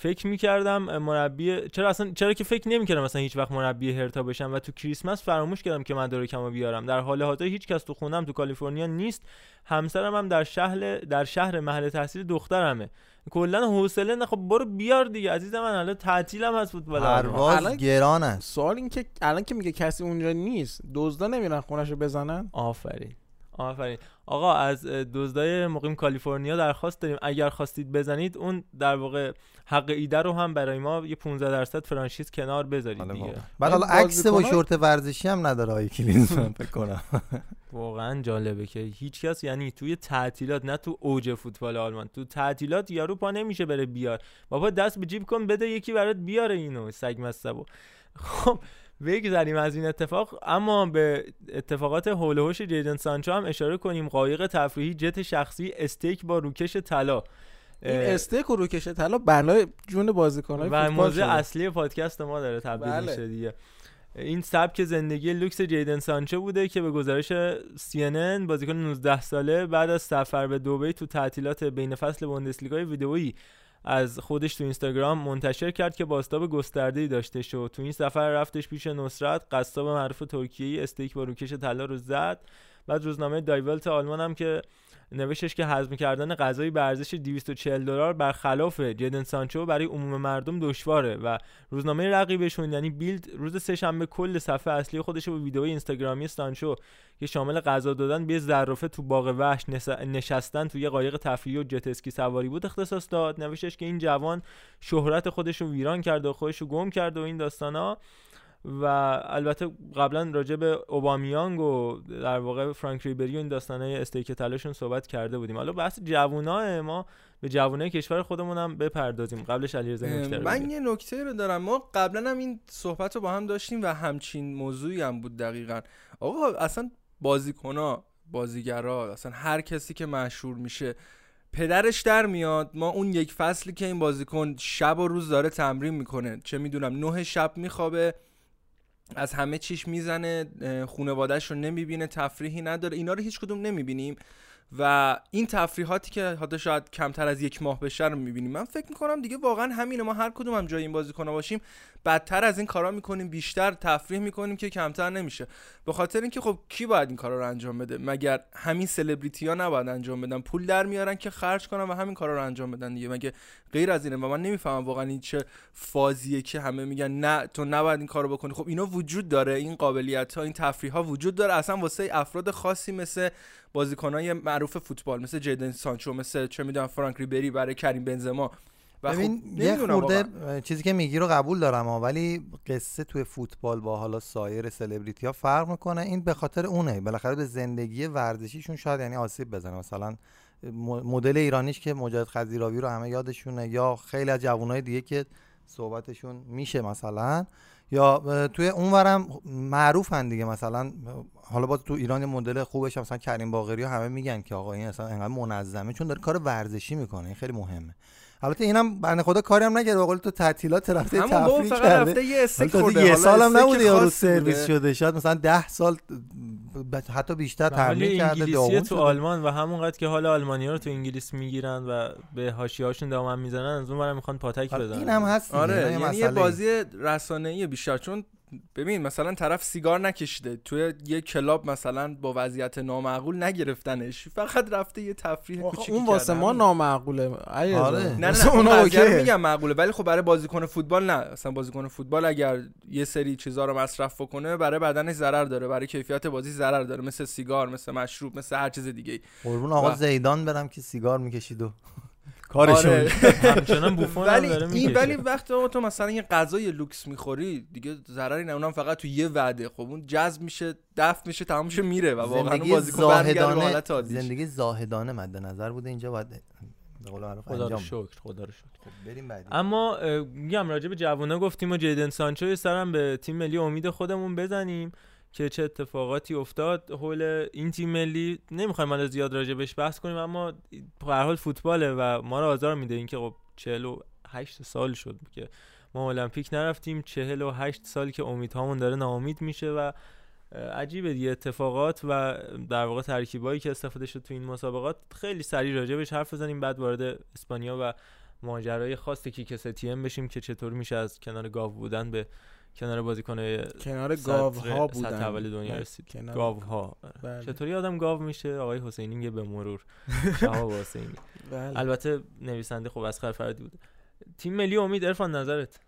فکر می‌کردم مربی چرا اصلا چرا که فکر نمی‌کردم مثلا هیچ وقت مربی هرتا بشم و تو کریسمس فراموش کردم که مدارکمو بیارم. در حال حاضر هیچ کس تو خونم تو کالیفرنیا نیست. همسرم هم در شهر در شهر محل تحصیل دخترمه. کلا حوصله نه. خب برو بیار دیگه. عزیز من الان تعطیلم از فوتبال. پرواز الان- گران است. سوال این که الان که میگه کسی اونجا نیست دزدا نمیرن خونش رو بزنن؟ آفرین. آفرین. آقا از دزدای مقیم کالیفرنیا درخواست داریم. اگر خواستید بزنید اون در واقع حق ایده رو هم برای ما یه 15 درصد فرانشیز کنار بذارید دیگه. بعد حالا عکس و بازیکن‌های- شورت ورزشی هم نداره آقای کلینزمن فکر کنم. واقعا جالبه که هیچ کس یعنی توی تعطیلات نه تو اوج فوتبال آلمان تو تعطیلات یارو پا نمیشه بره بیار. بابا دست به جیب کن بده یکی برات بیاره اینو سگ مستبو خب بگذریم از این اتفاق اما به اتفاقات حول و حوش جیدن سانچو هم اشاره کنیم قایق تفریحی جت شخصی استیک با روکش طلا این استیک و روکش طلا بلای جون بازیکن‌های و موضوع. اصلی پادکست ما داره تبدیل بله. میشه دیگه این سبک زندگی لوکس جیدن سانچو بوده که به گزارش CNN بازیکن 19 ساله بعد از سفر به دبی تو تعطیلات بین فصل بوندسلیگا ویدئویی از خودش تو اینستاگرام منتشر کرد که بازتاب گسترده‌ای داشته شد. تو این سفر رفتش پیش نصرت قصاب معروف ترکیه‌ای استیک با روکش طلا رو زد. بعد روزنامه دایولت آلمان هم که نوشتش که هضم کردن غذای به ارزش 240 دلار برخلاف جدن سانچو برای عموم مردم دشواره و روزنامه رقیبشون یعنی بیلد روز سهشنبه کل صفحه اصلی خودش رو به ویدئوی اینستاگرامی سانچو که شامل غذا دادن به ظرافه تو باغ وحش نشستن تو یه قایق تفریحی و جت اسکی سواری بود اختصاص داد. نوشتش که این جوان شهرت خودش رو ویران کرده و خودش رو گم کرده و این داستانا. و البته قبلا راجع به اوبامیانگ و در واقع فرانک ریبری و این داستانای استیک طلاشون صحبت کرده بودیم. حالا بحث جوونا ما به جوانای کشور خودمون هم بپردازیم. قبلش علیرضا نکته من بگه. یه نکته رو دارم. ما قبلا هم این صحبت رو با هم داشتیم و همچین موضوعی هم بود دقیقا. آقا اصلا بازیکنا بازیگرا اصلا هر کسی که مشهور میشه پدرش در میاد. ما اون یک فصلی که این بازیکن شب و روز داره تمرین می‌کنه. چه می‌دونم نه شب میخوابه. از همه چیش می‌زنه خونوادهش رو نمی‌بینه تفریحی نداره. اینا رو هیچ کدوم نمی‌بینیم. و این تفریحاتی که حتی شاید کمتر از یک ماه بشه رو می‌بینیم. من فکر می‌کنم دیگه واقعا همینه. ما هر کدوم هم جای این بازیکن باشیم بدتر از این کارا می‌کنیم بیشتر تفریح می‌کنیم که کمتر نمیشه. به خاطر اینکه خب کی باید این کارا رو انجام بده؟ مگر همین سلبریتی ها نباید انجام بدن؟ پول در میارن که خرج کنن و همین کارا رو انجام بدن دیگه. مگه غیر از اینه؟ و من نمی‌فهمم واقعا این چه فازیه که همه میگن نه تو نباید این کارو بکنی. خب اینا وجود داره. این قابلیت ها این تفریح ها وجود داره. اصلا واسه افراد خاصی مثل بازیکنای معروف فوتبال مثل جیدن سانچو مثل چه می‌دونم فرانک ریبری برای کریم بنزما. و ببین خب یه خورده چیزی که میگی رو قبول دارم ها ولی قصه توی فوتبال با حالا سایر سلبریتی ها فرق می‌کنه. این به خاطر اونه. بالاخره به زندگی ورزشیشون شاید یعنی آسیب بزنه. مثلا مدل ایرانیش که مجاهد خزیراوی رو همه یادشونه یا خیلی از جوانای دیگه که صحبتشون میشه مثلا. یا توی اونورم معروفن دیگه مثلا حالا باز تو ایران مدل خوبش مثلا کریم باقری همه میگن که آقا این اصلا انقدر منظمه چون داره کار ورزشی می‌کنه این خیلی مهمه. البته اینم بنده خدا کاری هم نکرده به تو تعطیلات رفته تفریح کرده. رفته یه استیک خورده. یه سالم نبوده یارو سرویس شده. شاید مثلا 10 سال حتی بیشتر تمرین کرده انگلیسی تو آلمان و همونقدر که حال آلمانی‌ها رو تو انگلیس می‌گیرن و به حاشیه‌هاشون دامن می‌زنن از اون می‌خوان پاتک بزنن. این هم هست آره یعنی یه بازی رسانه‌ای بیشتر. چون ببین مثلا طرف سیگار نکشیده. توی یه کلاب مثلا با وضعیت نامعقول نگرفتنش. فقط رفته یه تفریح کوچیکی اون واسه ما نامعقوله. آره. نه نه اونا میگم معقوله. ولی خب برای بازیکن فوتبال نه. مثلا بازیکن فوتبال اگر یه سری چیزا رو مصرف بکنه برای بدنش ضرر داره. برای کیفیت بازی ضرر داره. مثل سیگار مثل مشروب مثل هر چیز دیگه قربون آقا زیدان برم که سیگار می‌کشید و کارشون. آره. همچنان بوفون ولی داره این ولی وقتی تو مثلا یه غذای لوکس می‌خوری دیگه ضرری نه اونم فقط تو یه وعده. خب اون جذب میشه دفع میشه تمام میشه میره و واقعا اون بازیکن عادی زندگی زاهدانه مد نظر بوده. اینجا باید خدا رو شکر خدا رو شکر. خب بریم بعدی. اما میگم راجع به جوونا گفتیم و جیدن سانچو سرم به تیم ملی امید خودمون بزنیم. که چه اتفاقاتی افتاد. حول این تیم ملی نمی‌خوایم حالا زیاد راجع بهش بحث کنیم اما به حال فوتباله و ما رو آزار میده اینکه خب 48 سال شد که ما المپیک نرفتیم. 48 سال که امیدهامون داره ناامید میشه و عجیبه دیگه. اتفاقات و در واقع ترکیبایی که استفاده شد تو این مسابقات خیلی سریع بهش حرف بزنیم بعد وارد اسپانیا و ماجرای خاص کیک ستیم بشیم که چطور میشه از کنار گاو بودن به کنار بازیکن کنار گاو ها بودن. اول دنیا رسید. گاو ها بله. چطوری آدم گاو میشه؟ آقای حسینی میگه به مرور. شهاب حسینی. بله. البته نویسنده خوب اسخر فردی بود. تیم ملی امید عرفان نظرت؟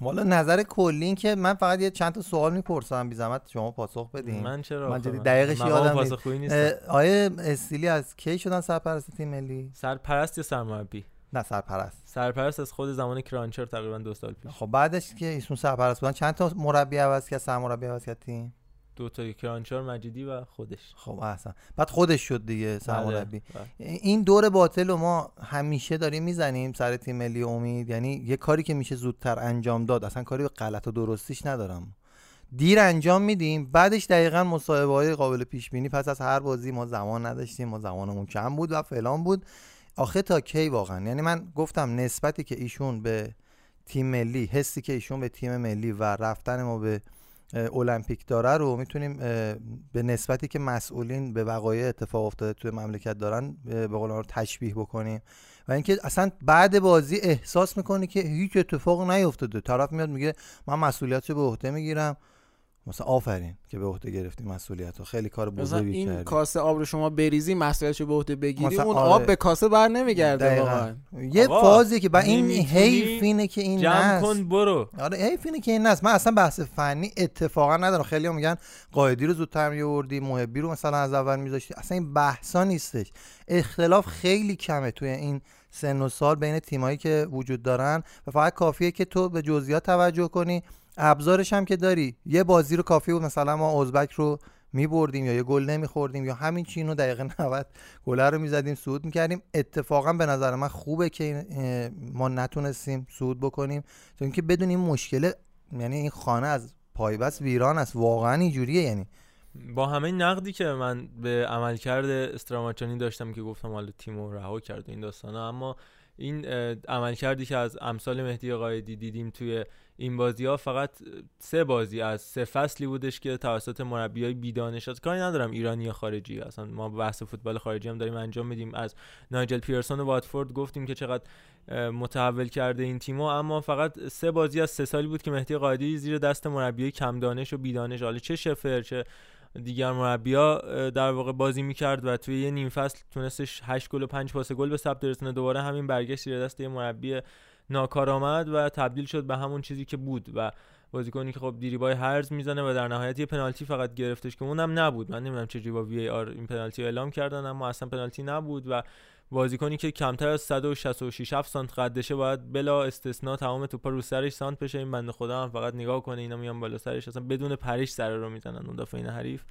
والا نظر کلی این که من فقط یه چند تا سوال می‌پرسم. بی زحمت شما پاسخ بدین. من چرا من دقیقش یادم نیست. آقای استیلی از کی شدن سرپرست تیم ملی؟ سرپرست یا سرمربی؟ نه سرپرست. سرپرست از خود زمان کرانچر تقریبا دو سال پیش. خب بعدش که ایشون سرپرست بودن چند تا مربی عوض کرد؟ سرمربی عوض کرد تیم؟ دو تا کرانچر مجیدی و خودش. خب احسن بعد خودش شد دیگه بله، سرمربی بله. این دور باطل رو ما همیشه داریم می‌زنیم سر تیم ملی امید. یعنی یه کاری که میشه زودتر انجام داد اصلا کاری به غلط و درستیش ندارم. دیر انجام میدیم. بعدش دقیقا مصاحبه های قابل پیش بینی پس از هر بازی ما زمان نداشتیم. ما زمانمون کم بود و فلان بود. آخه تا کی واقعا؟ یعنی من گفتم نسبتی که ایشون به تیم ملی حسی که ایشون به تیم ملی و رفتن ما به المپیک داره رو می‌تونیم به نسبتی که مسئولین به وقایع اتفاق افتاده توی مملکت دارن به قول رو تشبیه بکنیم. و اینکه اصلا بعد بازی احساس می‌کنی که هیچ اتفاق نیفتاده. طرف میاد میگه من مسئولیت رو به عهده می‌گیرم. مثلا آفرین که به عهده گرفتی مسئولیت رو خیلی کار بزرگی این کردی. کاسه آب رو شما بریزی مسئولیتشو به عهده بگیری اون آره. آب به کاسه بر نمیگرده واقعا. یه فازی که با این حیف اینه که این جمع کن برو. آره حیف اینه که این نست. من اصلا بحث فنی اتفاقا ندارم. خیلی هم میگن قائدی رو زودتر میوردی محبی رو مثلا از اول میذاشتی. اصلا این بحثا نیستش. اختلاف خیلی کمه توی این سن و سال بین تیمایی که وجود دارن و فقط کافیه که تو به جزئیات توجه کنی. ابزارش هم که داری. یه بازی رو کافی بود. مثلا ما ازبک رو میبردیم یا یه گل نمیخوردیم یا همین چینو دقیقه 90 گله رو می‌زدیم صعود می‌کردیم. اتفاقا به نظر من خوبه که ما نتونستیم صعود بکنیم. چون اینکه بدون این مشکل یعنی این خانه از پایبست ویران است. واقعا اینجوریه. یعنی با همه نقدی که من به عملکرد استراماچانی داشتم که گفتم حالا تیمو رها کرد این داستانا اما این عملکردی که از امثال مهدی قایدی دیدیم توی این بازی ها فقط سه بازی از سه فصلی بودش که توسط مربی های بیدانش از کاری ندارم ایرانی یا خارجی. اصلا ما بحث فوتبال خارجی هم داریم انجام میدیم. از نایجل پیرسون و واتفورد گفتیم که چقدر متحول کرده این تیمو. اما فقط سه بازی از سه سالی بود که مهدی قایدی زیر دست مربی کم دانش و بیدانش. حالا چه شفر چه دیگر مربیا در واقع بازی می‌کرد و توی یه نیم فصل تونستش 8 گل و 5 پاس گل به ثبت رسونه دوباره همین برگشت زیر دست یه مربی ناکارآمد و تبدیل شد به همون چیزی که بود و بازیکنی که خب دیریبای هرز می‌زنه و در نهایت یه پنالتی فقط گرفتش که اونم نبود. من نمی‌دونم چجوری با وی آر این پنالتی اعلام کردن اما اصلا پنالتی نبود و بازیکنی که کمتر از 166 7 سانت قدشه باید بلا استثنا تمام توپا رو سرش سانت بشه. این بنده خدا هم فقط نگاه کنه اینا میان بالا سرش اصلا بدون پریش سر رو می‌زنن مدافعین حریف.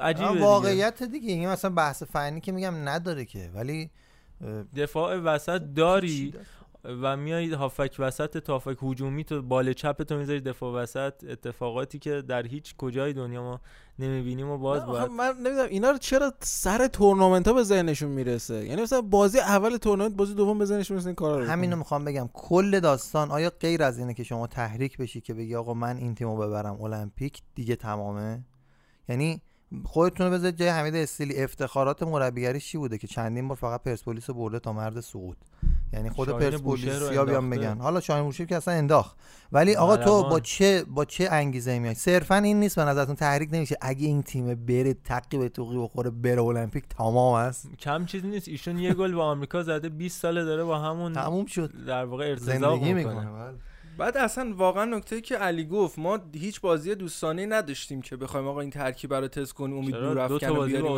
عجیبه واقعیت دیگه این مثلا بحث فنی که میگم نداره که. ولی دفاع وسط داری. و میای هافک وسط تا هافک هجومی تو بال چپ تو می‌ذاری دفاع وسط. اتفاقاتی که در هیچ کجای دنیا ما نمی‌بینیم و باز باید من نمی‌دونم اینا رو چرا سر تورنمنت ها به ذهنشون می‌رسه؟ یعنی مثلا بازی اول تورنمنت بازی دوم به ذهنشون می‌رسه این کارا رو همینو می‌خوام بگم. کل داستان آیا غیر از اینه که شما تحریک بشی که بگی آقا من این تیمو ببرم؟ المپیک دیگه تمامه؟ یعنی خودتون رو بذارید جای حمید استیلی. افتخارات مربیگری چی بوده که چندین بار فقط پرسپولیس برده تا مرد سقوط؟ یعنی خود پرسپولیسیا بیان بگن. حالا شاهین بوشهر که اصلا انداخت. ولی آقا تو با چه با چه انگیزه میای؟ صرفا این نیست به نظرتون تحریک نمیشه. اگه این تیم بره تقی به توقی بخوره بره المپیک تمام است. کم چیزی نیست. ایشون یه گل با آمریکا زده 20 ساله داره با همون تموم شد. در واقع ارتضاع می‌کنه. بعد اصلا واقعا نکته که علی گفت ما هیچ بازی دوستانه نداشتیم که بخوایم آقا این ترکیب رو تست کنیم امید نور افکن بیاریم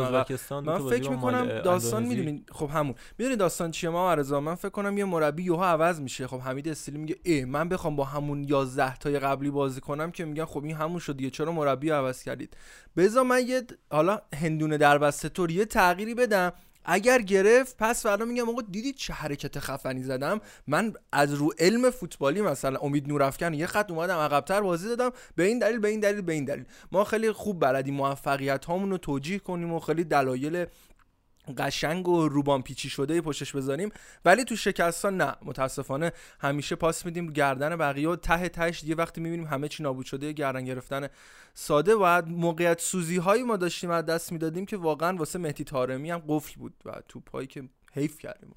من فکر می‌کنم داستان می‌دونین؟ خب همون. می‌دونین داستان چیه؟ ما ارزا من فکر کنم یه مربی یوها عوض میشه. خب حمید استیلی میگه ای من بخوام با همون 11 تای قبلی بازی کنم که میگن خب این همون شد دیگه چرا مربی عوض کردید؟ بذار من یه حالا هندونه در بسته طور یه تغییری بدم. اگر گرفت پس فردا میگم آقا دیدید چه حرکت خفنی زدم؟ من از رو علم فوتبالی مثلا امید نورافکن یه خط اومدم عقبتر بازی دادم. به این دلیل به این دلیل به این دلیل. ما خیلی خوب بلدیم موفقیت هامون رو توجیه کنیم و خیلی دلایل قشنگ و روبان پیچی شده پشتش بذاریم. ولی تو شکستان نه. متاسفانه همیشه پاس میدیم گردن بقیه و ته تهش یه وقتی می‌بینیم همه چی نابود شده گردن گرفتن ساده. و موقعیت سوزی هایی ما داشتیم از دست می‌دادیم که واقعا واسه مهدی تارمی هم قفل بود و تو پایی که حیف کردیم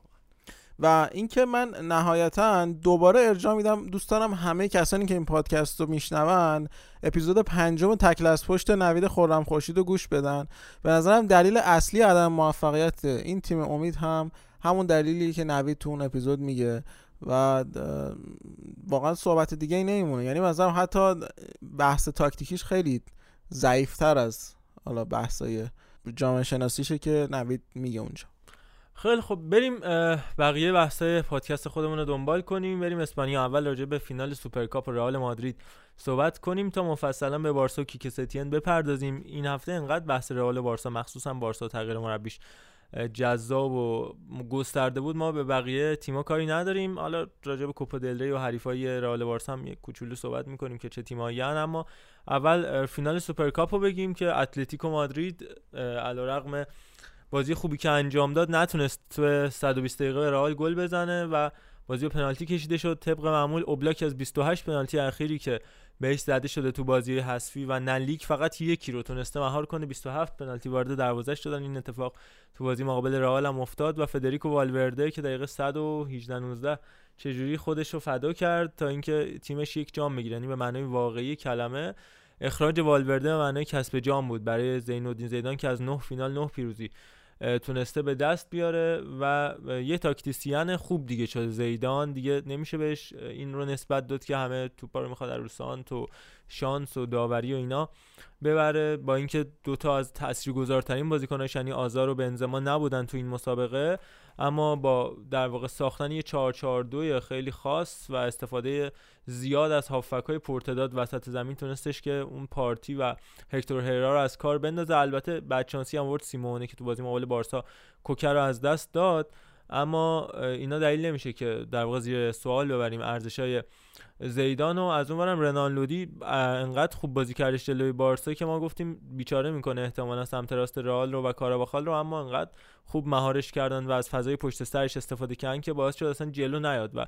و اینکه من نهایتا دوباره ارجاع میدم دوست دارم همه کسانی که این پادکست رو میشنون اپیزود پنجم تکل از پشت نوید خورم خورشید رو گوش بدن. به نظرم دلیل اصلی عدم موفقیت این تیم امید هم همون دلیلی که نوید تو اون اپیزود میگه و واقعا صحبت دیگه ای نمیمونه. یعنی مثلا حتی بحث تاکتیکیش خیلی ضعیفتر از حالا بحثای جامعه شناسیشه که نوید میگه اونجا. خیلی خب بریم بقیه بحثای پادکست خودمون رو دنبال کنیم. بریم اسپانیا. اول راجع به فینال سوپرکاپ رئال مادرید صحبت کنیم تا مفصلا به بارسا و کیکه ستین بپردازیم. این هفته انقدر بحث رئال بارسا مخصوصا بارسا تغییر مربیش جذاب و گسترده بود. ما به بقیه تیما کاری نداریم. حالا راجع به کوپا دل و حریفای رئال بارسا هم یک کوچولو صحبت می‌کنیم که چه تیمایی اما اول فینال سوپرکاپ رو بگیم که اتلتیکو مادرید علیرغم بازی خوبی که انجام داد نتونست تو 120 دقیقه رئال گل بزنه و بازی و پنالتی کشیده شد. طبق معمول اوبلاک از 28 پنالتی اخیری که بهش زده شده تو بازی حذفی و نلیک فقط یکی رو تونسته مهار کنه. 27 پنالتی وارد دروازش دادن این اتفاق تو بازی مقابل رئال هم افتاد و فدریکو والورده که دقیقه 118 19 چجوری خودش رو فدا کرد تا اینکه تیمش یک جام بگیره. یعنی به معنای واقعی کلمه اخراج والورده به معنای کسب جام بود. برای زینالدین زیدان که از 9 فینال 9 پیروزی تونسته به دست بیاره و یه تاکتیسیان خوب دیگه شده زیدان دیگه نمیشه بهش این رو نسبت داد که همه توپا رو می‌خواد روسان تو شانس و داوری و اینا ببره. با اینکه دوتا از تاثیرگذارترین بازیکناش یعنی آزار و بنزما نبودن تو این مسابقه اما با در واقع ساختن یه 442 خیلی خاص و استفاده زیاد از هافک های پرتداد وسط زمین تونستش که اون پارتی و هکتور هررا رو از کار بندازه. البته بدشانسی هم آورد سیمونه که تو بازی مقابل بارسا کوکه رو از دست داد. اما اینا دلیل نمیشه که در واقع زیر سوال ببریم ارزشای زیدان و از اونورم رنان لودی انقدر خوب بازی کردش جلوی بارسا که ما گفتیم بیچاره می‌کنه احتمالا سمت راست رئال رو و کارواخال رو اما انقدر خوب مهارش کردن و از فضای پشت سرش استفاده کردن که باعث شد اصلا جلو نیاد و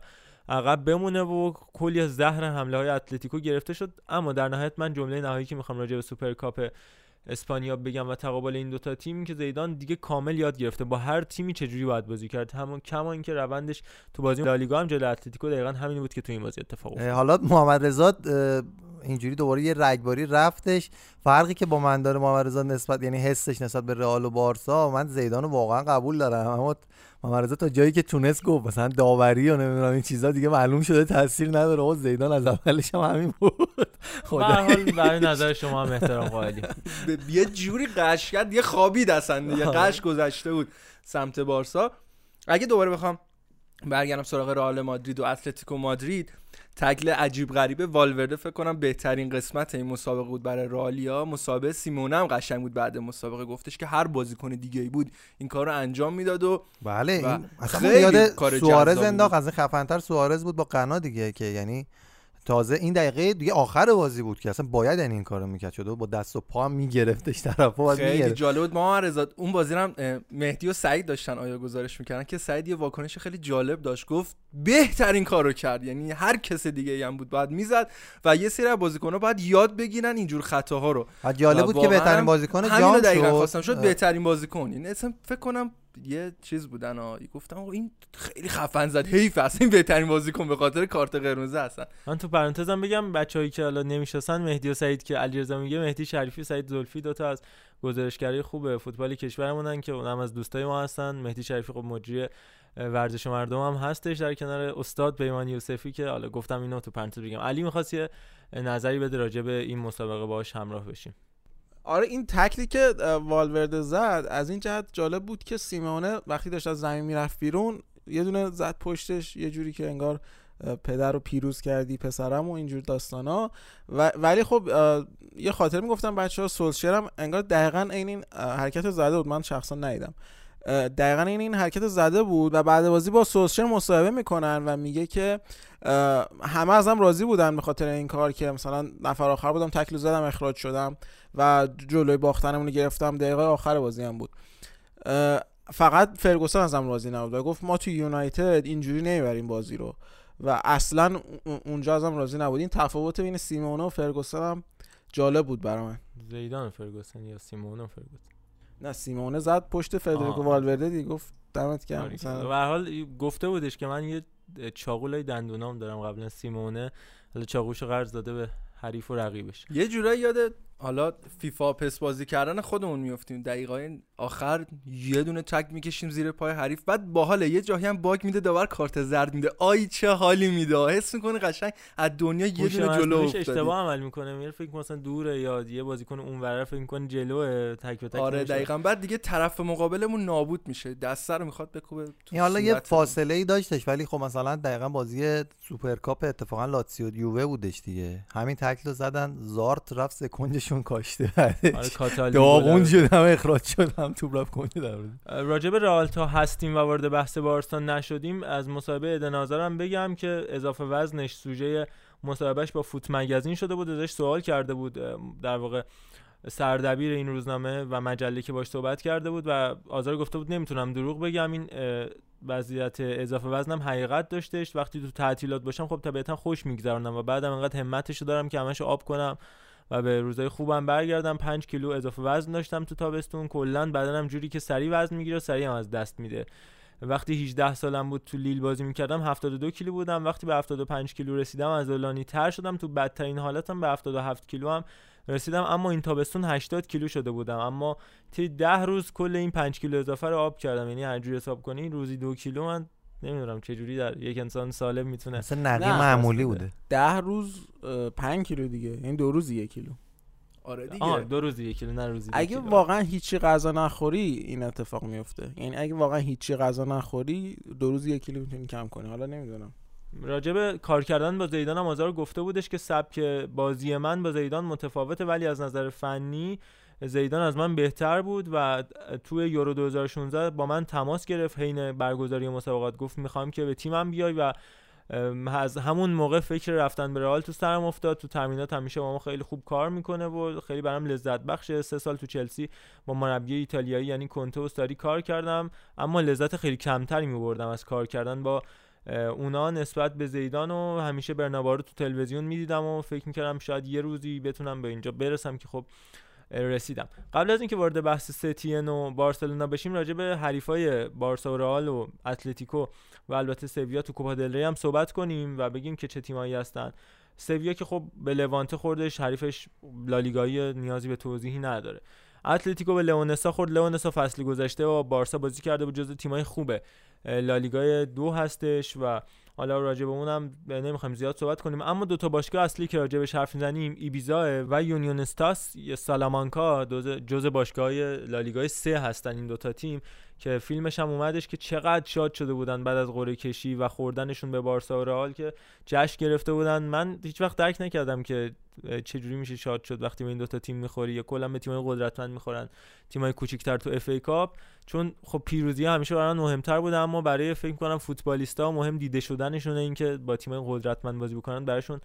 عقب بمونه و کلی از زهر حمله های اتلتیکو گرفته شد. اما در نهایت من جمله نهایی که می‌خوام راجع به سوپرکاپ اسپانیا بگم و تقابل این دوتا تیم که زیدان دیگه کامل یاد گرفته. با هر تیمی چجوری باید بازی کرد؟ همون کما اینکه روندش تو بازی لالیگا هم جلوی اتلتیکو دقیقا همین بود که تو این بازی اتفاق افتاد. حالا محمد رضا اینجوری دوباره یه رگباری رفتش. فرقی که با من داره محمد رضا نسبت یعنی حسش نسبت به رئال و بارسا من زیدان رو واقعا قبول دارم. اما محمد تا جایی که تونست گفت مثلا داوری و نمی‌دونم این چیزا دیگه معلوم شده تاثیر نداره. و زیدان از اولش هم همین بود. خدا حال برای نظر شما هم احترام قائلیم یه جوری قش کرد یه خوابید اصلا یه قش گذشته بود سمت بارسا. اگه دوباره بخوام برگردم سراغ رئال مادرید و اتلتیکو مادرید تگل عجیب غریبه والورده فکر کنم بهترین قسمت این مسابقه بود برای رالیا. مسابقه سیمونه هم قشنگ بود بعد مسابقه. گفتش که هر بازیکن دیگه ای بود این کار رو انجام می‌داد و بله و این اصلا خیلی یاد سوارز انداخت. از این خفنتر سوارز بود با قنا دیگه که یعنی تازه این دقیقه دیگه آخر بازی بود که اصلا باید یعنی این کارو می‌کرد. شده با دست و پا هم میگرفتش طرفو باید خیلی می‌گرفت. جالب بود. ما رضا اون بازی هم مهدی و سعید داشتن آیا گزارش می‌کردن که سعید یه واکنش خیلی جالب داشت. گفت بهترین کارو کرد. یعنی هر کس دیگه ای هم بود. باید می‌زد و یه سری از بازیکن‌ها باید یاد بگیرن اینجور خطاها رو. جالب بود که بهترین بازیکن جام دقیقاً شد. خواستم. شد بهترین بازیکن. این اصلا فکر کنم یه چیز بودن ها. گفتم این خیلی خفن زد. حیف اصلا این بهترین بازیکن به خاطر کارت قرمز هستن. من تو پرانتزم بگم بچه‌هایی که حالا نمی‌شناسن مهدی و سعید که علیرضا میگه مهدی شریفی سعید زلفی دوتا از گزارشگرای خوب فوتبال کشورمونن که اونم از دوستای ما هستن. مهدی شریفی خب مجری ورزش مردم هم هستش. در کنار استاد پیمان یوسفی که حالا گفتم اینو تو پرانتز بگم. علی می‌خواست یه نظری بده راجع به این مسابقه باش همراه بشیم. آره این تکلی که والورده زد از این جهت جالب بود که سیمونه وقتی داشت از زمین می‌رفت بیرون یه دونه زد پشتش یه جوری که انگار پدر رو پیروز کردی پسرم و اینجور داستانا. و ولی خب یه خاطر می‌گفتم بچه ها سولشر هم انگار دقیقا این این حرکت زده بود. من شخصا ندیدم. دقیقا این این حرکت زده بود و بعد بازی با سولشر مصاحبه می‌کنن و میگه که همه ازم راضی بودن به خاطر این کار که مثلا نفر آخر بودم تکل زدم اخراج شدم و جلوی باختنمون رو گرفتم. دقیقه آخر بازی هم بود. فقط فرگوسن ازم راضی نبود و گفت ما تو یونایتد اینجوری نمی‌بریم بازی رو. و اصلا اون- اونجا ازم راضی نبود. این تفاوت بین سیمونه و فرگوسن هم جالب بود برای من. زیدان فرگوسن یا سیمون و فرگوسن؟ نه سیمونه زد پشت فدریکو. والورده دیگه. گفت دمت گرم. به مثلا هر حال گفته بودش که من یه چاقولای دندونام دارم قبلا سیمونه. حالا چاقوشو قرض داده به حریف و رقیبش. یه جورایی یاد حالا فیفا پس بازی کردن خودمون میفتیم دقیقه آخر یه دونه تک می‌کشیم زیر پای حریف. بعد باحاله یه جایی هم باگ میده داور کارت زرد میده. آی چه حالی میده. حس می‌کنه قشنگ از دنیا یه دونه جلو افتادی. اشتباه عمل می‌کنه. میره فکر مثلا دوره یا یه بازیکن اون ور فکر می‌کنه جلوه تک به تک آره. دقیقا. بعد دیگه طرف مقابلمون نابود میشه. دست رو می‌خواد بکوبه تو این حالا یه. فاصله ای داشتش ولی خب مثلا دقیقا بازی سوپرکاپ اتفاقا لاتسیو یووه بودش دیگه. همین تکل رو زدن زارت رفت سکنجشون کاشته آره داغون گل شد هم اخراج شد هم توپ رفت کنج دروازه راجع به رئال تا هستیم و وارد بحث بارسا نشدیم از مصاحبه ادن هازارم بگم که اضافه وزنش سوژه مصاحبهش با Foot Magazine شده بود ازش سوال کرده بود در واقع سردبیر این روزنامه و مجله که باش صحبت کرده بود و هازار گفته بود نمی‌تونم دروغ بگم. این وضعیت اضافه وزنم حقیقت داشتش. وقتی تو تعطیلات باشم خب طبیعتا خوش میگذرونم و بعدم انقدر همتشو دارم که همشو آب کنم. و به روزای خوبم برگردم 5 کیلو اضافه وزن داشتم تو تابستون. کلا بدنم جوری که سریع وزن می‌گیره سریع هم از دست میده. وقتی 18 سالم بود تو لیل بازی می‌کردم 72 کیلو بودم. وقتی به 75 کیلو رسیدم از اولانی تر شدم. تو بدترین حالتم به 77 کیلو هم رسیدم. اما این تابستون 80 کیلو شده بودم. اما طی 10 روز کل این 5 کیلو اضافه رو آب کردم. یعنی هر جوری حساب کنی روزی دو کیلو من نمی‌دونم چه جوری در یک انسان سالم می‌تونه مثلا نقی معمولی اصلا. بوده. ده روز پنج کیلو دیگه. این دو روز یک کیلو. آره دیگه. آه دو روزی یک کیلو نه روزی اگه کیلو. واقعا هیچی غذا نخوری این اتفاق میفته یعنی اگه واقعا هیچی غذا نخوری دو روز یک کیلو می‌تونی کم کنی. حالا نمی‌دونم. راجب کار کردن با زیدان هم آزار گفته بودش که سبک بازی من با زیدان متفاوته ولی از نظر فنی زیدان از من بهتر بود و توی یورو 2016 با من تماس گرفت حین برگزاری مسابقات. گفت می‌خوام که به تیمم بیای و از همون موقع فکر رفتن به رئال تو سرم افتاد. تو تمرینات همیشه با ما خیلی خوب کار می‌کنه و خیلی برام لذت بخشه. سه سال تو چلسی با مربی ایتالیایی یعنی کنته و ساری کار کردم. اما لذت خیلی کمتری میبردم از کار کردن با اونا نسبت به زیدان و همیشه برنابا رو تو تلویزیون می‌دیدم و فکر می‌کردم شاید یه روزی بتونم به اینجا برسم که خب رسیدم. قبل از اینکه وارد بحث ستین و بارسلونا بشیم راجع به حریفای بارسا و رئال و اتلتیکو و البته سویا تو کوپا دل هم صحبت کنیم و بگیم که چه تیمایی هستن. سویا که خب به لوانته خوردش حریفش لالیگایی نیازی به توضیحی نداره. اتلتیکو به لئونسا خورد. لئونسا فصل گذشته و بارسا بازی کرده بود جزو تیمای خوبه. لالیگای دو هستش و حالا راجع به اونم نمی‌خوایم زیاد صحبت کنیم اما دو تا باشگاه اصلی که راجع بهش حرف می‌زنیم ایبیزا و یونیون استاس یا سالامانکا جز باشگاه لالیگای سه هستن این دوتا تیم. که فیلمش هم اومدش که چقدر شاد شده بودن بعد از قرعه کشی و خوردنشون به بارسا و رئال که جشن گرفته بودن. من هیچ وقت درک نکردم که چجوری میشه شاد شد وقتی به این دوتا تیم می‌خوری. یا کلا به تیمای قدرتمند می‌خورن. تیمای کوچیکتر تو FA Cup. چون خب پیروزی همیشه برای مهمتر بوده اما برای فکر کنم فوتبالیستا مهم دیده شدنشونه اینکه با تیمای قدرتمند بازی بکنن براشون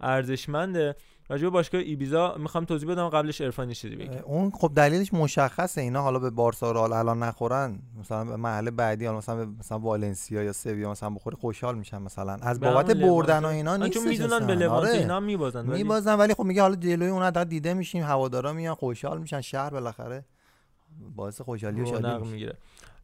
ارزشمنده. راجع به باشگاه ایبیزا می‌خوام توضیح بدم قبلش عرفانی چیزی بگم اون خب دلیلش مشخصه. اینا حالا به بارسا رو الان نخورن. مثلا به محل بعدی حالا مثلا مثلا والنسیا یا سویا مثلا بخوری خوشحال میشن مثلا. از بابت بردن و اینا نیست چون می‌دونن به لوانت آره. اینا میبازن ولی میبازن ولی خب میگه حالا جلوی اون عدد دیده میشیم هوادارا میان خوشحال میشن شهر بالاخره باعث خوشحالی و شادی می‌گیره.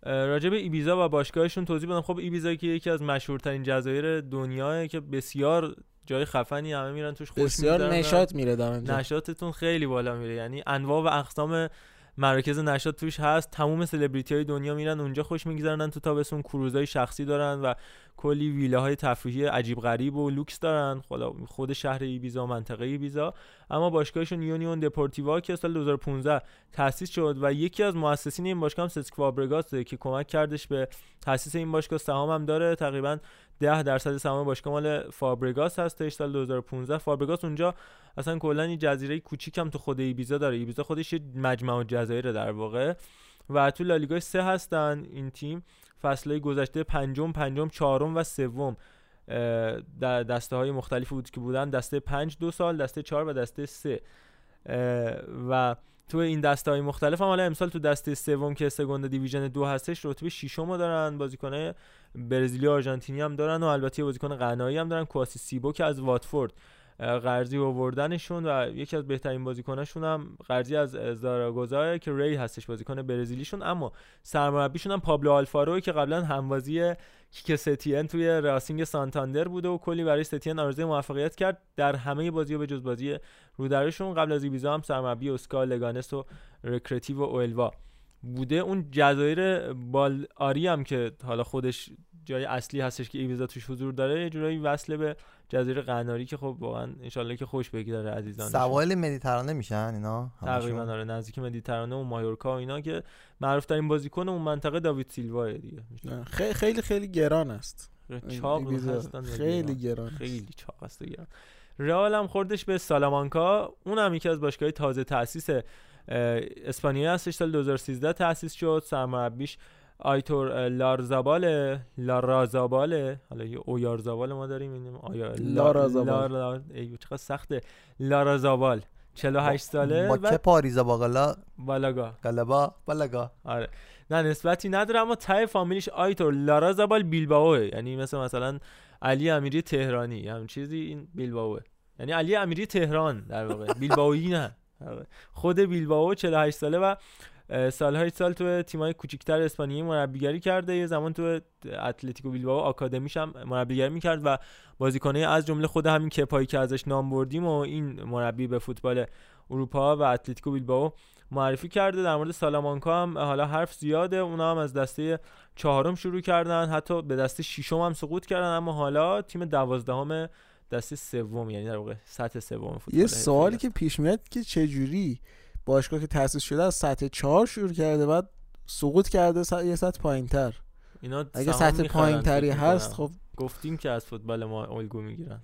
راجع به ایبیزا و باشگاهشون توضیح بدم. خب ایبیزا که یکی از مشهورترین جزایر دنیاه که بسیار جای خفنی همه میرن توش خوش بسیار نشاط میره دم نشاطتون خیلی بالا میره. یعنی انواع و اقسام مراکز نشاط توش هست. تموم سلبریتی های دنیا میرن اونجا خوش میگذرنن تو تابستون. کروزای شخصی دارن و کلی ویلاهای تفریحی عجیب غریب و لوکس دارن. خود شهر ایبیزا منطقه ایبیزا. اما باشگاهشون یونیون دپورتیوا که سال 2015 تأسیس شد و یکی از مؤسسین این باشگاه هم سسک که کمک کردش به تأسیس این باشگاه. سهام هم داره. تقریبا 10 درصد سهام باشگاه مال فابرگاس هستش سال 2015 فابرگاس اونجا اصلا کلا یه جزیره کوچیکم تو خود ایبیزا داره. ایبیزا خودش یه مجمع جزایر در واقع. و تو لالیگا سه هستن این تیم. فصلهای گذشته پنجم پنجم چهارم و سوم. در دسته های مختلفی بود که بودن. دسته پنج دو سال دسته چهار و دسته سه. و تو این دسته های مختلف هم حالا امسال تو دسته سوم که سگوندا دیویژن دو هستش رتبه ششم دارن. بازیکنه برزیلی آرژانتینی هم دارن و البته بازیکن غنایی هم دارن. کواسی سیبو که از واتفورد قرضی آوردنشون و یکی از بهترین بازیکناشون هم قرضی از زاراگوزا که ری هستش بازیکن برزیلیشون. اما سرمربیشون هم پابلو آلفارو که قبلا هموازی کیکه ستین توی راسینگ سانتاندر بوده و کلی برای ستین آرزوی موفقیت کرد. در همه بازی به جز بازی رودرروشون قبل از ایبیزا هم سرمربی اسکا لگانس و رکرئاتیوو اوئلوا. بوده. اون جزایر بالئاری هم که حالا خودش جای اصلی هستش که ایبیزا توش حضور داره یه جورایی وصله به جزیره قناری که خب واقعا انشالله که خوش بگذره عزیزان سواحل مدیترانه میشن اینا؟ تقریبا آره نزدیک مدیترانه و مایورکا و اینا که معروف ترین بازیکن اون منطقه داوید سیلوا دیگه. خیلی خیلی خیلی گران است. چاق هستن خیلی گران خیلی چاق است گران رئال هم خوردش به سالامانکا. اون هم یکی از باشگاه تازه تاسیس اسپانیا هستش سال 2013 تاسیس شد. سرمربیش آیتور لارزابال لارازاباله حالا یه اویارزابال ما داریم این آیا لارازابال لار... چقدر سخته. لارازابال 48 ساله. با چه پاریزا باقلا بالاگا. گلبا بالاگا. آره. نه نسبتی نداره اما تای فامیلیش آیتور. لارازابال بیلباوه یعنی مثل مثلا علی امیری تهرانی هم چیزی این بیلباوه یعنی علی امیری تهران در واقع. بیلباویی نه. خود بیلباو 48 ساله و سالهای سال تو تیمای کوچیکتر اسپانیایی مربیگری کرده. یه زمان تو اتلتیکو بیلبائو آکادمیش هم مربیگری می‌کرد و بازیکنه از جمله خود همین کپایی که ازش نام بردیم و این مربی به فوتبال اروپا و اتلتیکو بیلبائو معرفی کرده. در مورد سالامانکا هم حالا حرف زیاده. اونا هم از دسته چهارم شروع کردن. حتی به دسته ششم هم سقوط کردن. اما حالا تیم دوازدهم دسته سوم یعنی در واقع سطح سوم فوتبال یه سوالی که پیش میاد که چه جوری باشگاه که تاسیس شده از سطح چهار شروع کرده بعد سقوط کرده یه سطح پایین تر اینا اگه سطح می‌خرن، پایین تری فکر هست. خب. گفتیم که از فوتبال ما الگو می‌گیرن.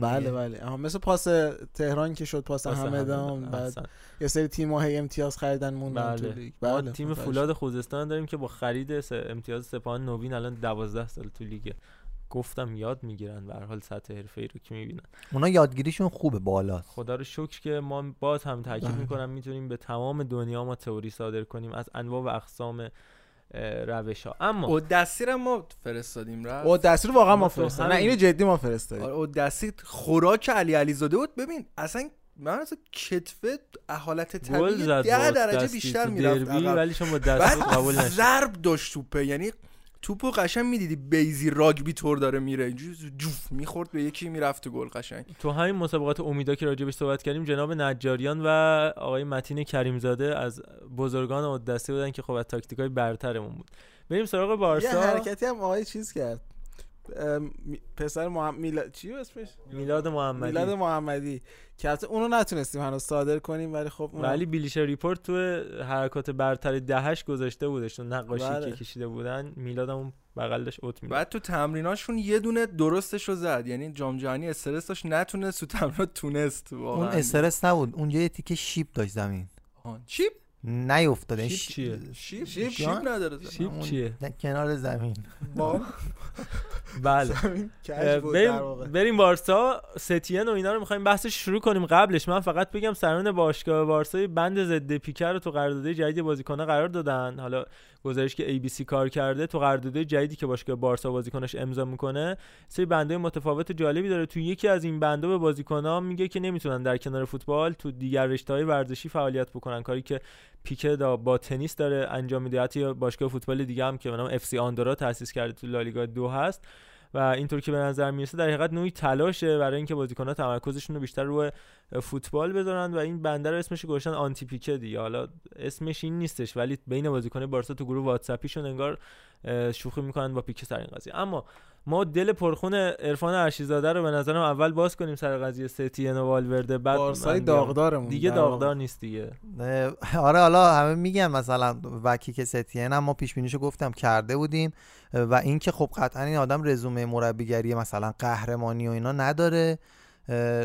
بله. بله. آها مثل پاس تهران که شد پاس همدان بعد یه سری تیم هی امتیاز خریدن موندن تو بله. لیگ. ما بله تیم متوجه. فولاد خوزستان داریم که با خرید امتیاز سپاهان نوین الان 12 سال تو لیگه. گفتم یاد می‌گیرن به هر حال سطح حرفه‌ای رو که می‌بینن. اونا یادگیریشون خوبه بالاست. خدا رو شکر که ما باز هم تاکید بله. می‌کنم می‌تونیم به تمام دنیا ما تئوری صادر کنیم از انواع و اقسام روش ها اما و دستیر ما فرستادیم رفت. او دستور واقعا ما فرستادیم. نه اینو جدی ما فرستادیم. آره، و دستیر خوراک علی علی زاده بود. ببین اصلا من اصلا کتفه حالت طبیعی زد ده باز درجه دستی بیشتر می‌رفت. ولی شما دست قبول نشد ضرب داشت توپه. یعنی توپو قشنگ می‌دیدی بیزی راگبی طور داره میره. اینجوری جوف می‌خورد به یکی می‌رفت تو گل قشنگ. تو همین مسابقات امیدا که راجبش صحبت کردیم جناب نجاریان و آقای متین کریمزاده از بزرگان اوت دستی بودن که خب از تاکتیکای برترمون بود. بریم سراغ یه بارسا حرکتی هم آقای چیز کرد. پسر محمد میلاد چی اسمش؟ میلاد محمدی. میلاد محمدی. که البته اونو نتونستیم هنوز صادر کنیم ولی خب اونم- ولی Bleacher Report تو حرکات برتر دهش گذاشته بودش. اون نقاشی بله. که کشیده بودن میلاد هم بغل داشت اوت می‌داد. بعد تو تمریناشون یه دونه درستش رو زد. یعنی جام جهانی استرس داشت نتونست تو تمرینات تونست اون واقعا استرس نبود. اونجا یه تیکه شیب داشت زمین. آه، چیپ نیافتاد این شیب چیه؟ شیپ شیپ شیپ جان؟ نداره. شیب چیه؟ کنار زمین. با بله. کج بود در بریم. بریم بارسا. ستین و اینا رو می‌خوایم بحثش شروع کنیم قبلش. من فقط بگم سران باشگاه بارسا بند ضد پیکر رو تو قرارداد جدید بازیکن‌ها قرار دادن. حالا گزارش که ABC کار کرده تو قرارداد جدیدی که باشگاه بارسا بازیکناش امضا می‌کنه. سری بنده متفاوت جالبی داره. تو یکی از این بنده به بازیکن‌ها میگه که نمی‌تونن در کنار فوتبال تو دیگر رشته‌های ورزشی فعالیت بکنن. کاری که پیکه دا با تنیس داره انجام میده. یه باشگاه فوتبال دیگه هم که به نام اف سی آندورا تأسیس کرده تو لالیگا دو هست. و اینطور که به نظر می‌رسه در حقیقت نوعی تلاشه برای اینکه بازیکن‌ها تمرکزشون رو بیشتر روی فوتبال بذارن و این بنده رو اسمش گذاشتن آنتی پیکه دیگه حالا اسمش این نیستش ولی بین بازیکن بارسا تو گروه واتساپیشون انگار شوخی می‌کنن با پیکه سر این قضیه. اما ما دل پرخون عرفان ارشیزاده رو به نظرم اول باز کنیم سر قضیه ستین و والورده بعد بارسای. داغدارمون دیگه. داغدار نیست دیگه آره حالا همه میگن مثلا وکی که ستین هم ما پیش بینیشو گفتم کرده بودیم و اینکه خب قطعا این آدم رزومه مربیگری مثلا قهرمانی و اینا نداره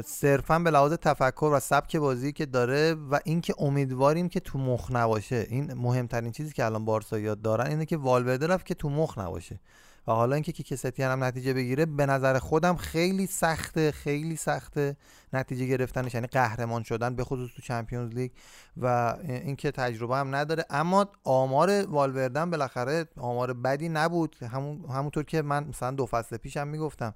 صرفا به لحاظ تفکر و سبک بازی که داره و اینکه امیدواریم که تو مخ نباشه این مهمترین چیزی که الان بارسا یاد دارن اینه که والورده رفت که تو مخ نباشه و حالا اینکه کیک ستین هم نتیجه بگیره به نظر خودم خیلی سخته خیلی سخته نتیجه گرفتنش یعنی قهرمان شدن به خصوص تو چمپیونز لیگ و اینکه تجربه هم نداره. اما آمار والوردن بالاخره آمار بدی نبود. همون همونطور که من مثلا دو فصل پیشم می‌گفتم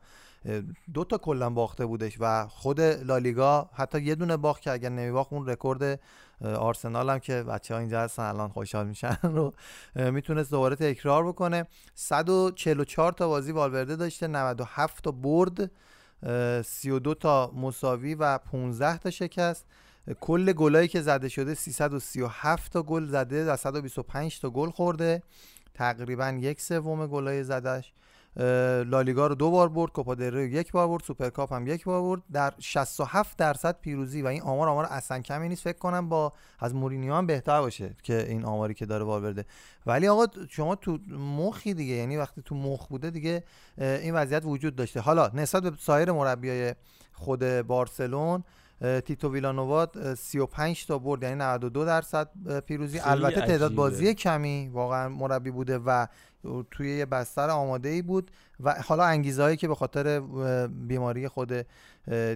دو تا کلا باخته بودش و خود لالیگا حتی یه دونه باخت که اگر نمیباخت اون رکورد آرسنال هم که بچه ها اینجا هستن الان خوشحال میشن رو می‌تونست دوباره تکرار بکنه. 144 تا بازی والورده داشته 97 تا برد 32 تا مساوی و 15 تا شکست. کل گلایی که زده شده 337 تا گل زده و 125 تا گل خورده. تقریبا یک سوم گلای زدش لالیگا رو دو بار برد کوپا ری یک بار برد سوپرکاپ هم یک بار برد. در 67 درصد پیروزی و این آمار آمار اصلا کمی نیست. فکر کنم با از مورینیو هم بهتر باشه که این آماری که داره والورده ولی آقا شما تو مخی دیگه یعنی وقتی تو مخ بوده دیگه این وضعیت وجود داشته. حالا نسبت به سایر مربیای خود بارسلون تیتو ویلانووا 35 تا برد یعنی 92 درصد پیروزی. البته تعداد. بازی کمی واقعا مربی بوده و توی یه بستر آماده ای بود و حالا انگیزه هایی که به خاطر بیماری خود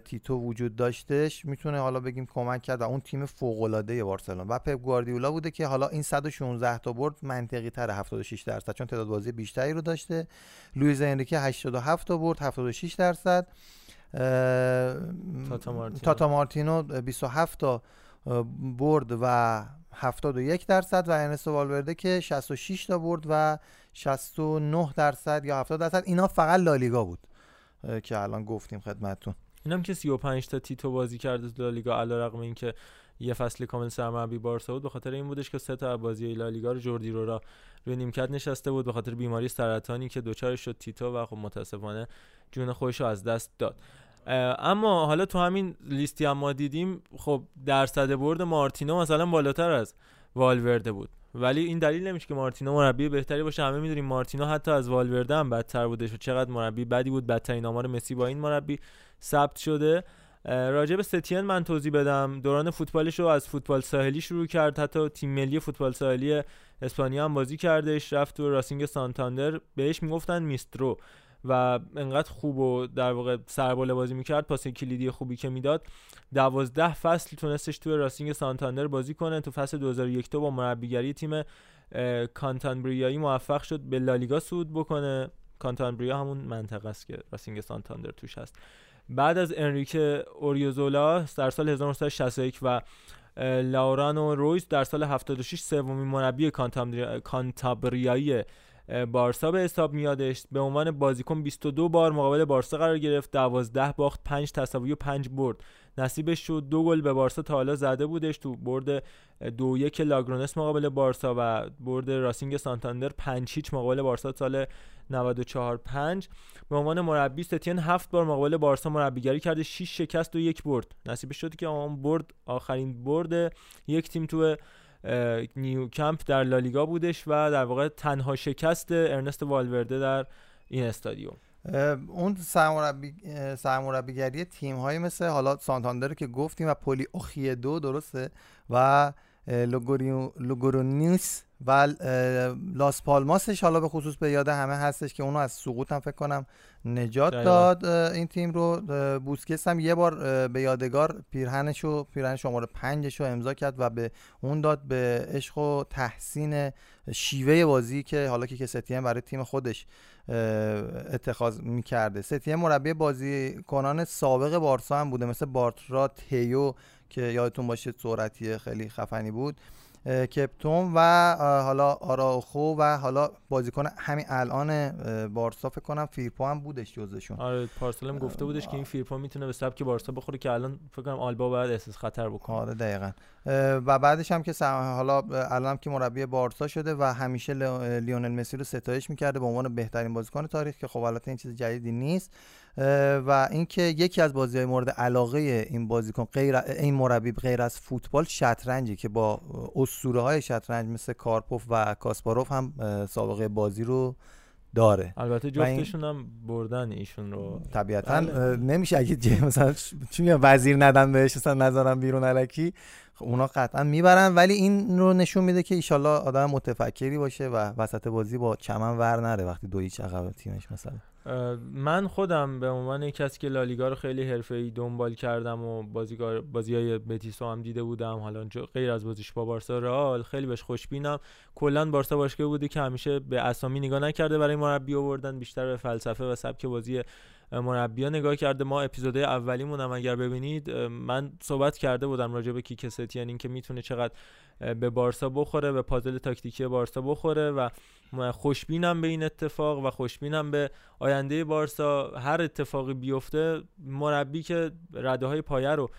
تیتو وجود داشتش می‌تونه حالا بگیم کمک کرد و اون تیم فوق العاده بارسلون و پپ گواردیولا بوده که حالا این 116 تا برد منطقی تر 76 درصد چون تعداد بازی بیشتری رو داشته. لوئیز انریکه 87 تا برد 76 درصد. تاتا مارتینو. تاتا مارتینو 27 تا برد و 71 درصد و ارنستو والورده که 66 تا برد و 69 درصد یا 70 درصد. اینا فقط لالیگا بود که الان گفتیم خدمتتون. اینم که 35 تا تیتو بازی کرده تو لالیگا علیرغم اینکه یه فصل کامل سرمربی بارسا بود به خاطر این بودش که سه تا بازی لالیگا رو جوردی رو را روی نیمکت نشسته بود به خاطر بیماری سرطانی که دوچارش شد تیتو و خب متاسفانه جون خودش رو از دست داد. اما حالا تو همین لیستی هم ما دیدیم خب درصد برد مارتینو مثلا بالاتر از والورده بود. ولی این دلیل نمیشه که مارتینو مربی بهتری باشه. همه می‌دونیم مارتینو حتی از والورده هم بدتر بودش و چقدر مربی بدی بود بدترین آمار مسی با این مربی ثبت شده. راجع به ستین من توضیح بدم. دوران فوتبالش رو از فوتبال ساحلی شروع کرد. حتی تیم ملی فوتبال ساحلی اسپانیا هم بازی کردش. رفت تو راسینگ سانتاندر. بهش می‌گفتن میسترو. و انقدر خوب و در واقع سرباله بازی می‌کرد پاس کلیدی خوبی که می‌داد. دوازده فصل تونستش توی راسینگ سانتاندر بازی کنه. تو فصل 2001 با مربیگری تیم کانتانبریایی موفق شد به لالیگا صعود بکنه. کانتانبریا همون منطقه است که راسینگ سانتاندر توش هست. بعد از انریکه اوریوزولا در سال 1961 و لاورانو رویز در سال 76 سومین مربی کانتابریایی بارسا به حساب میادش. به عنوان بازیکن 22 بار مقابل بارسا قرار گرفت. 12 باخت 5 تساوی و 5 برد. نصیبش شد. دو گل به بارسا تا حالا زده بودش تو برد دو یک لاگرونس مقابل بارسا و برد راسینگ سانتاندر 5 هیچ مقابل بارسا سال 94 5 به عنوان مربی ستین هفت بار مقابل بارسا مربیگری کرده. 6 شکست و یک برد. نصیبش شد که آن برد آخرین برد یک تیم تو نیو کمپ در لالیگا بودش و در واقع تنها شکست ارنست والورده در این استادیوم. اون سرمربی سرمربیگری تیم های مثل حالا سانتاندر که گفتیم و پولی اوخیه دو درسته؟ و لوگورونیوس و لاس پالماسش حالا به خصوص به یاد همه هستش که اونو از سقوط هم فکر کنم نجات داد. این تیم رو بوسکس هم یه بار به یادگار پیرهنشو پیرهن شماره پنجش رو امضا کرد و به اون داد به عشق و تحسین شیوه بازی که حالا که ستیم برای تیم خودش اتخاذ می‌کرده. ستیم مربی بازی کنان سابق بارسا هم بوده مثل بارترا تیو که یادتون باشه سرعتی خیلی خفنی بود کپتون و حالا آراخو و حالا بازیکن همین الان بارسا فکر کنم فیرپو هم بودش جزشون. آره پارسال گفته بودش که این فیرپو می‌تونه به سبک بارسا بخوره که الان فکر کنم آلبا باید احساس خطر بکنه. آره دقیقا. و بعدش هم که حالا الان هم که مربی بارسا شده و همیشه لیونل مسی رو ستایش می‌کرده به عنوان بهترین بازیکن تاریخ که خب البته این چیز جدیدی نیست. و اینکه یکی از بازی های مورد علاقه این بازیکن غیر این مربی غیر از فوتبال شطرنجی که با اسطوره های شطرنج مثل کارپوف و کاسپاروف هم سابقه بازی رو داره. البته جفتشون هم بردن ایشون رو. طبیعتا بله. نمیشه اگه مثلا چون وزیر ندن بهش مثلا نذارم بیرون علکی خب اونا قطعا می‌برن ولی این رو نشون میده که ایشالله آدم متفکری باشه و وسط بازی با چمن ور نره وقتی دو هیچ عقب تیمش مثلا. من خودم به عنوان کسی که لالیگا رو خیلی حرفه‌ای دنبال کردم و بازیکار بازیای بتیسو هم دیده بودم حالا غیر از بازیش با بارسا رئال خیلی بهش خوشبینم. کلا بارسا باشگاه بوده که همیشه به اسامی نگاه نکرده برای مربی آوردن بیشتر به فلسفه و سبک بازی مربی نگاه کرده ما اپیزود اولیمون هم اگر ببینید من صحبت کرده بودم راجع به کیک یعنی اینکه می‌تونه چقدر به بارسا بخوره به پازل تاکتیکی بارسا بخوره و خوشبینم به این اتفاق و خوشبینم به آینده بارسا. هر اتفاقی بیفته مربی که رده های پایه رو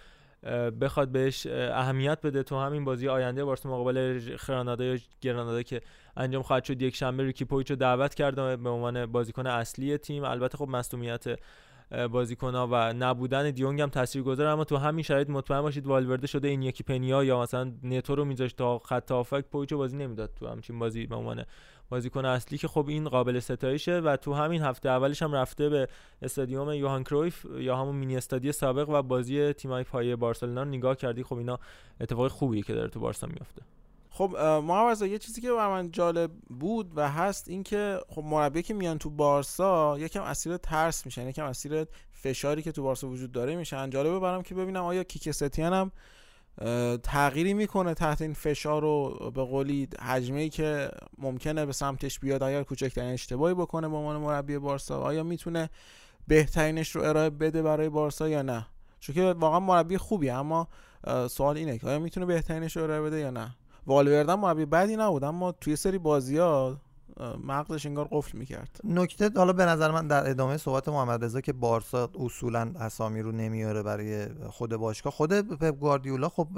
بخواد بهش اهمیت بده تو همین بازی آینده بارسا مقابل خرانادا یا گرانادا که انجام خواهد شد. یک شنبه ریکی پویچ رو دعوت کرده به عنوان بازیکن اصلی تیم. البته خب مصونیت بازیکن ها و نبودن دیونگ هم تاثیرگذار. اما تو همین شرایط مطمئن باشید والورده شده این یکی پنیا یا مثلا نتو رو میذاشت تا خط هافک. پویچو بازی نمی‌داد تو همچین بازی به عنوان بازیکن اصلی که خب این قابل ستایشه و تو همین هفته اولش هم رفته به استادیوم یوهان کرویف یا همون مینی استادی سابق و بازی تیمای پایه بارسلونا رو نگاه کردی خب اینا اتفاق خوبیه که داره تو بارسا میفته خب محمد یه چیزی که بر من جالب بود و هست این که خب مربی که میان تو بارسا یکم اسیر ترس میشن یکم اسیر فشاری که تو بارسا وجود داره میشن. جالبه برام که ببینم آیا کیکستیان هم تغییری می‌کنه تحت این فشار رو به قولی حجمه ای که ممکنه به سمتش بیاد اگر کوچکترین اشتباهی بکنه به عنوان مربی بارسا آیا می‌تونه بهترینش رو ارائه بده برای بارسا یا نه؟ چون که واقعا مربی خوبی اما سوال اینه که آیا می‌تونه بهترینش رو ارائه بده یا نه؟ والوردن مربی بدی نبود اما توی سری بازی ها مغزش انگار قفل می‌کرد. نکته حالا به نظر من در ادامه صحبت محمد رضا که بارسا اصولا اسامی رو نمیاره برای خود باشگاه. خود پپ گواردیولا خب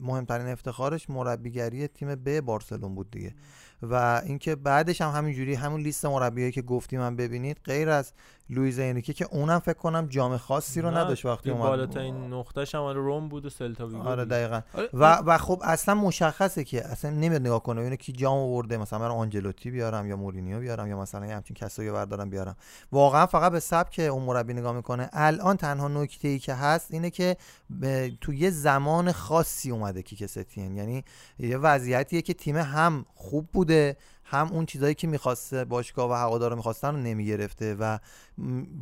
مهمترین افتخارش مربیگری تیم ب بارسلون بود دیگه. و اینکه بعدش هم همینجوری همون لیست مربیایی که گفتیم من ببینید غیر از لوئیز انریکه که اونم فکر کنم جام خاصی رو نداشت وقتی اومد. بالاترین نقطهش هم روم بود و سلتا ویگو آره. دقیقا. آره، و و خب اصلا مشخصه که اصلا نمیاد نگاه کنه اینه کی جام آورده مثلا من آنجلوتی بیارم یا مورینیو بیارم یا مثلا یه همچین کسایی بردارم بیارم. واقعا فقط به سبک اون مربی نگاه می‌کنه. الان تنها نکته ای که هست اینه که تو یه زمان خاصی اومده کیک ستین. یعنی یه وضعیتیه که تیم هم خوب بوده هم اون چیزایی که می‌خواسته باشگاه و هوادارا می‌خواستن رو نمی‌گرفته و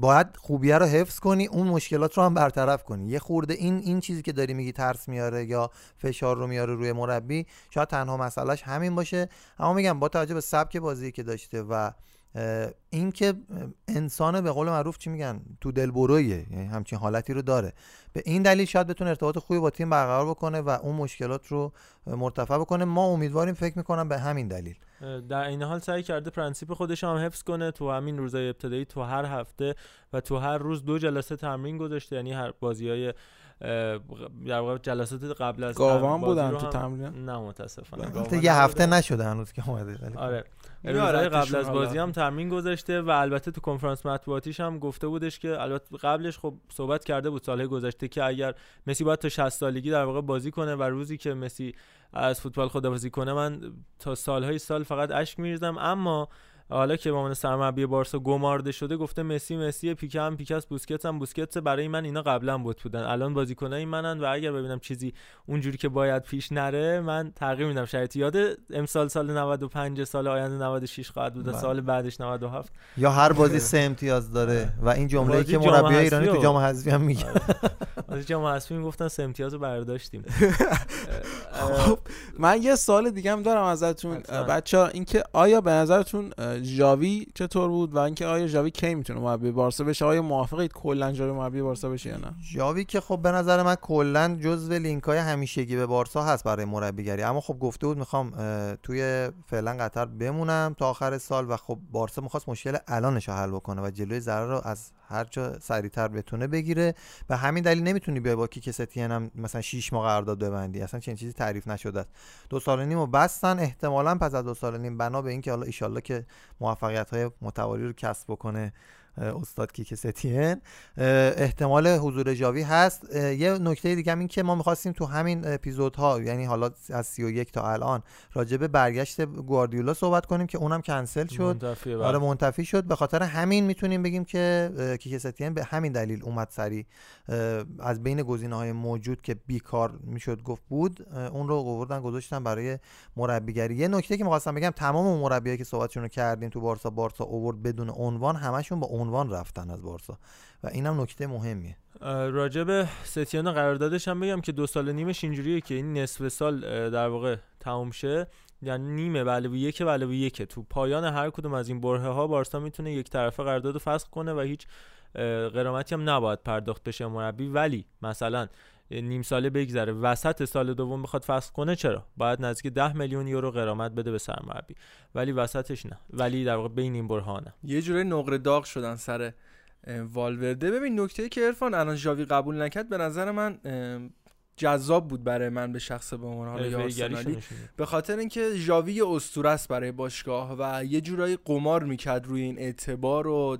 باید خوبیه رو حفظ کنی اون مشکلات رو هم برطرف کنی. یه خورده این این چیزی که داری میگی ترس میاره یا فشار رو میاره روی مربی شاید تنها مسئلهش همین باشه. اما میگم با توجه به سبک بازی که داشته و این که انسان به قول معروف چی میگن؟ تو دلبرویه یعنی همچین حالتی رو داره. به این دلیل شاید بتونه ارتباط خوبی با تیم برقرار بکنه و اون مشکلات رو مرتفع بکنه. ما امیدواریم فکر می‌کنم به همین دلیل. در این حال سعی کرده پرنسیپ خودش هم حفظ کنه. تو همین روزهای ابتدایی تو هر هفته و تو هر روز دو جلسه تمرین گذاشته. یعنی هر بازی های در واقع جلسات قبل از گاوان بازی بودن تو هم- تمرین نه متاسفانه یه. هفته نشده هنوز که اومده ولی خب. آره روزهای قبل از. بازی هم تمرین گذاشته و البته تو کنفرانس مطبوعاتیش هم گفته بودش که البته قبلش خب صحبت کرده بود سالهای گذشته که اگر مسی باید تا 60 سالگی در واقع بازی کنه و روزی که مسی از فوتبال خداحافظی کنه من تا سالهای سال فقط اشک میریزم اما حالا که به عنوان سرمربی بارسا گمارده شده گفته مسی مسی پیکه هم پیکه است بوسکتس هم. بوسکتس برای من اینا قبلا بود بودن. الان بازیکنای منن و اگر ببینم چیزی اونجوری که باید پیش نره من تغییر میدم. شرایط یاد امسال سال 95 سال آینده 96 خواهد بود بله. سال بعدش 97 یا هر بازی سه امتیاز داره و این جمله‌ای که مربی ایرانی تو جام حذفی هم میگه. از جام حذفی می‌گفتن سه امتیاز رو برداشتیم. خب من یه سوال دیگه هم دارم ازتون. بچه اینکه آیا به نظرتون ژاوی چطور بود و اینکه آیا ژاوی کی می‌تونه مربی بارسا بشه؟ آیا موافقید کلا ژاوی مربی بارسا بشه یا نه؟ جاوی که خب به نظر من کلا جزو لینک های همیشگی به بارسا هست برای مربیگری. اما خب گفته بود می‌خوام توی فعلا قطر بمونم تا آخر سال و خب بارسا می‌خواست مشکل الانش رو حل بکنه و جلوی ضرر رو از هر جا سریعتر بتونه بگیره. به همین دلیل نمی‌تونی بیای با کیک ستین هم مثلا 6 ماه قرارداد ببندی. اصلا چنین چیزی تعریف نشده است. دو سال و نیم رو بستن. احتمالا پس از دو سال و نیم بنا به اینکه حالا ایشالله که موفقیت های متوالی رو کسب بکنه. استاد کیک ستین. احتمال حضور جاوی هست. یه نکته دیگه هم این که ما می‌خواستیم تو همین اپیزودها یعنی حالا از 31 تا الان راجع به برگشت گواردیولا صحبت کنیم که اونم کنسل شد. منتفیه آره بله. منتفی شد. به خاطر همین می‌تونیم بگیم که کیک ستین به همین دلیل اومد سری از بین گزینه های موجود که بیکار می‌شد گفت بود اون رو آوردن گذاشتن برای مربیگری. یه نکته که می‌خواستم بگم تمام مربیایی که صحبتشون رو کردیم تو بارسا بارسا اوورد بدون عنوان همشون با عنوان رفتن از بارسا. و اینم نکته مهمیه. به ستیان قراردادش هم بگم که دو سال و نیمش اینجوریه که این نصف سال در واقع تموم شه. یعنی نیمه به علاوه یک به علاوه یک تو پایان هر کدوم از این برهه ها بارسا می‌تونه یک طرفه قرارداد فسخ کنه و هیچ اه، غرامتی هم نباید پرداخت بشه مربی. ولی مثلا نیم ساله بگذره. وسط سال دوم بخواد فسخ کنه چرا؟ باید نزدیک 10 میلیون یورو غرامت بده به سرمربی. ولی وسطش نه. ولی در واقع بین این برهه ها نه. یه جوری نقره داغ شدن سر والورده. ببین نکته که عرفان الان ژاوی قبول نکرد به نظر من جذاب بود برای من به شخص به عنوان حالا. به خاطر اینکه ژاوی اسطوره است برای باشگاه و یه جورایی قمار می‌کرد روی این اعتبار و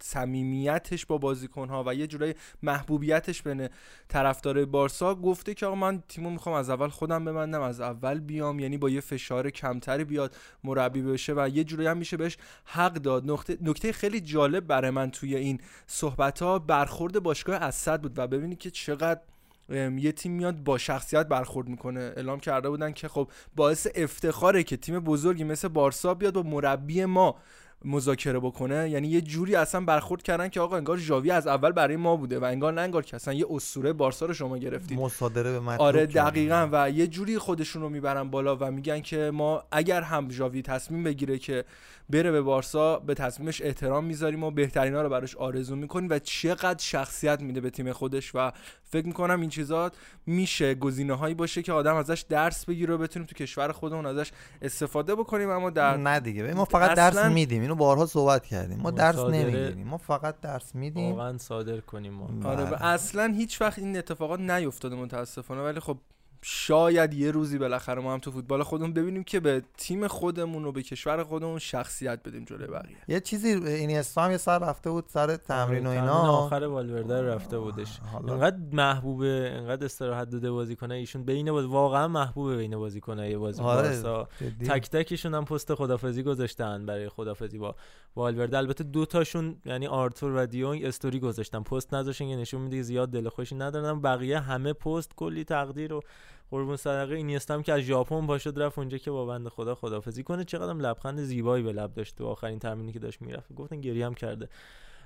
صمیمیتش با بازیکنها و یه جورایی محبوبیتش بین طرفدار بارسا گفته که آقا من تیمو می‌خوام از اول خودم ببندم از اول بیام یعنی با یه فشار کمتری بیاد مربی بشه و یه جورایی هم میشه بهش حق داد نقطه نکته خیلی جالب برای من توی این صحبت ها برخورد باشگاه اسد بود و ببینید که چقدر یه تیم میاد با شخصیت برخورد می‌کنه. اعلام کرده بودن که خب باعث افتخاره که تیم بزرگی مثل بارسا بیاد با مربی ما. مذاکره بکنه یعنی یه جوری اصلا برخورد کردن که آقا انگار ژاوی از اول برای ما بوده و انگار نه انگار که اصلا یه اسطوره بارسا رو شما گرفتید. مصادره به مطلوب آره. دقیقا. و یه جوری خودشون رو می‌برن بالا و میگن که ما اگر هم ژاوی تصمیم بگیره که بره به بارسا به تصمیمش احترام می‌ذاریم و بهترینا رو براش آرزو می‌کنیم و چقدر شخصیت میده به تیم خودش. و فکر می‌کنم این چیزا میشه گزینه هایی باشه که آدم ازش درس بگیره و بتونیم تو کشور خودمون ازش استفاده بکنیم اما در نه دیگه. ما فقط درس میدیم. اینو بارها صحبت کردیم. ما درس نمی‌گیریم. ما فقط درس میدیم. واقعا صادر کنیم ما. آره. اصلا هیچ وقت این اتفاقات نیفتاده متاسفانه. ولی خب شاید یه روزی بالاخره ما هم تو فوتبال خودمون ببینیم که به تیم خودمون و به کشور خودمون شخصیت بدیم جلوی بقیه. یه چیزی اینیستا هم یه سر رفته بود سر تمرین و اینا. آخر والورده رفته بودش. حالا- اینقدر محبوبه اینقدر استراحت داده بازیکنه. ایشون بین باز واقعا محبوبه بین بازیکنای بازی آره، بارسا. تک تکشون هم پست خدافزی گذاشتن برای خدافزی با والورده. البته دو تاشون یعنی آرتور و دیونگ استوری گذاشتن. پست نذاشتن که نشون میده زیاد دل خوشی ندارن. بقیه همه پست کلی تقدیر و قربون صدقه اینیستا هم که از ژاپن پاشد رفت اونجا که با بنده خدا خدافزی کنه. چقدر هم لبخند زیبایی به لب داشت تو آخرین تمرینی که داشت می‌رفت. گفتن گریه هم کرده.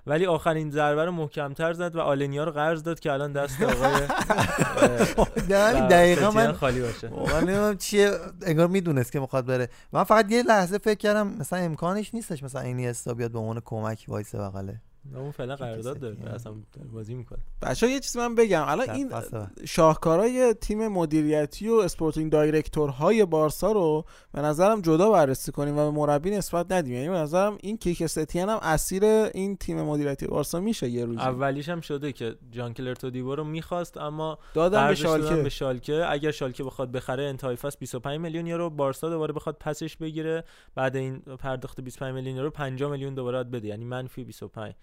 ولی آخرین ضربه رو محکمتر زد و آلنیا رو قرض داد که الان دست آقای دقیقا- من خالی باشه. نمی‌دونم چیه. انگار می‌دونست که می‌خواد بره. من فقط یه لحظه فکر کردم مثلا امکانش نیستش مثلا اینیستا بیاد به عنوان کمک وایسه بغله. اون فعلا قرارداد داره. اصلا بازی می‌کنه. بچه یه چیزی من بگم. الان این. شاهکارای تیم مدیریتی و sporting director های بارسا رو به نظرم جدا بررسی کنیم و به مربی نسبت ندیم. یعنی به نظرم این کیکه ستین هم اسیر این تیم مدیریتی بارسا میشه یه روزی. اولیش هم شده که جان کلرتو دیبو رو می‌خواست اما دادم به دادن شالکه. به شالکه. اگر شالکه بخواد بخره انتهای فصل 25 میلیون یورو بارسا دوباره بخواد پسش بگیره بعد این پرداخت 25 میلیون یورو 50 میلیون دوباره بده. یعنی منفی 25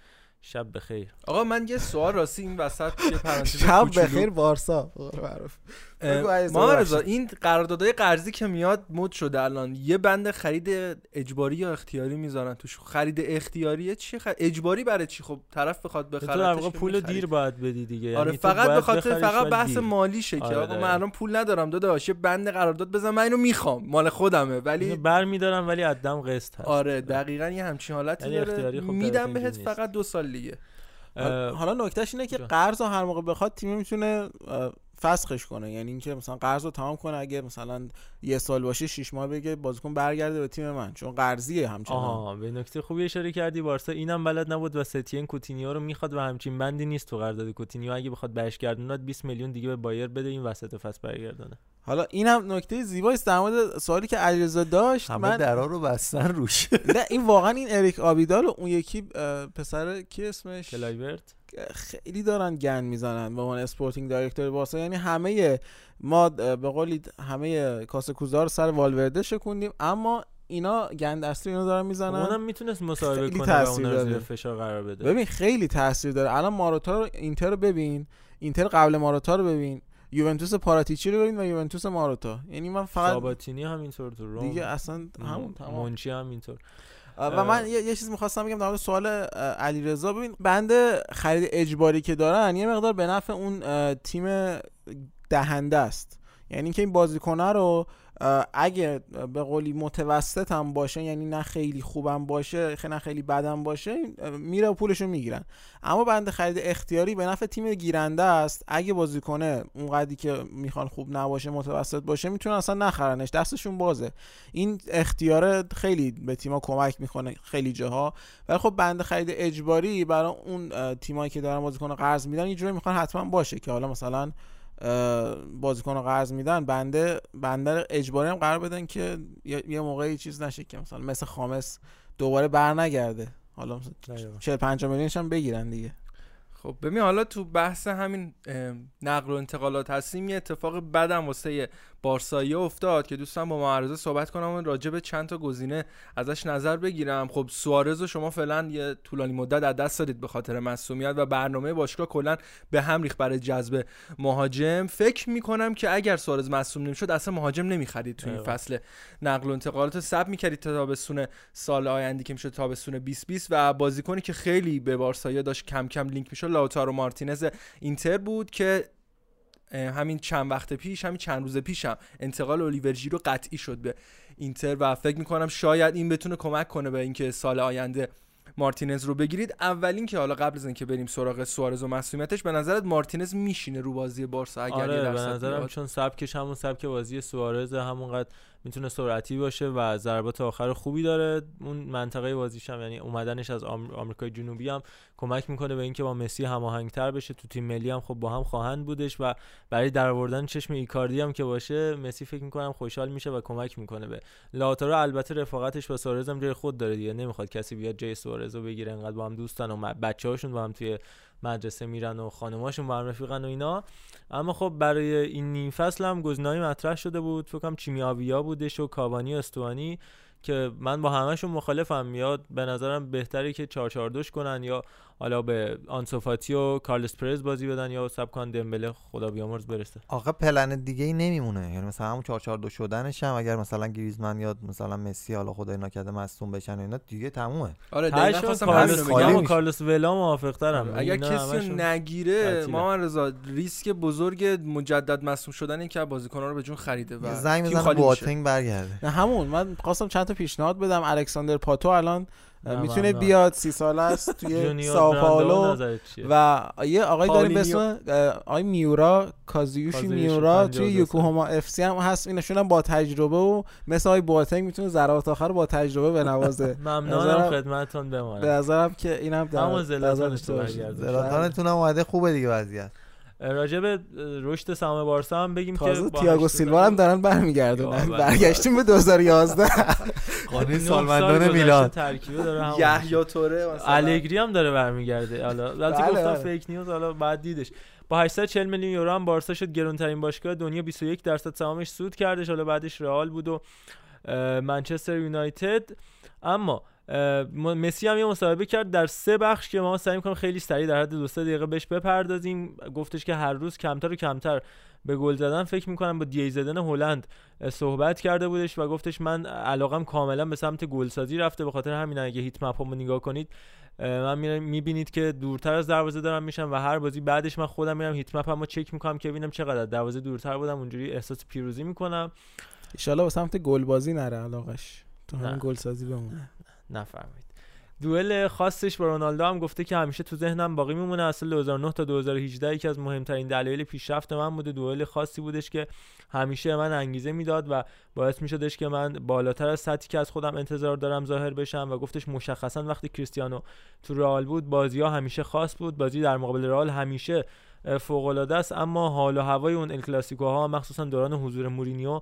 شب بخیر آقا من یه سوال راستی این وسط شب. بخیر بارسا معروف. ببخشید. رضا این قراردادهای قرضی که میاد مد شده الان یه بند خرید اجباری یا اختیاری می‌ذارن توش خرید اختیاریه چی خرید اجباری برای چی خب طرف بخواد تو بخره واقع پول دیر باید بدی دیگه آره یعنی تو فقط به خاطر فقط بحث دیر. مالیشه که آره، آقا من. الان پول ندارم داداش یه بند قرارداد بزن من اینو می‌خوام مال خودمه ولی برمیدارن ولی عدم قسط هست آره دقیقا یه همچین حالتی یعنی داره اختیاری خب میدم بهت. فقط دو سال دیگه حالا نکتهش اینه که. قرض رو هر موقع بخواد تیم می‌تونه فسخش کنه. یعنی اینکه مثلا قرض رو تمام کنه اگه مثلا یه سال باشه شش ماه بگه بازیکن برگرده به تیم من. چون قرضیه همچنان. آها به نکته خوبی اشاره کردی. بارسا اینم بلد نبود و ستین کوتینیو رو می‌خواد و همچین بندی نیست تو قرارداد کوتینیو. اگه بخواد برگردوند 20 میلیون دیگه به بایر بده این وسط فصل برگردونه حالا اینم نکته زیبایی است در مورد سوالی که علیرضا داشت همه من درا رو بستن روش. نه این واقعا این اریک آبیدال و اون یکی پسر کی اسمش؟ کلایورت. خیلی دارن گند می‌زنن به عنوان sporting director بارسا. یعنی همه ما به قولی همه کاسه کوزا رو سر والورده شکوندیم اما اینا گند اصلی اینا دارن می‌زنن. اونم می‌تونست مصاحبه کنه و تاثیر اون رو داره. فشار قرار بده. ببین خیلی تاثیر داره. الان ماروتا رو اینتر رو ببین. اینتر قبل ماروتا رو ببین. یوونتوس پاراتیچی رو ببین و یوونتوس ماروتا. یعنی من فقط ساباتینی هم اینطور تو روم. دیگه اصلا همون تمام. منچی هم اینطور و من یه, یه چیز می‌خواستم بگم در مورد سوال علی رضا ببین بند خرید اجباری که دارن یه مقدار به نفع اون تیم دهنده است. یعنی اینکه این بازیکنه رو اگه به قولی متوسط هم باشه یعنی نه خیلی خوبم باشه نه خیلی بدم باشه میره و پولشو می‌گیرن. اما بند خرید اختیاری به نفع تیم گیرنده است. اگه بازیکنه اونقدری که می‌خوان خوب نباشه متوسط باشه می‌تونن اصلا نخرنش. دستشون بازه. این اختیار خیلی به تیما کمک می‌کنه خیلی جاها. ولی خب بند خرید اجباری برای اون تیمایی که دارن بازیکن قرض میدن یه جوری می‌خوان حتما باشه که حالا مثلا بازیکن رو قرض میدن بنده بنده اجباری هم قرار بدن که یه موقعی چیز نشه که مثلا مثل خامس دوباره بر نگرده حالا مثلا دقیقاً. 40 50 میلیونش هم بگیرن دیگه خب ببین حالا تو بحث همین نقل و انتقالات هستیم یه اتفاق بدم واسه بارسایی افتاد که دوستم با معرضه صحبت کنم و راجع به چند تا گزینه ازش نظر بگیرم. خب سوارز رو شما فعلا یه طولانی مدت از دست دادید به خاطر مصونیت و برنامه باشگاه کلا به هم ریخت برای جذب مهاجم. فکر می‌کنم که اگر سوارز مصوم نمی‌شد اصلا مهاجم نمی‌خرید تو این. فصل نقل و انتقالات. رو ثبت می‌کردید تا تابستون سال آینده که میشه تابستون 2020 و بازیکنی که خیلی به بارسایا داشت کم کم لینک می‌شد لاوتارو مارتینز اینتر بود که همین چند وقت پیش همین چند روز پیش هم انتقال الیور ژیرو قطعی شد به اینتر و فکر می‌کنم شاید این بتونه کمک کنه به اینکه سال آینده مارتینز رو بگیرید اولین که حالا قبل از اینکه بریم سراغ سوارز و مسئولیتش به نظرت مارتینز میشینه رو بازی بارسا اگر آره به نظرم؟ چون سبکش همون سبک بازی سوارز همونقدر می‌تونه سرعتی باشه و ضربات آخر خوبی داره. اون منطقه بازیش هم یعنی اومدنش از آم- آمریکای جنوبی هم کمک می‌کنه به اینکه با مسی هماهنگتر بشه. تو تیم ملی هم خب با هم خواهند بودش و برای درآوردن چشم ایکاردی هم که باشه مسی فکر می‌کنم خوشحال میشه و کمک می‌کنه به لاتارو. البته رفاقتش با سوارز هم جای خود داره دیگه. نمی‌خواد کسی بیاد جای سوارز رو بگیره. انقدر با هم دوستن و بچه هاشون با هم توی مدرسه میرن و خانماشون با هم رفیقن و اینا. اما خب برای این نیم فصل هم گزینه‌ای مطرح شده بود. فکر کنم چیمیاویا بودش و کاوانی استوانی که من با همهشون مخالفم. میاد به نظرم بهتره که 442 کنن یا حالا به آنسوفاتی و کارلس پرز بازی بدن یا سبکان دمبله خدا بیامرز برسه. آقا پلن دیگه ای نمیمونه. یعنی مثلا همون 442 شدنش هم اگر مثلا گریزمن یا مثلا مسی حالا خدای نکرده مصدوم بشن اینا دیگه تمومه. آره دقیقاً خواستم کارلوس. کارلوس ولا موافق ترم اگر کسی نگیره. ما رضا ریسک بزرگ مجدد مصوم شدن این که بازیکن‌ها رو به جون خریده و زنگ تیم بزنه. بواتنگ برگرده. نه همون. من خواستم چند تا پیشنهاد بدم. الکساندر پاتو الان می‌تونه. بیاد سی ساله است توی چیه؟ و یه آقای داریم به. اسم آقای میورا کازیوشی میورا 52 توی یوکوهاما اف سی هم هست اینشون هم با تجربه و مثل آقای بواتنگ می‌تونه ضربات آخر رو با تجربه بنوازه ممنونم خدمتتون به بمانم نظرم که اینم در همون نظر زلاتان داشته تو باشید. برگرد. زلاتانتون هم اومده خوبه دیگه وضعیت راجع به رشد سهام بارسا هم بگیم که تازه با تییاگو سیلوا هم دارن برمیگردونن. برگشتیم به 2011 قانون سالمندان میلان ترکیبه داره همون یحیی توره مثلا. الگری هم داره برمیگرده. حالا البته بله، گفتم بله. فیک نیوز حالا بعد دیدش. با 840 میلیون یورو هم بارسا شد گرونترین باشگاه دنیا. 21 درصد سهامش سود کردش. حالا بعدش رئال بود و منچستر یونایتد. اما مسی هم یه مصاحبه کرد. در سه بخش که ما سعی می‌کنیم خیلی سریع در حد دو سه دقیقه بهش بپردازیم. گفتش که هر روز کمتر و کمتر به گل زدن فکر می‌کنم با دی زدن هلند صحبت کرده بودش و گفتش من علاقم کاملا به سمت گلسازی رفته. به خاطر همین اگه هیت مپمو نگاه کنید من می‌بینید که دورتر از دروازه دارم میشم و هر بازی بعدش من خودم میرم هیت مپمو چک می‌کنم که ببینم چقدر از دروازه دورتر بودم. اونجوری احساس پیروزی می‌کنم. ان به سمت گلبازی نره علاقش. تو. همین گلسازی بمونه نفرمایید. دوئل خاصش با رونالدو هم گفته که همیشه تو ذهنم باقی میمونه. اصل 2009 تا 2018 یکی از مهمترین دلایل پیشرفت من بوده. دوئل خاصی بودش که همیشه من انگیزه می‌داد و باعث میشدش که من بالاتر از سطحی که از خودم انتظار دارم ظاهر بشم و گفتش مشخصا وقتی کریستیانو تو رئال بود بازی ها همیشه خاص بود. بازی در مقابل رئال همیشه فوق العاده است. اما حال و هوای اون ال کلاسیکوها مخصوصا دوران حضور مورینیو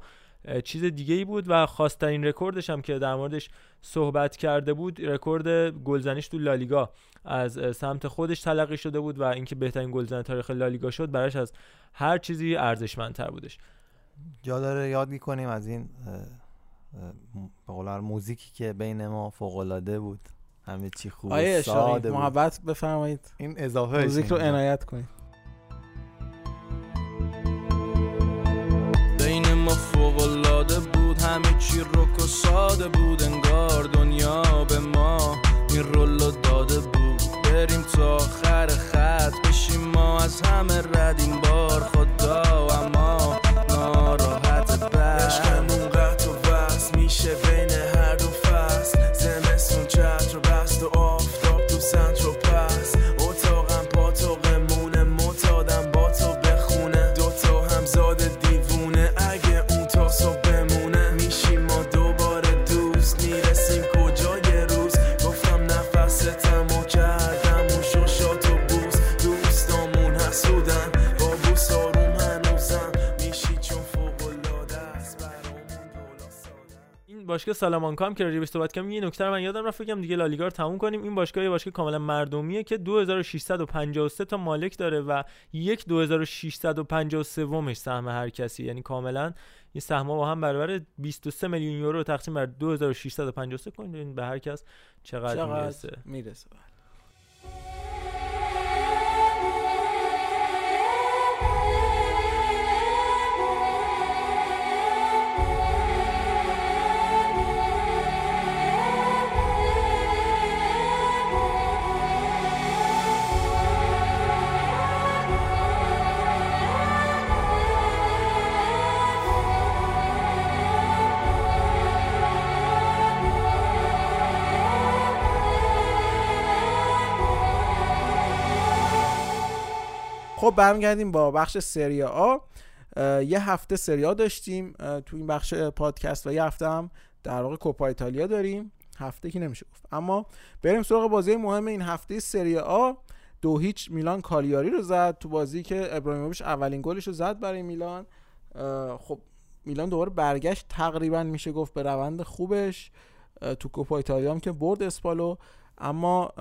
چیز دیگه ای بود و خاص‌ترین رکوردش هم که در موردش صحبت کرده بود رکورد گلزنیش تو لالیگا. از سمت خودش تلقی شده بود و اینکه بهترین گلزن تاریخ لالیگا شد براش از هر چیزی ارزشمندتر بودش. جا داره یاد کنیم از این به قول موزیکی که بین ما فوق العاده بود. همه چی خوب ساده بود. محبت بفرمایید. این اضافه موزیک رو عنایت کنید. بین ما فوق العاده بود همه چی رک و ساده بود. انگار دنیا به ما این رولو داده بود. بریم تا آخر خط بشیم ما از همه رد این بار خدا اما ناراحت باشگاه سالامانکا هم که راجعش صحبت کردم یه نکته رو من یادم رفت بگم دیگه لالیگا رو تموم کنیم. این باشگاه یه باشگاه کاملا مردمیه که 2653 تا مالک داره و یک 2653 ومش سهم هر کسی. یعنی کاملا این سهم با هم برابر 23 میلیون یورو تقسیم بر 2653 کنید به هر کس چقدر, می‌رسه چقدر می‌رسه؟ خب برمیگردیم با بخش سری آ. یه هفته سری آ داشتیم تو این بخش پادکست و یه هفته هم در واقع کوپا ایتالیا داریم. هفته که نمیشه گفت. اما بریم سراغ بازی مهم این هفته سری آ. دو هیچ میلان کالیاری رو زد تو بازی که ابراهیموویچ اولین گلش رو زد برای میلان. خب میلان دوباره برگشت. تقریبا میشه گفت به روند خوبش. تو کوپا ایتالیا هم که برد اسپالو. اما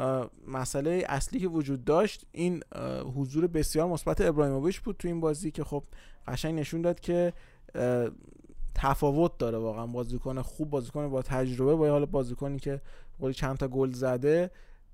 مسئله اصلی که وجود داشت این حضور بسیار مثبت ابراهیموویچ بود تو این بازی که خب قشنگ نشون داد که تفاوت داره واقعا بازیکن خوب بازیکن با تجربه با حال بازیکنی که قولی چند تا گل زده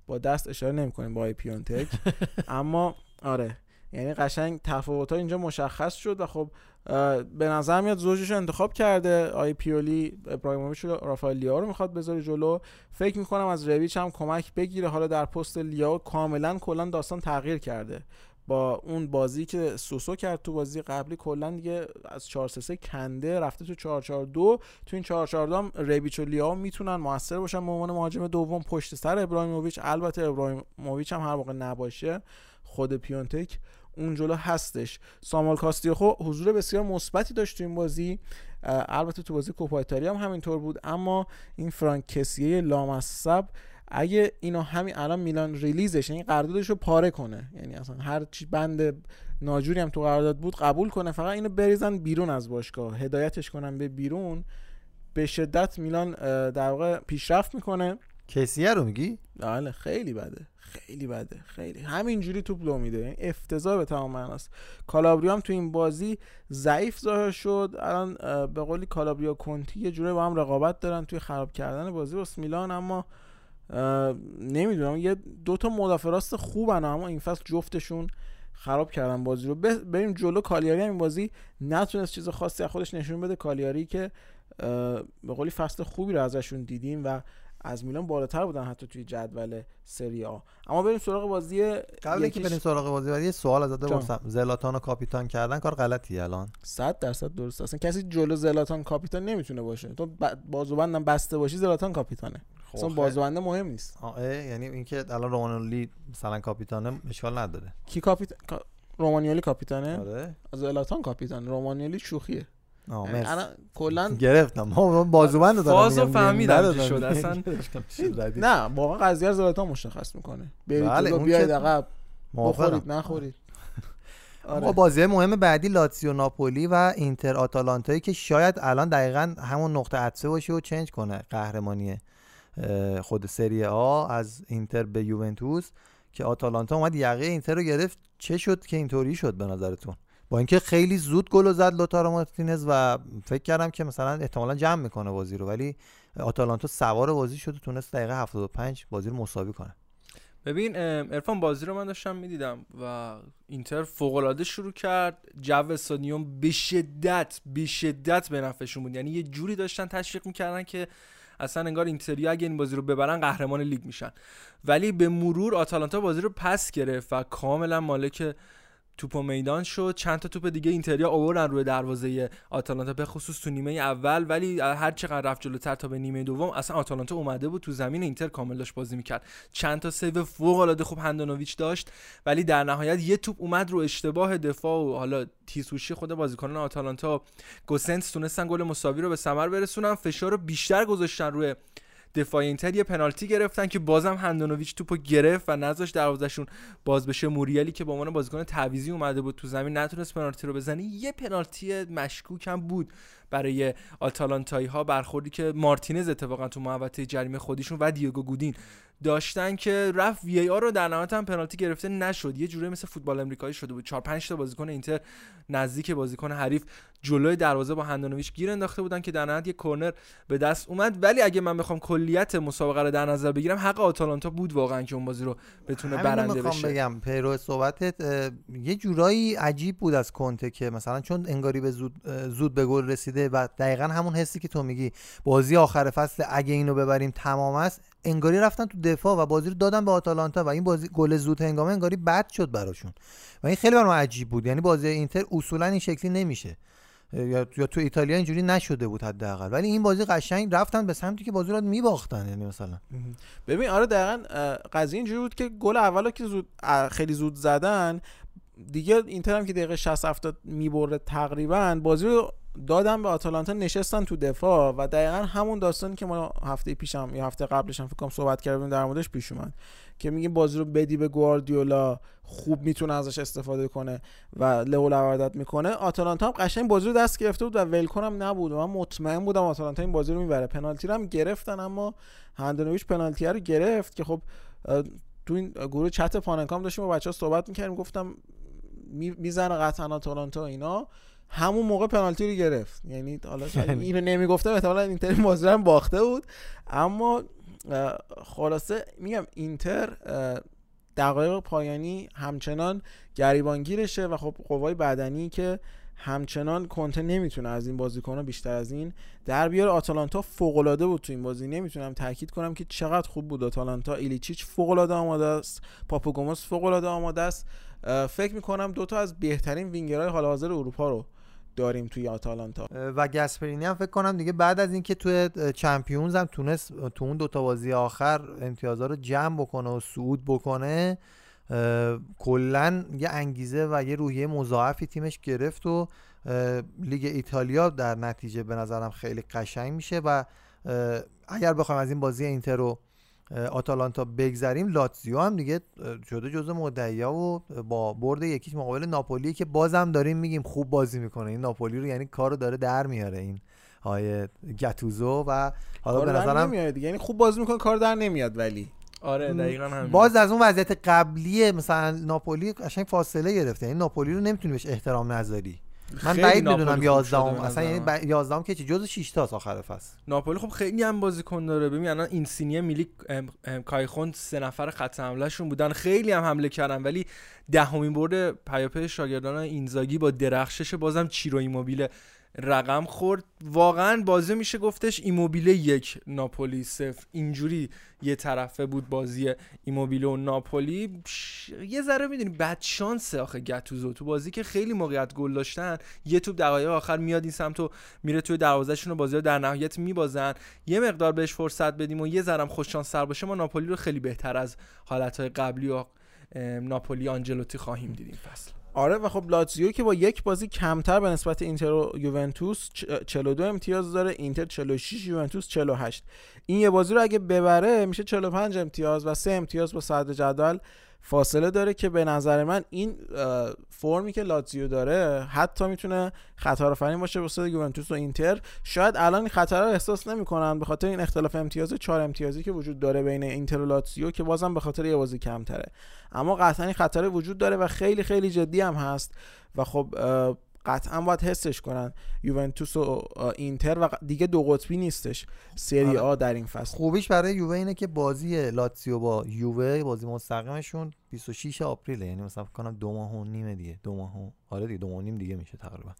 با دست اشاره نمی‌کنیم با پیونتک. اما آره یعنی قشنگ تفاوت ها اینجا مشخص شد و خب به نظر میاد زوجش رو انتخاب کرده. آی پیولی ابراهیموویچ و رافائل لیاو رو می‌خواد بذاره جلو. فکر می‌کنم از رویچ هم کمک بگیره. حالا در پست لیاو کاملا کلا داستان تغییر کرده. با اون بازی که سوسو کرد تو بازی قبلی کلا دیگه از 4 3 کنده رفته تو 4 4 2 تو این 4 4 2 هم ریبیچ و لیاو می‌تونن موثر باشن. به عنوان مهاجم دوم پشت سر ابراهیموویچ. البته ابراهیموویچ هم هر موقع نباشه خود پیونتک اون جلو هستش. سامال کاستیخو حضور بسیار مثبتی داشت تو این بازی. البته تو بازی کوپا ایتالیا هم همینطور بود اما این فرانکسیه لامصب اگه اینو همین الان میلان ریلیزش یعنی قراردادش رو پاره کنه یعنی اصلا هر چی بند ناجوری هم تو قرارداد بود قبول کنه فقط اینو بریزن بیرون از باشگاه هدایتش کنن به بیرون. به شدت میلان در واقع پیشرفت می‌کنه. کسیه رو میگی؟ بله خیلی بده. خیلی بده خیلی. همینجوری توپ لو میده. یعنی افتضاح به تمام معناست. کالابریا هم تو این بازی ضعیف ظاهر شد. الان به قولی کالابریا کنتی یه جوری با هم رقابت دارن توی خراب کردن بازی. واسه میلان اما نمی‌دونم. یه دو تا مدافع راست خوبن اما این فصل جفتشون خراب کردن بازی رو. بریم جلو. کالیاری هم این بازی نتونست چیز خاصی از خودش نشون بده. کالیاری که به قولی فصل خوبی رو ازشون دیدیم و از میلان بالاتر بودن حتی توی جدول سری آ. اما بریم سراغ بازی قبل اینکه بریم سراغ بازی ولی یه سوال ازت بپرسم. زلاتان رو کاپیتان کردن کار غلطی الان؟ 100 درصد درست. اصلا کسی جلو زلاتان کاپیتان نمی‌تونه باشه. تو بازوبندم بسته باشی زلاتان کاپیتانه. خب اصلا بازوبنده مهم نیست. آه یعنی اینکه الان رومانیولی مثلا کاپیتانه اشکال نداره. کی کاپیتان رومانیولی کاپیتانه؟ آره. زلاتان کاپیتان رومانیولی شوخیه. الان کلا گرفتم. ما بازوبند دارم فازو فهمیدم چی شد. اصلا نه واقعا قضیه از زلاتان مشخص می‌کنه. برید بله بیاید عقب. بخورید نخورید. آره. بازی مهم بعدی لاتسیو ناپولی و اینتر آتالانتایی که شاید الان دقیقا همون نقطه عطفه باشه و چنج کنه قهرمانی خود سری آ از اینتر به یوونتوس که آتالانتا اومد یقه اینتر رو گرفت. چه شد که اینطوری شد به نظرتون؟ با اینکه خیلی زود گل زد لوتارو مارتینز و فکر کردم که مثلا احتمالا جمع می‌کنه بازی رو ولی آتالانتا سوار بازی شد و تونست دقیقه 75 بازی رو مساوی کنه. ببین ارفان بازی رو من داشتم می‌دیدم و اینتر فوق العاده شروع کرد. جو استادیوم به شدت به شدت به نفعشون بود. یعنی یه جوری داشتن تشویق می‌کردن که اصلا انگار اینتریا اگه این بازی رو ببرن قهرمان لیگ میشن. ولی به مرور آتالانتا بازی رو پس گرفت و کاملا مالک توپ میدان شد. چند تا توپ دیگه اینتریا آوردن روی دروازه آتالانتا به خصوص تو نیمه اول. ولی هر چقدر رفت جلوتر تا به نیمه دوم اصلا آتالانتا اومده بود تو زمین اینتر کامل داشت بازی می‌کرد. چند تا save فوق العاده خوب هندانویچ داشت. ولی در نهایت یه توپ اومد رو اشتباه دفاع و حالا تیزهوشی خود بازیکنان آتالانتا. گوسنس تونستن گل مساوی رو به ثمر برسونن. فشار رو بیشتر گذاشتن روی دفاع اینتر یه پنالتی گرفتن که بازم هندانویچ توپو گرفت و نذاشت دروازهشون باز بشه. موریالی که به عنوان بازیکن تعویزی اومده بود تو زمین نتونست پنالتی رو بزنه. یه پنالتی مشکوک هم بود. برای آتالانتایی ها برخوردی که مارتینز اتفاقا تو محوطه جریمه خودشون و دیگو گودین داشتن که رفت وی آر رو در نهایت هم پنالتی گرفته نشد. یه جوری مثل فوتبال امریکایی شده بود. 4 5 تا بازیکن اینتر نزدیک بازیکن حریف جلوی دروازه با هندانویچ گیر انداخته بودن که در نهایت یه کرنر به دست اومد. ولی اگه من بخوام کلیت مسابقه رو در نظر بگیرم حق آتالانتا بود واقعا که اون بازی رو بتونه برنده بشه. بگم. پیرو صحبتت یه جورایی عجیب بود از کنته که مثلا چون انگاری به زود زود به گل رسیده و دقیقا همون حسی که تو میگی. بازی آخر فصل اگه اینو ببریم تمام است انگاری رفتن تو دفاع و بازی رو دادن به آتالانتا و این بازی گل زود هنگامه انگاری بد شد براشون. و این خیلی برام عجیب بود. یعنی بازی اینتر اصولا این شکلی نمیشه. یا تو ایتالیا اینجوری نشده بود حداقل. ولی این بازی قشنگ رفتن به سمتی که بازی رو میباختن یعنی مثلا. ببین آره دقیقا قضیه اینجوری بود که گل اولو که زود خیلی زود زدن دیگه اینتر هم که دقیقه 60 70 می‌بره تقریبا بازی رو دادم به آتالانتا نشستن تو دفاع و دقیقا همون داستانی که ما هفته پیشم یا هفته قبلش هم فکر کنم صحبت کردیم در موردش پیش اومد. که میگیم بازی رو بدی به گواردیولا خوب می‌تونه ازش استفاده کنه و لئو لوردت می‌کنه. آتالانتا هم قشنگ بازی رو دست گرفته بود و ولکن هم نبود و من مطمئن بودم آتالانتا این بازی رو می‌بره. پنالتی رو هم گرفتن اما هندونویچ پنالتی رو گرفت که خب تو این گروه چت پاننکام داشتیم با بچه ها صحبت می‌کردیم گفتم می‌زنه قطعا آتالانتا اینا. همون موقع پنالتی رو گرفت. یعنی حالا یعنی اینو نمی‌گفتم احتمالاً اینتر بازی هم باخته بود. اما خلاصه میگم اینتر دقایق پایانی همچنان گریبانگیرشه و خب قوای بدنی که همچنان کنته نمی‌تونه از این بازیکن بیشتر از این در بیاره. آتالانتا فوق العاده بود تو این بازی. نمی‌تونم تاکید کنم که چقدر خوب بود آتالانتا. ایلیچیچ فوق العاده آماده است. پاپوگوموس فوق العاده آماده است. فکر می‌کنم دوتا از بهترین وینگرهای حال حاضر اروپا رو داریم توی آتالانتا. و گسپرینی هم فکر کنم دیگه بعد از اینکه توی چمپیونز هم تونست تو اون دوتا بازی آخر امتیازها رو جمع بکنه و صعود بکنه کلا یه انگیزه و یه روحیه مضاعفی تیمش گرفت و لیگ ایتالیا در نتیجه به نظرم خیلی قشنگ میشه و اگر بخوایم از این بازی اینتر رو آتالانتا بگذریم لاتزیو هم دیگه شده جزو مدعیا و با برد یکیش مقابل ناپولی که بازم داریم میگیم خوب بازی می‌کنه. این ناپولی رو یعنی کارو داره در میاره این های گتوزو و حالا به نظرم یعنی خوب بازی می‌کنه کار در نمیاد ولی. آره دقیقا همین باز از اون وضعیت قبلی مثلا ناپولی قشنگ فاصله گرفته. یعنی ناپولی رو نمی‌تونی بهش احترام نذاری. من بعید می‌دونم 11 اصلا یعنی 11 که چه جزو 6 تا آخر فصل. ناپولی خب خیلی هم بازیکن داره. ببین الان اینسینیه میلی کایخون سه نفر خط حمله شون بودن. خیلی هم حمله کردن ولی دهمین برد پیاپی شاگردان اینزاگی با درخشش بازم چیرو ایموبیل رقم خورد. واقعا بازی میشه گفتش ایموبیله یک ناپولی. صفر. اینجوری یه طرفه بود بازی ایموبیله و ناپولی. یه ذره می‌دونی بد شانسه آخه گتوزو. تو بازی که خیلی موقعیت گل داشتن یه توپ دقایق آخر میاد این سمت و میره توی دروازهشون و بازی رو در نهایت میبازن. یه مقدار بهش فرصت بدیم و یه ذرم خوش شانس سر باشه ما ناپولی رو خیلی بهتر از حالتهای قبلی و ناپولی آنجلوتی خواهیم دید این فصل. آره و خب لاتزیو که با یک بازی کمتر به نسبت اینتر و یوونتوس 42 امتیاز داره اینتر 46 یوونتوس 48 این یه بازی رو اگه ببره میشه 45 امتیاز و 3 امتیاز با صدر جدول. فاصله داره که به نظر من این فرمی که لاتزیو داره حتی می‌تونه خطر آفرین باشه واسه یوونتوس و اینتر. شاید الان خطر رو احساس نمی‌کنن به خاطر این اختلاف امتیاز چهار امتیازی که وجود داره بین اینتر و لاتزیو که بازم به خاطر یه بازی کمتره. اما قطعا این خطر وجود داره و خیلی خیلی جدی هم هست. و خب قطعا باید حسش کنن. یوونتوس و اینتر و دیگه دو قطبی نیستش. سری آره. آ در این فصل. خوبیش برای یووه اینه که بازی لاتسیو با یووه بازی مستقیمشون 26 April یعنی مثلا فکر کنم دو ماه و نیم دیگه. دو ماه و... آره دیگه دو ماه و نیم دیگه میشه تقریبا.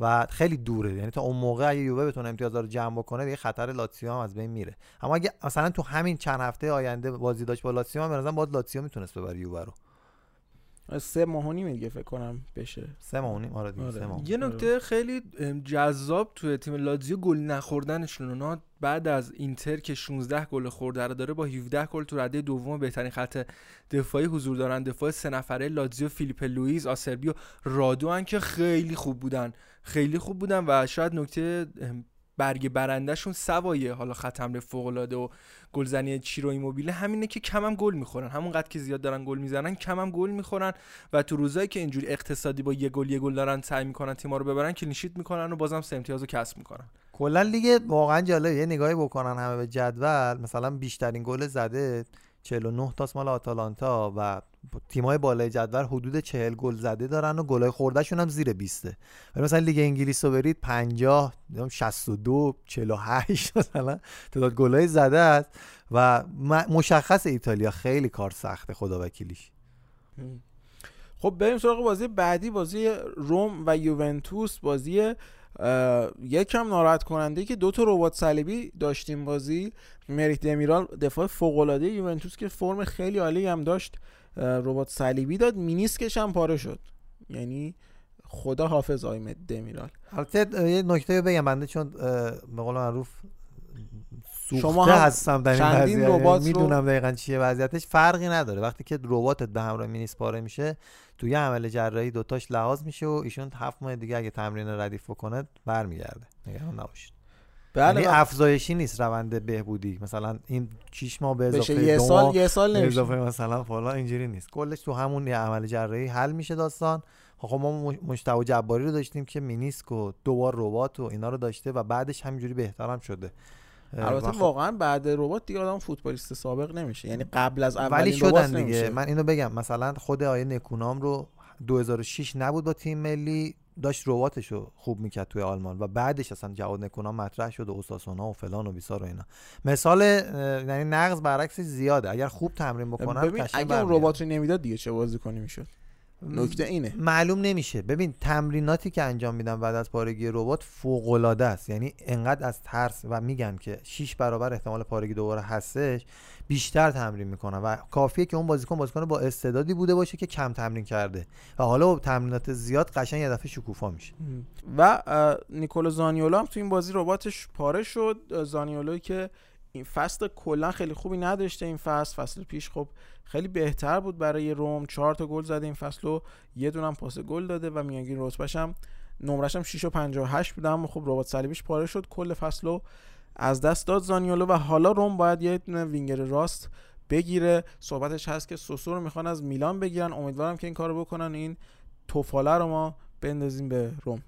و خیلی دوره. یعنی تا اون موقع اگه یووه بتونه امتیازا رو جمع بکنه دیگه خطر لاتسیو هم از بین میره. اما اگه مثلا تو همین چند هفته آینده بازی داشت با لاتسیو هم به باز لاتسیو می‌تونست ببره یووه رو. سه ماه و نیم دیگه فکر کنم بشه. سه ماه و نیم؟ آره, دیگه آره. یه نکته خیلی جذاب توی تیم لاتزیو گل نخوردنشون. اونا بعد از اینتر که 16 گل خورده رو داره با 17 گل تو رده دوم بهترین خط دفاعی حضور دارن. دفاع سه نفره لاتزیو فیلیپ لوئیز آسربی و رادو که خیلی خوب بودن. خیلی خوب بودن و شاید نکته برگ برندهشون سوای. حالا خط حمله فوق العاده و گلزنی چیرو ایموبیله همینه که کم هم گل می‌خورن. همونقدر که زیاد دارن گل می‌زنن کم هم گل می‌خورن. و تو روزایی که اینجوری اقتصادی با یه گل یه گل دارن سعی می‌کنن تیم‌ها رو ببرن clean sheet می‌کنن و بازم سه امتیازو کسب می‌کنن. کلا لیگ واقعا جالبه. یه نگاهی بکنن همه به جدول. مثلا بیشترین گل زده 49 تا مال آتالانتا و تیمای بالای جدول حدود 40 گل زده دارن و گلای خوردهشون هم زیر 20 ولی مثلا لیگ انگلیس رو برید 50 62 48 مثلا تعداد گلای زده است و مشخص ایتالیا خیلی کار سخته خدا وکیلیش خب بریم سراغ بازی بعدی بازی روم و یوونتوس بازی یکم ناراحت کننده که دو تا ربات صلیبی داشتیم بازی. مریت دمیرال دفاع فوق العاده یوونتوس که فرم خیلی عالی هم داشت. ربات صلیبی داد مینیسکش هم پاره شد. یعنی خدا حافظ آیمد دمیرال. البته یه نکته بگم بنده چون به قول معروف شما هستم در این ربات می‌دونم. دقیقا چیه وضعیتش. فرقی نداره. وقتی که رباتت به همراه مینیس پاره میشه توی عمل جراحی دوتاش لحاظ میشه و ایشون هفت ماه دیگه اگه تمرین ردیف بکنه برمیگرده. نگران نباشید. بله یعنی افزایشی نیست روند بهبودی. مثلا این 6 ماه به اضافه یه دو سال یه سال نمیشه. اضافه مثلا فلان اینجوری نیست. کلش تو همون یه عمل جراحی حل میشه داستان. خب ما مش- مجتبی جباری رو داشتیم که مینیسک و دوبار ربات و اینا رو داشته و بعدش همینجوری بهترم شده. البته خب- واقعا بعد ربات دیگه آدم فوتبالیست سابق نمیشه. یعنی قبل از اولین ولی شدن دیگه. نمیشه. من اینو بگم مثلا خود آیه نکونام رو 2006 نبود با تیم ملی داشت رباتش رو خوب می‌کرد توی آلمان و بعدش اصلا جواد نکونام مطرح شد و اوساسونا و فلان و بیسار و اینا. مثال یعنی نقض برعکس زیاده. اگر خوب تمرین بکنن ببین اگه اون. ربات رو نمی‌داد دیگه چه بازی کنی می‌شد؟ نکته اینه. معلوم نمیشه. ببین تمریناتی که انجام میدن بعد از پارگی ربات فوق العاده است. یعنی انقدر از ترس و میگن که 6 برابر احتمال پارگی دوباره هستش بیشتر تمرین می‌کنن و کافیه که اون بازیکن بازیکن با استعدادی بوده باشه که کم تمرین کرده و حالا با تمرینات زیاد قشنگ یه دفعه شکوفا میشه. و نیکولو زانیولو هم تو این بازی رباتش پاره شد. زانیولوی که این فصل کلا خیلی خوبی نداشته این فصل. فصل پیش خب خیلی بهتر بود برای روم. چهار تا گل زده این فصل و یه دونم پاس گل داده و میانگین رتبهش هم نمرش هم 6 و 58 بود اما خب ربات صلیبیش پاره شد. کل فصل رو از دست داد زانیولو و حالا روم باید یه وینگر راست بگیره. صحبتش هست که سوسو رو می‌خوان از میلان بگیرن. امیدوارم که این کارو بکنن. این توفاله رو ما بندازیم به روم.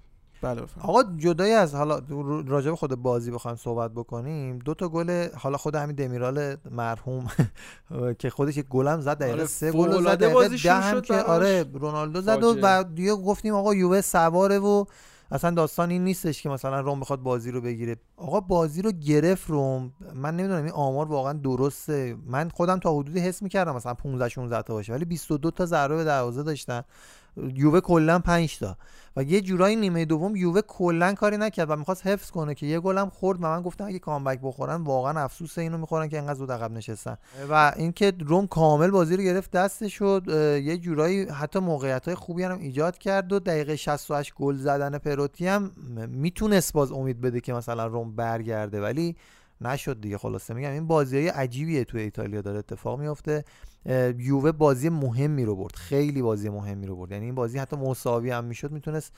بله بفرمایید. آقا جدای از حالا راجع به خود بازی بخوایم صحبت بکنیم دو تا گل حالا خود همین دمیرال مرحوم که خودش یک گلم زد دقیقه آره، سه گل زد دقیقه که. آره رونالدو زد. و دیگه گفتیم آقا یووه سواره و اصلا داستان این نیستش که مثلا روم بخواد بازی رو بگیره آقا بازی رو گرفت روم من نمی‌دونم این آمار واقعا درسته من خودم تا حدودی حس می‌کردم مثلا 15 16 تا باشه ولی 22 تا ضربه به دروازه داشتن یووه کلا 5 تا. و یه جورایی نیمه دوم یووه کلا کاری نکرد و می‌خواست حفظ کنه که یه گلم خورد و من گفتم اگه کامبک بخورن واقعا افسوس اینو می‌خورن که انقدر زود عقب نشستن. و اینکه روم کامل بازی رو گرفت دستش شد یه جورایی حتی موقعیت های خوبی هم ایجاد کرد و دقیقه 68 گل زدن پروتی هم می‌تونست باز امید بده که مثلا روم برگرده. ولی نشد دیگه خلاصه. میگم این بازی های عجیبیه توی ایتالیا داره اتفاق میفته یووه بازی مهمی رو برد. خیلی بازی مهمی رو برد. یعنی این بازی حتی مساوی هم می‌شد می‌تونست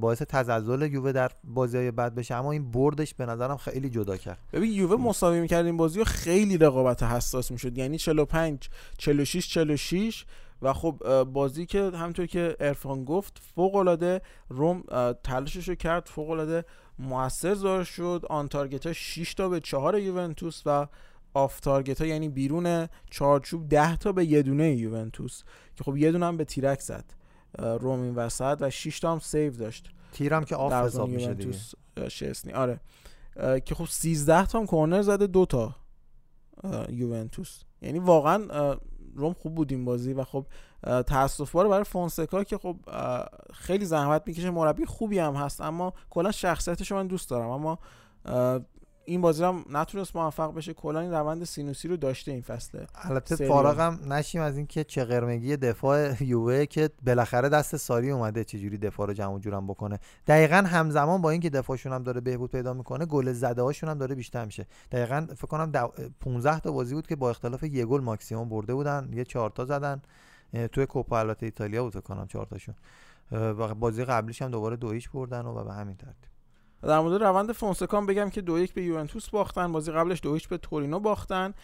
باعث تزلزل یووه در بازی های بعد بشه. اما این بردش به نظرم خیلی جدا کرد. ببین یووه مساوی می‌کرد این بازی خیلی رقابت حساس می‌شد. یعنی 45 46 46 و خب بازی که همونطور که ارفان گفت فوق العاده روم تلاشش رو کرد فوق العاده موثر ظاهر شد. آن تارگت ها 6 تا به 4 یوونتوس و off target ها یعنی بیرون چارچوب 10 تا به یه دونه یوونتوس که خب یه دونه هم به تیرک زد. روم این وسط و 6 تا هم save داشت. تیرم که off حساب میشه دیگه. شسنی آره. که خب 13 تا هم کورنر زده دو تا یوونتوس. یعنی واقعا روم خوب بود این بازی و خب اه، تاسف باره برای فونسکا که خب خیلی زحمت می‌کشه. مربی خوبی هم هست اما کلا شخصیتش من دوست دارم. اما این بازی هم نتونست موفق بشه. کلا این روند سینوسی رو داشته این فصله البته فارغم نشیم از اینکه چه قرمگی دفاع یووه که بالاخره دست ساری اومده چجوری دفاع رو جمع جورم بکنه. دقیقا همزمان با اینکه دفاعشون هم داره بهبود پیدا می‌کنه گل زده هاشون هم داره بیشتر میشه. دقیقا فکر کنم دو... 15 تا بازی بود که با اختلاف یه گل ماکسیموم برده بودن یه چهار تا زدن. توی کوپا البته ایتالیا بود فکر کنم چهار تاشون. و بازی قبلیش هم دوباره دو هیچ بردن و به همین ترتیب. در مورد روند فونسکا هم بگم که دو یک به یوونتوس باختن. بازی قبلش دو به تورینو باختن.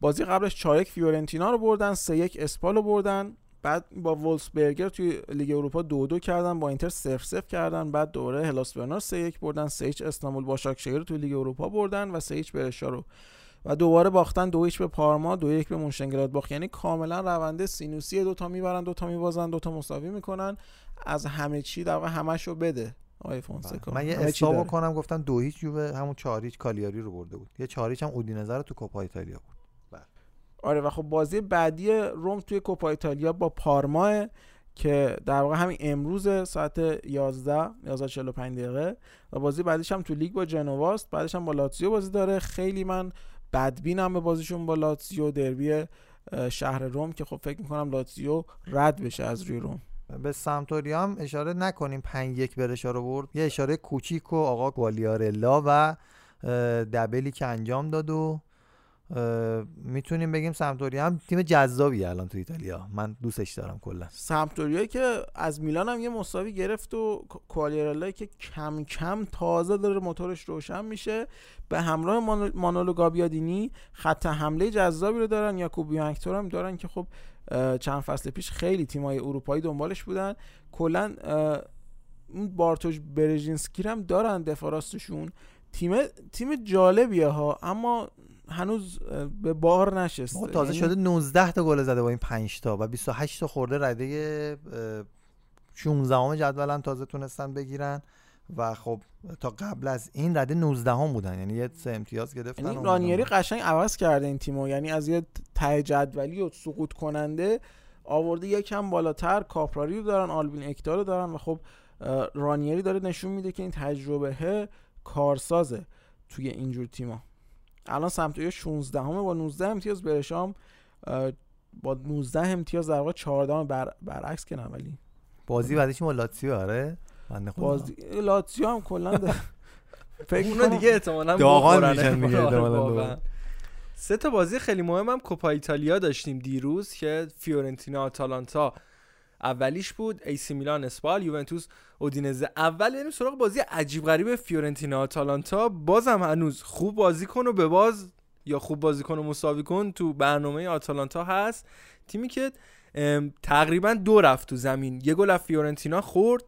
بازی قبلش 4 یک فیورنتینا رو بردن 3 یک اسپال رو بردن. بعد با وولسبرگر توی لیگ اروپا دو دو کردن با اینتر 0 0 کردن. بعد دوره هلاس 3 یک بردن 3 هیچ استانبول باشاکشهیر رو توی لیگ اروپا بردن و 3 هیچ برشا رو و دوباره باختن دو به پارما دو یک به مونشنگلادباخ یعنی کاملا روند سینوسی دو تا می‌برن دو تا میبازن دو تا مساوی می‌کنن. از همه چی در واقع همشو بده آقای فونسکا. من یه داره. بکنم گفتم دو هیچ یووه همون چهار هیچ کالیاری رو برده بود. یه چهار هیچ هم اودینزه رو تو کوپا ایتالیا برد آره و خب بازی بعدی روم توی کوپا ایتالیا با پارما که در واقع همین امروز ساعت 11 11:45 دقیقه. و بازی بعدیش هم تو لیگ با جنواست بعدش هم با لاتزیو بازی داره. خیلی من بدبینم به بازیشون با لاتزیو دربی شهر روم که خب فکر می‌کنم لاتزیو رد بشه از روی روم. به سمتوریا هم اشاره نکنیم 5 یک برشا رو برد. یه اشاره کوچیک و آقا گوالیارلا و دبلی که انجام داد و می‌تونیم بگیم سمتوریا هم تیم جذابی الان تو ایتالیا. من دوستش دارم کلا. سمپدوریا که از میلان هم یه مساوی گرفت و کوالیرالایی که کم کم تازه داره موتورش روشن میشه. به همراه مانو- مانولو گابیادینی خط حمله جذابی رو دارن. یاکوب یانکتور هم دارن که خب چند فصل پیش خیلی تیمای اروپایی دنبالش بودن. کلا اون بارتوش برژینسکی هم دارن دفاع راستشون. تیم تیم جالبیه ها. اما هنوز به بار نشسته. ما تازه یعنی- شده 19 تا گل زده با این 5 تا و 28 تا خورده رده 16 جدول هم تازه تونستن بگیرن و خب تا قبل از این رده 19 هم بودن. یعنی یه سه امتیاز گرفتن یعنی رانیری. قشنگ عوض کرده این تیمو. یعنی از یه ته جدولی و سقوط کننده آورده یکم بالاتر. کاپراری رو دارن آلبین اکتا رو دارن و خب رانیری داره نشون میده که این تجربه کارسازه توی اینجور تیما الان سمتوی 16 همه با 19 امتیاز برشام با 19 امتیاز در واقع 14 بر برعکس کنن ولی بازی بعدش با لاتسیو آره بنده خدا. بازی لاتزیو هم کلا ده- فکر می‌کنم دیگه احتمالاً داغان. میشن میگه آره، احتمالاً. سه تا بازی خیلی مهم هم کوپا ایتالیا داشتیم دیروز که فیورنتینا آتالانتا اولیش بود ایسی میلان اسپال یوونتوس اودینزه. اول یعنی سراغ بازی عجیب غریب فیورنتینا. آتالانتا بازم هنوز خوب بازی کنه و ببازه یا خوب بازی کنه و مساوی کنه تو برنامه آتالانتا هست. تیمی که تقریبا دو رفت تو زمین. یه گل از فیورنتینا خورد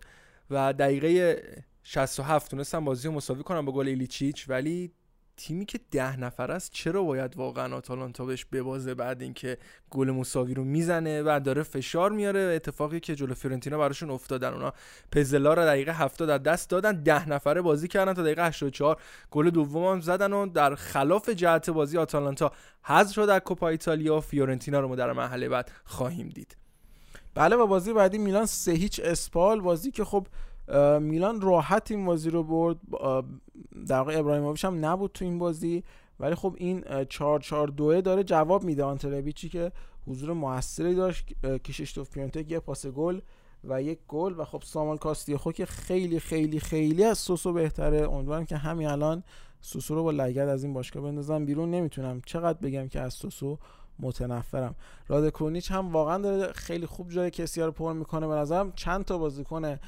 و دقیقه 67 تونستن بازی رو مساوی کنن با گل ایلیچیچ. ولی تیمی که ده نفر است چرا باید واقعا آتالانتا بهش ببازه بعد اینکه گل مساوی رو می‌زنه و داره فشار میاره؟ اتفاقی که جلو فیورنتینا براشون افتادن. اونا پزلا رو دقیقه 70 از دست دادن ده نفره بازی کردن تا دقیقه 84 گل دوم هم زدن و در خلاف جهت بازی آتالانتا حذف شد در کوپا ایتالیا. فیورنتینا رو ما در مرحله بعد خواهیم دید. بله و بازی بعدی میلان سه هیچ اسپال. بازی که خب میلان راحت این بازی رو برد. در واقع ابراهیموویچ هم نبود تو این بازی ولی خب این اه، 4 4 2 داره جواب میده آنتلویچی که حضور موثری داشت اه، کشیشتوف پیونتک یه پاس گل و یک گل. و خب سامال کاستیاخو که خیلی خیلی خیلی از سوسو بهتره. امیدوارم که همین الان سوسو رو با لگد از این باشگاه بندازم بیرون. نمی‌تونم چقدر بگم که از سوسو متنفرم. راد کرونیچ هم واقعا داره خیلی خوب جای کسی رو پر می‌کنه. به نظرم چند تا بازیکن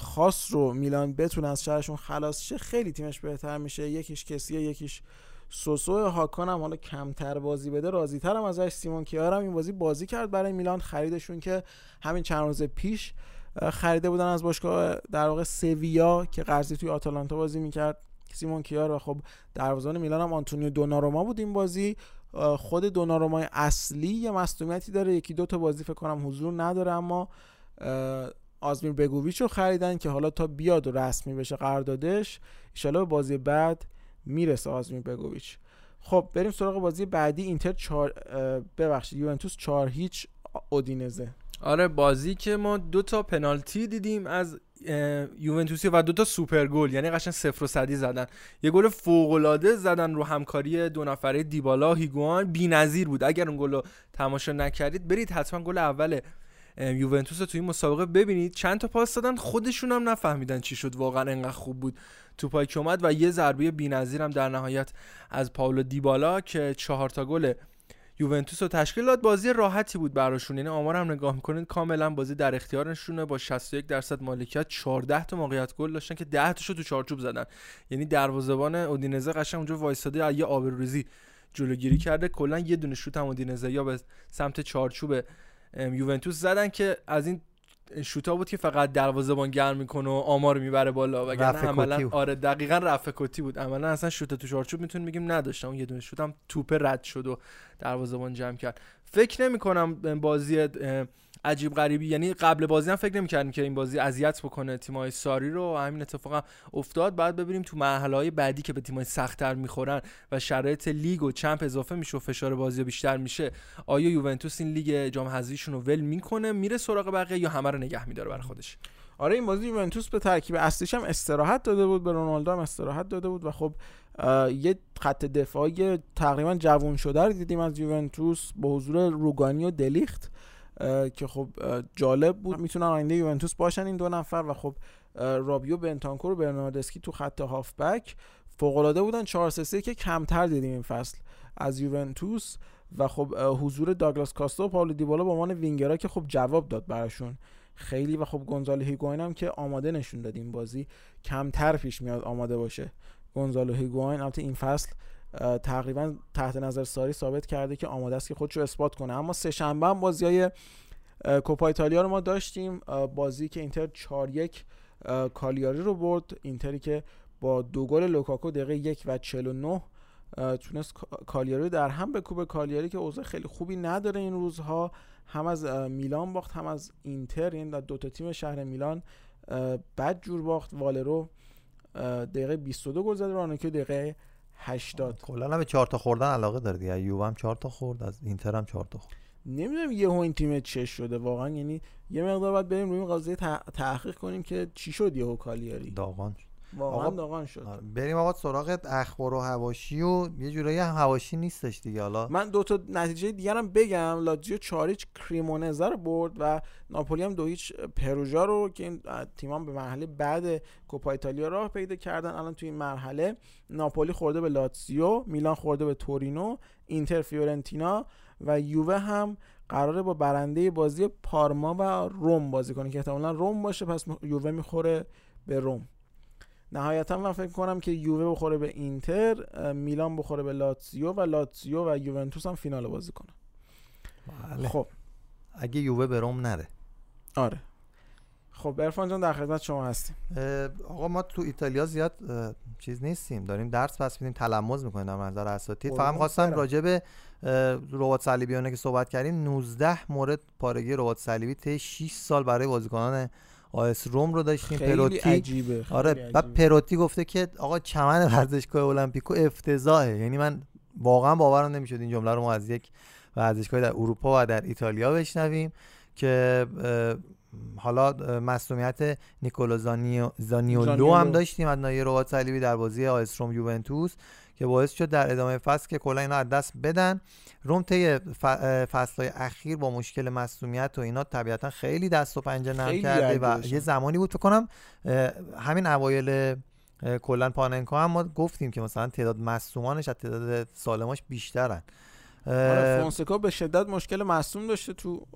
خاص رو میلان بتونه از شهرشون خلاص شه خیلی تیمش بهتر میشه. یکیش کسیه یکیش سوسو. هاکان هم حالا کمتر بازی بده راضی ترم ازش. سیمون کیار این بازی بازی کرد برای میلان. خریدشون که همین چند روز پیش خریده بودن از باشگاه در واقع سویا که قرضی توی آتالانتا بازی می‌کرد. سیمون کیار و خب دروازه‌بان میلان هم آنتونیو دوناروما بود این بازی. خود دونارومای اصلی یه مصدومیتی داره. یکی دو تا بازی فکر کنم حضور نداره اما آزمیر بگوویچ رو خریدن که حالا تا بیاد و رسمی بشه قراردادش ایشالا به بازی بعد می‌رسه آزمیر بگوویچ. خب بریم سراغ بازی بعدی اینتر چار ببخشید یوونتوس 4 هیچ اودینزه. آره بازی که ما دو تا پنالتی دیدیم از یوونتوسی و دو تا سوپر گل یعنی قشنگ صفر و صدی زدن. یه گل فوق العاده زدن رو همکاری دو نفره دیبالا هیگوان بی‌نظیر بود. اگر اون گل رو تماشا نکردید برید حتما گل اول اه، یوونتوس رو توی این مسابقه ببینید. چند تا پاس دادن خودشون هم نفهمیدن چی شد. واقعا انقدر خوب بود تو پای که اومد. و یه ضربه بی‌نظیر هم در نهایت از پاولو دیبالا که چهار تا گل یوونتوس رو تشکیل داد. بازی راحتی بود براشون. یعنی آمار هم نگاه می‌کنید کاملا بازی در اختیارشونه. با 61 درصد مالکیت 14 تا موقعیت گل داشتن که 10 تاشو تو چارچوب زدن. یعنی دروازه‌بان اودینزه قشنگ اونجا وایساده یه آبروریزی جلوگیری کرده. کلا یه دونه شوت هم اودینزه یا به سمت چارچوب یوونتوس زدن که از این شوتا بود که فقط دروازه‌بان گرم می‌کنه و آمار می‌بره بالا وگرنه عملا. آره دقیقا رفع کتی بود. عملا اصلا شوت تو چارچوب می‌تونیم بگیم نداشتم اون یه دونه شوت هم توپ رد شد و دروازه‌بان جمع کرد. فکر نمی کنم بازی عجیب غریبی. یعنی قبل بازی هم فکر نمی کردیم که این بازی اذیت بکنه تیمای ساری رو. همین اتفاق هم افتاد. بعد ببینیم تو مرحله های بعدی که به تیمای سختتر می‌خورن و شرایط لیگ و چمپ اضافه میشه و فشار بازی بیشتر میشه آیا یوونتوس این لیگ جام حذفیشون رو ول می‌کنه میره سراغ بقیه یا همه رو نگه میداره برای خودش؟ آره این بازی یوونتوس به ترکیب اصلیش هم استراحت داده بود به رونالدو هم استراحت داده بود و خب یه خط دفاعی تقریبا جوون شده رو دیدیم از یوونتوس با حضور روگانی و دلیخت. که خب جالب بود. می‌تونن آینده یوونتوس باشن این دو نفر و خب رابیو بنتانکور و برناردسکی تو خط هافبک فوق العاده بودن 4 3 که کمتر دیدیم این فصل از یوونتوس و خب حضور داگلاس کاستا و پاولو دیبالا به عنوان وینگرها که خب جواب داد براشون خیلی و خب گونزالو هیگواین هم که آماده نشون داد این بازی کمتر پیش میاد آماده باشه. گونزالو هیگواین البته این فصل تقریبا تحت نظر ساری ثابت کرده که آماده است که خودش رو اثبات کنه. اما سه شنبه هم بازی های کوپا ایتالیا رو ما داشتیم. بازی که اینتر 4 1 کالیاری رو برد. اینتری که با دو گل لوکاکو دقیقه یک و 49 تونست کالیاری در هم بکوبه کالیاری که اوضاع خیلی خوبی نداره این روزها. هم از میلان باخت هم از اینتر. این دو تا تیم شهر میلان بد جور باخت. والرو دقیقه 22 گل زد. رانوکیا دقیقه 80 کلا به 4 تا خوردن علاقه داره دیگه. یووه هم 4 تا خورد از اینتر هم 4 تا خورد. نمی‌دونم یه این تیم چه شده. واقعا یعنی یه مقدار باید بریم روی این قضیه تحقیق کنیم که چی شد یهو کالیاری. داغان واقعا داغان شد. آره، بریم آقا سراغ اخبار و هواشی و یه جورایی هم هواشی نیستش دیگه حالا. من دو تا نتیجه دیگرم بگم. لاتزیو چاریچ کریمونزا رو برد و ناپولی هم دو هیچ پروژا رو که این تیمان به مرحله بعد کوپا ایتالیا راه پیدا کردن الان توی این مرحله ناپولی خورده به لاتزیو میلان خورده به تورینو اینتر فیورنتینا و یووه هم قراره با برنده بازی پارما و روم بازی کنه که احتمالا روم باشه پس یووه می‌خوره به روم. نهایتا من فکر کنم که یووه بخوره به اینتر میلان بخوره به لاتزیو و لاتزیو و یوونتوس هم فینال بازی کنه بله. خب. اگه یووه به روم نره. آره. خب ارفان جان در خدمت شما هستیم. آقا ما تو ایتالیا زیاد چیز نیستیم. داریم درس پس میدیم تلمذ می‌کنیم در منظر اساتید. فقط خواستم راجع به ربات صلیبیانه که صحبت کردیم 19 مورد پارگی ربات صلیبی طی 6 سال برای بازیکنان آیس روم رو داشتیم خیلی پروتی. عجیبه آره عجیبه. بعد پروتی گفته که آقا چمن ورزشگاه المپیکو افتضاحه. یعنی من واقعا باورم نمی‌شد این جمله رو ما از یک ورزشگاه در اروپا و در ایتالیا بشنویم که حالا مسئولیت نیکولو زانیولو هم داشتیم از نایه روات صلیبی در بازی آیس روم یوونتوس. که باعث شد در ادامه فصل که کلا اینا از دست بدن. روم طی فصلهای اخیر با مشکل مصومیت و اینا طبیعتا خیلی دست و پنجه نرم کرده و یه زمانی بود فکر کنم همین اوایل کلا پاننکا هم ما گفتیم که مثلا تعداد مصومانش از تعداد سالماش بیشترن. فونسکا به شدت مشکل مصوم داشته تو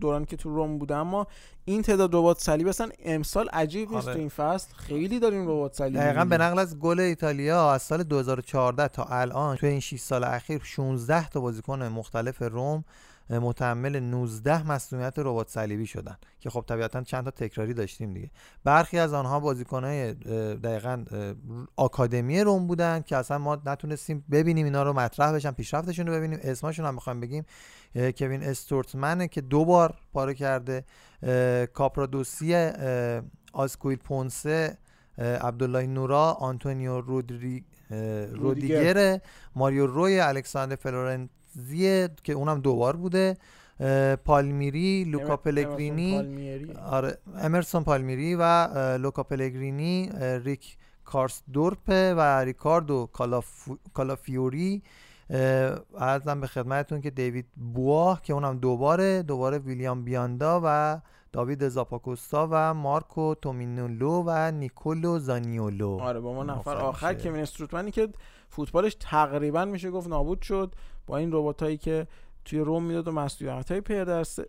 دوران که تو روم بوده اما این تعداد ربات صلیبی اصلا امسال عجیب نیست آره. تو این فصل خیلی داریم ربات صلیبی دقیقا به نقل از گل ایتالیا از سال 2014 تا الان تو این 6 سال اخیر 16 تا بازیکن مختلف روم متحمل 19 مسئولیت ربات صلیبی شدن که خب طبیعتا چند تا تکراری داشتیم دیگه. برخی از آنها بازیکنهای دقیقا آکادمی روم بودن که اصلا ما نتونستیم ببینیم اینا رو مطرح بشن پیشرفتشون رو ببینیم. اسمشون هم می‌خوایم بگیم کوین استروتمنه که دو بار پاره کرده. کاپرادوسی ازکیل پونسه عبدالله نورا آنتونیو رودری رودیگر ماریو رویی الکساندر فلورنتزیه که اونم دوبار بوده پالمیری لوکا پلگرینی آره امرسون پالمیری و لوکا پلگرینی ریک کارسدورپ و ریکاردو کالافیوری. عرضم به خدمتتون که دیوید بواه که اونم دوباره دوباره ویلیام بیاندا و داوید زاپاکوستا و مارکو تومینلو و نیکولو زانیولو. آره با ما نفر آخر که استروتمنی که فوتبالش تقریبا میشه گفت نابود شد با این رباط هایی که توی روم می‌داد و مسئولیت های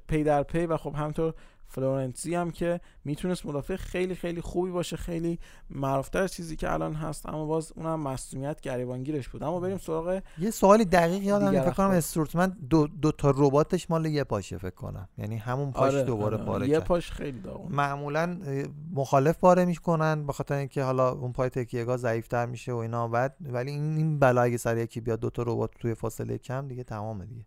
پی در پی و خب همینطور فلورنسی هم که می‌تونست مدافع خیلی خیلی خوبی باشه خیلی معروفتر از چیزی که الان هست اما باز اونم مسئولیت گریبانگیرش بود. اما بریم سراغ یه سوالی دقیق یادم فکر کنم استورتمن دو, دو تا رباتش مال یه پاشه فکر کنم. یعنی همون پاش آره دوباره آره. پاره یه پاش خیلی داغون. معمولا مخالف پاره می‌کنن به خاطر اینکه حالا اون پای تکیهگاه ضعیفتر میشه و اینا بعد ولی این این بلا اگه سر یکی بیاد دو تا ربات توی فاصله کم دیگه تمامه دیگه.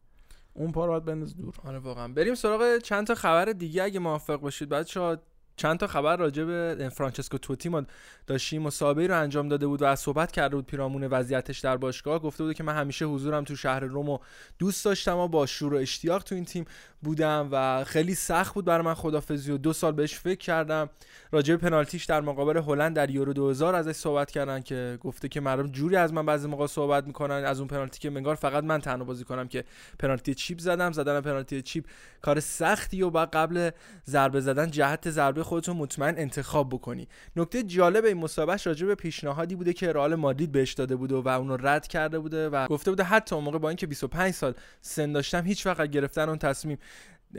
اون پا رو باید بنداز دور. آره واقعا. بریم سراغ چند تا خبر دیگه اگه موافق باشید. بچه‌ها چند تا خبر راجع به فرانچسکو توتی ما داشتیم مسابقه رو انجام داده بود و از صحبت کرده بود پیرامون وضعیتش در باشگاه. گفته بود که من همیشه حضورم تو شهر روم و دوست داشتم و با شور و اشتیاق تو این تیم بودم و خیلی سخت بود برای من خدافزی و دو سال بهش فکر کردم. راجع به پنالتیش در مقابل هلند در یورو 2000 ازش صحبت کردن که گفته که مردم جوری از من بعضی موقع صحبت می‌کنن. از اون پنالتی که منگار فقط من تنها بازی کنم که پنالتی چیپ زدم. زدن پنالتی چیپ کار سختی و بعد قبل ضربه زدن جهت ضربه موقع خودتون مطمئن انتخاب بکنی. نکته جالب این مسابقه راجع به پیشنهادی بوده که رئال مادرید بهش داده بوده و اونو رد کرده بوده و گفته بوده حتی اون موقع با اینکه 25 سال سن داشتم هیچ وقت گرفتن اون تصمیم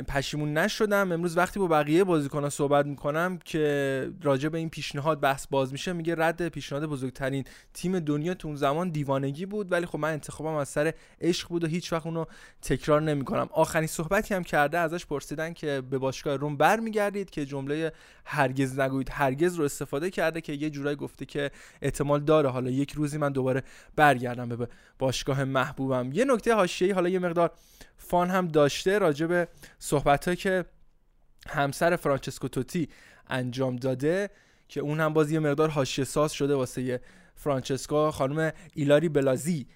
پشیمون نشدم. امروز وقتی با بقیه بازیکنان صحبت می‌کنم که راجع به این پیشنهاد بحث باز میشه میگه رد پیشنهاد بزرگترین تیم دنیا تو اون زمان دیوانگی بود ولی خب من انتخابم از سر عشق بود و هیچ وقت اونو تکرار نمی‌کنم. آخرین صحبتی هم کرده ازش پرسیدن که به باشگاه روم برمیگردید که جمله هرگز نگویید. هرگز رو استفاده کرده که یه جورایی گفته که احتمال داره. حالا یک روزی من دوباره برگردم به باشگاه محبوبم. یه نکته حاشیه‌ای حالا یه مقدار فان هم داشته راجع به صحبت که همسر فرانچسکو توتی انجام داده که اون هم باز یه مقدار حاشیه ساز شده واسه فرانچسکو. خانم ایلاری بلازی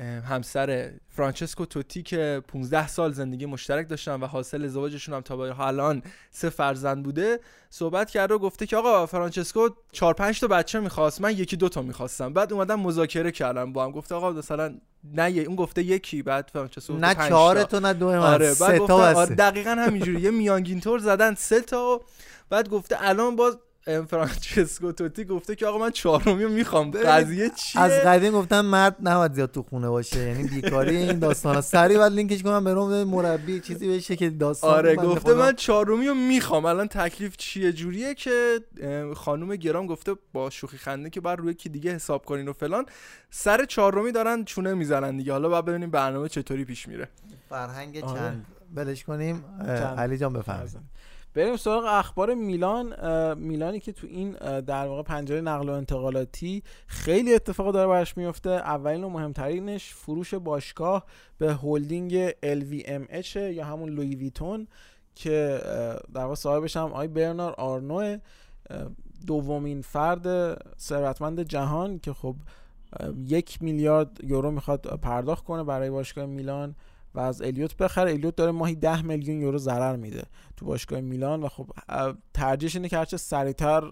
همسر فرانچسکو توتی که 15 سال زندگی مشترک داشتن و حاصل ازدواجشون هم تا به الان سه فرزند بوده صحبت کرده و گفته که آقا فرانچسکو 4 5 تا بچه می‌خواست من یکی دو تا می‌خواستم. بعد اومدم مذاکره کردم با هم. گفته آقا مثلا نه اون گفته یکی بعد فرانچسکو نه چهار تا. نه دو آره بعد گفته آره دقیقاً همینجوری. یه میانگین طور زدن سه تا بعد گفته الان باز فرانچسکو توتی گفته که آقا من چهارمی رو می‌خوام. قضیه چیه؟ از قدیم گفتم مرد نباید زیاد تو خونه باشه یعنی بیکاری این داستانا. سری بعد لینکش کنم به روم مربی چیزی بشه که داستان آره گفته من چهارمی رو می‌خوام. الان تکلیف چیه؟ جوریه که خانم گرام گفته با شوخی خنده که بعد روی کی دیگه حساب کنین و فلان سر چهارمی دارن چونه می‌زنن دیگه. حالا بعد ببینیم برنامه چطوری پیش میره. فرهنگ آره. چند. بلش کنیم. علی جان بفرمایید. بریم سراغ اخبار میلان میلانی که تو این در واقع پنجره نقل و انتقالاتی خیلی اتفاق داره برش میفته. اولین و مهمترینش فروش باشگاه به هلدینگ LVMH یا همون لوی ویتون که در واقع صاحبش هم آی برنار آرنو دومین فرد ثروتمند جهان که خب یک میلیارد یورو می‌خواد پرداخت کنه برای باشگاه میلان. و از الیوت بخره. الیوت داره ماهی 10 میلیون یورو ضرر میده تو باشگاه میلان و خب ترجیحش اینه که هرچه سریعتر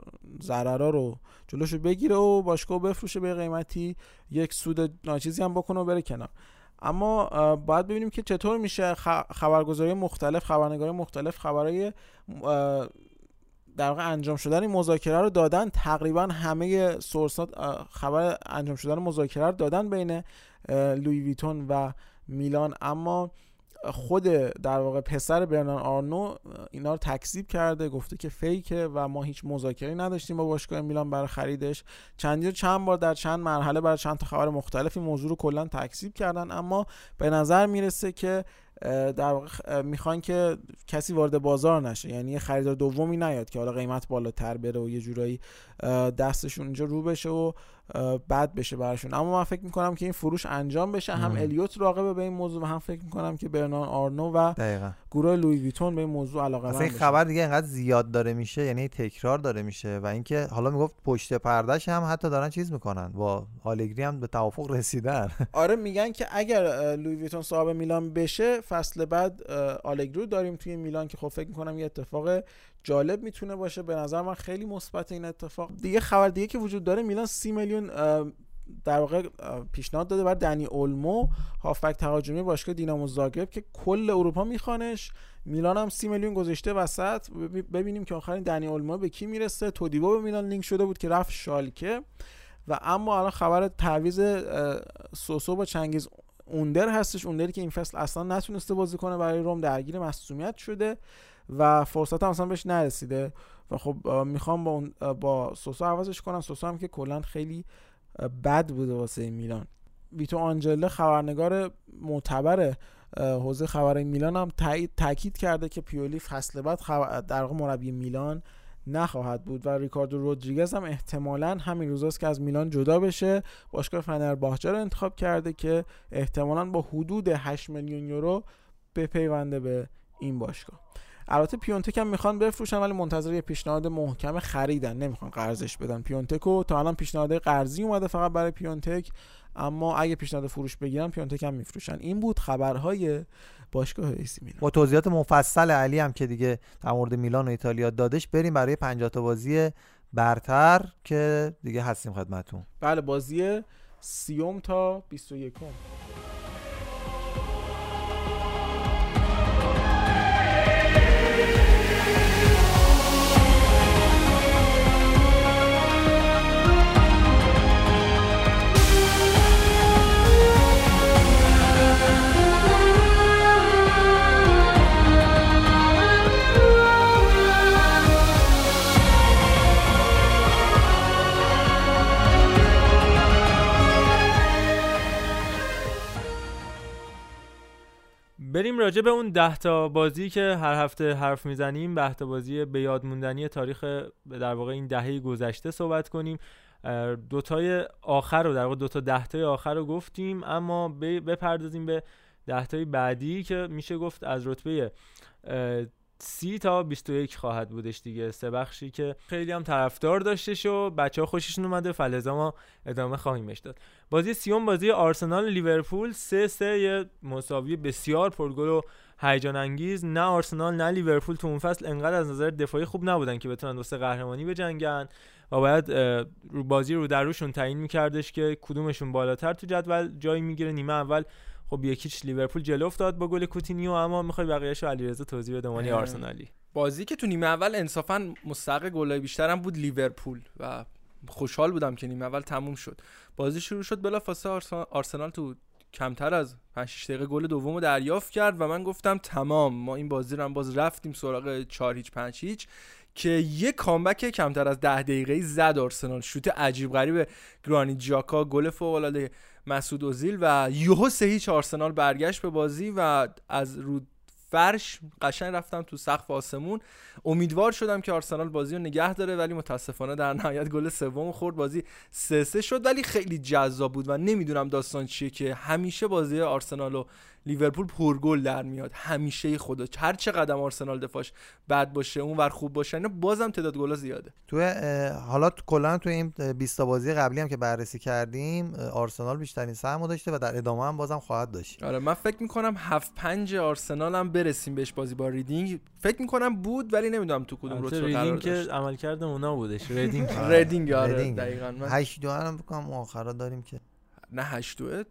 ضررا رو جلوشو بگیره و باشگاه بفروشه به قیمتی. یک سود ناچیزی هم بکنه و بره کنار. اما باید ببینیم که چطور میشه خبرگزاری مختلف خبرنگاری مختلف خبرهای در واقع انجام شدن این مذاکره رو دادن. تقریبا همه سورسات خبر انجام شدن مذاکره رو دادن بین لوی ویتون و میلان اما خود در واقع پسر برنان آرنو اینا رو تکذیب کرده گفته که فیکه و ما هیچ مذاکره نداشتیم با باشگاه میلان برای خریدش. چندی چند بار در چند مرحله برای چند تا خبر مختلفی موضوع رو کلا تکذیب کردن اما به نظر می‌رسه که در واقع می‌خوان که کسی وارد بازار نشه. یعنی یه خریدار دومی نیاد که حالا قیمت بالاتر بره و یه جورایی دستشون اینجا رو بشه و بد بشه براشون. اما من فکر می‌کنم که این فروش انجام بشه. هم الیوت راقبه به این موضوع و هم فکر می‌کنم که برنان آرنو و دقیقا. گروه لوی ویتون به این موضوع علاقه اصلا این خبر دیگه اینقدر زیاد داره میشه یعنی تکرار داره میشه و اینکه حالا می‌گفت پشت پردهش هم حتی دارن چیز می‌کنن. با آلگری هم به توافق رسیدن. آره میگن که اگر لوی ویتون صاحب میلان بشه فصل بعد آلگری داریم توی میلان که خب فکر می‌کنم یه اتفاق جالب می‌تونه باشه. به نظر من خیلی مثبت این اتفاق. دیگه خبر دیگه که وجود داره میلان سی میلیون در واقع پیشنهاد داده بر دنی اولمو هافبک تهاجمی باشگاه دینامو زاگرب که کل اروپا میخوانش. میلان هم سی میلیون گذاشته وسط. ببینیم که آخرین دنی اولمو به کی می‌رسه. تودیبو به میلان لینک شده بود که رفت شالکه. و اما الان خبر تعویض سوسو با چنگیز اوندر هستش اوندری که این فصل اصلا نتونسته بازی کنه برای روم درگیر مصونیت شده و فرصت هم اصلا بهش نرسیده و خب می‌خوام با با سوسو عوضش کنم. سوسو هم که کلا خیلی بد بوده واسه میلان. ویتو آنجله خبرنگار معتبر حوزه خبر میلان هم تاکید کرده که پیولی فصل بعد در واقع مربی میلان نخواهد بود و ریکاردو رودریگز هم احتمالا همین روزاست که از میلان جدا بشه. باشگاه فنرباهچه رو انتخاب کرده که احتمالا با حدود 8 میلیون یورو بپیونده به این باشگاه. البته پیونتک هم می‌خوان بفروشن ولی منتظر یه پیشنهاد محکم خریدن. نمی‌خوان قرضش بدن. پیونتکو تا الان پیشنهاد قرضی اومده فقط برای پیونتک اما اگه پیشنهاد فروش بگیرن پیونتک هم میفروشن. این بود خبرهای باشگاه ایسی میلان. با توضیحات مفصل علی هم که دیگه در مورد میلان و ایتالیا داداش بریم برای 50 تا بازی برتر که دیگه هستیم خدمتتون. بله بازی سیوم تا 21 راجع به اون ده تا بازی که هر هفته حرف می‌زنیم ده تا بازی به یاد موندنی تاریخ در واقع این دهه گذشته صحبت کنیم. دوتای آخر رو در واقع دوتا دهتای آخر رو گفتیم اما بپردازیم به دهتای بعدی که میشه گفت از رتبه سی تا 21 خواهد بودش دیگه. سه بخشی که خیلی هم طرفدار داشتش و بچه ها خوششون اومده فلزا ما ادامه خواهیمش داد. بازی سیوم بازی آرسنال لیورپول. سه سه یه مساوی بسیار پرگل و هیجان انگیز. نه آرسنال نه لیورپول تو اون فصل انقدر از نظر دفاعی خوب نبودن که بتونن واسه قهرمانی بجنگن. و باید رو بازی رو در روشون تعیین میکردش که کدومشون بالاتر تو جدول جایی می‌گیره. نیمه اول خب یکیش لیورپول جلو افتاد با گل کوتینیو اما می‌خوای بقیه‌اشو علیرضا توضیح بده مانی آرسنالی. بازی که تو نیمه اول انصافا مستحق گلای بیشترم بود لیورپول و خوشحال بودم که نیمه اول تموم شد. بازی شروع شد بلافاصله آرسنال تو کمتر از 5 6 دقیقه گل دومو دریافت کرد و من گفتم تمام ما این بازی رو هم باز رفتیم سراغ 4 هیچ 5 هیچ. که یه کامبک کمتر از 10 دقیقه زد آرسنال. شوت عجیب غریب گرانی جاکا گل فوق العاده مسعود اوزیل و یوهو سه هیچ آرسنال برگشت به بازی و از رو فرش قشنگ رفتم تو سقف آسمون. امیدوار شدم که آرسنال بازی رو نگه داره ولی متاسفانه در نهایت گل سوم خورد. بازی سه سه شد ولی خیلی جذاب بود و نمی‌دونم داستان چیه که همیشه بازی آرسنال و لیورپول پرگل در میاد. همیشه خدا. هر چه قدم آرسنال دفاعش بد باشه اون ور خوب باشه اینا بازم تعداد گلا زیاده. تو حالا کلا تو این 20 بازی قبلی هم که بررسی کردیم آرسنال بیشترین سهم داشته و در ادامه هم بازم خواهد داشت. آره من فکر می‌کنم 7 5 آرسنال هم برسیم بهش بازی با ریدینگ. فکر می‌کنم بود ولی نمی‌دونم تو کدوم رتبه قرار داشت ریدینگ که عمل کرده اونا بودش. ریدینگ. ریدینگ آره دقیقاً. 8 2 هم بکنم آخرا داریم که نه 8 2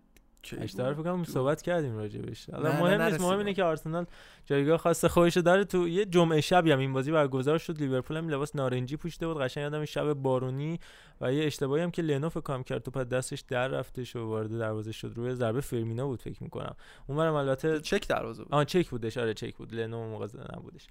اشتراک فکر صحبت کردیم راجع بهش. حالا مهم نیست مهم اینه که آرسنال جایگاه خاص خودش داره تو یه جمعه شبی هم این بازی برگزار شد. لیورپول هم لباس نارنجی پوشیده بود. قشنگ یادم شب بارونی و یه اشتباهی هم که لنو فکر کنم کرد تو دستش در رفته و وارد دروازه شد. روی ضربه فیرمینو بود فکر می‌کنم. اونورم البته چک دروازه بود. آن چک بودش. آره چک بود. لنو موقع نبودش.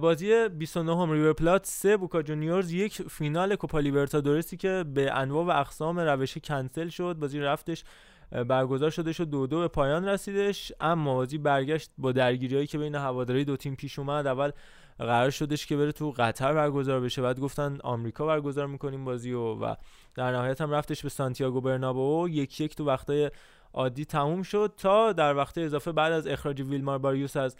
بازی 29 هم ریور پلات 3 بوکا جونیورز یک فینال کوپا لیبرتادورسی که به انواع و اقسام روشی کنسل شد. بازی رفتش برگزار شده شد دو دو به پایان رسیدش اما بازی برگشت با درگیریایی که بین هواداری دو تیم پیش اومد. اول قرار شدش که بره تو قطر برگزار بشه. بعد گفتن آمریکا برگزار می‌کنیم بازی و, و در نهایت هم رفتش به سانتیاگو برنابو یک یک تو وقتای عادی تموم شد تا در وقت اضافه بعد از اخراج ویلمار باریوس از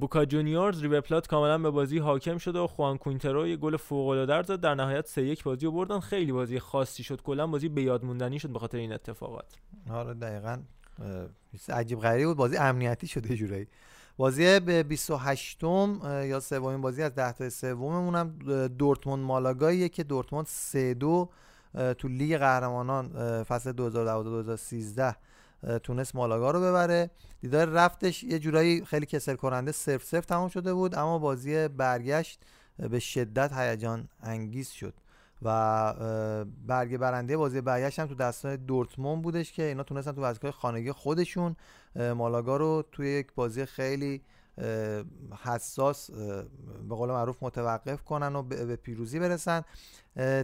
بوکا جونیورز ریور پلات کاملا به بازی حاکم شده و خوان کوینترو یه گل فوق العاده زد در نهایت 3 1 بازی رو بردن. خیلی بازی خاصی شد. کلا بازی به یاد موندنی شد به خاطر این اتفاقات. آره دقیقاً. عجیب غریبی بود. بازی امنیتی شده جورایی. بازی به 28 م یا سومین بازی از 10 تا سوممون هم دورتموند مالاگاییه که دورتموند 3 2 تو لیگ قهرمانان فصل 2012 2013 تونست مالاگا رو ببره. دیدار رفتش یه جورایی خیلی کسل کننده صرف صرف تمام شده بود اما بازی برگشت به شدت هیجان انگیز شد. و برگ برنده بازی برگشت هم تو دستان دورتموند بودش که اینا تونستن تو ورزشگاه خانگی خودشون مالاگا رو توی یک بازی خیلی حساس به قول معروف متوقف کنن و به پیروزی برسن.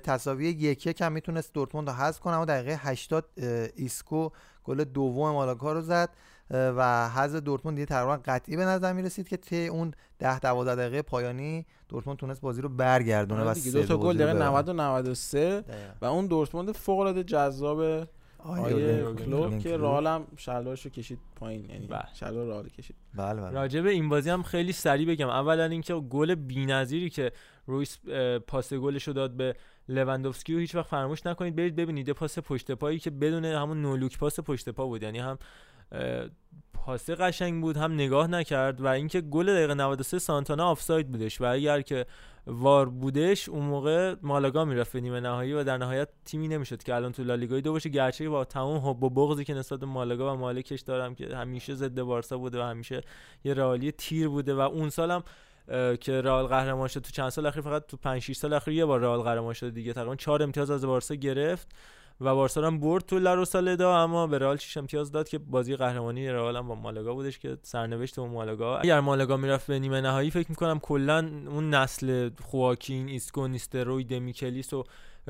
تصاوی یک یک هم می‌تونست دورتموند رو حذف کنه اما دقیقه 80 ایسکو گل دوم مالاگا رو زد و حذف دورتموند دیگه تقریبا قطعی به نظر می رسید که تو اون 10 12 دقیقه پایانی دورتموند تونست بازی رو برگردونه و دیگه دو تا گل دقیقه 90 و 93 و اون دورتموند فوق العاده جذاب آقای کلوپ که رئال هم شلوارشو کشید پایین یعنی بله. شلوار رئال کشید. بله بله. راجع به این بازی هم خیلی سریع بگم. اولا اینکه گل بی‌نظیری که رویس پاس گلشو داد به لوندوفسکی رو هیچ وقت فراموش نکنید. برید ببینید پاس پشت پایی که بدون همون نولوک پاس پشت پا بود. یعنی هم پاس قشنگ بود هم نگاه نکرد و اینکه گل دقیقه 93 سانتانا آفساید بودش. و اگر که وار بودش اون موقع مالاگا می‌رفت به نیمه نهایی و در نهایت تیمی نمی‌شد که الان تو لالیگای دو باشه. گرچه با تمام حب و بغضی که نسبت به مالاگا و مالکش دارم که همیشه ضد بارسا بوده و همیشه یه رئالی تیر بوده و اون سالم که رئال قهرمان شد تو چند سال اخیر فقط تو 5 6 سال اخیر یه بار رئال قهرمان شده دیگه. تقریبا 4 امتیاز از بارسا گرفت و بارسا هم برد تو لاروسالدا اما به رئال 6 امتیاز داد که بازی قهرمانی رئال هم با مالاگا بودش که سرنوشت با مالاگا. اگر مالاگا می‌رفت به نیمه نهایی فکر می‌کنم کلا اون نسل خواکین ایسکو نیستلروی دمیکلیس و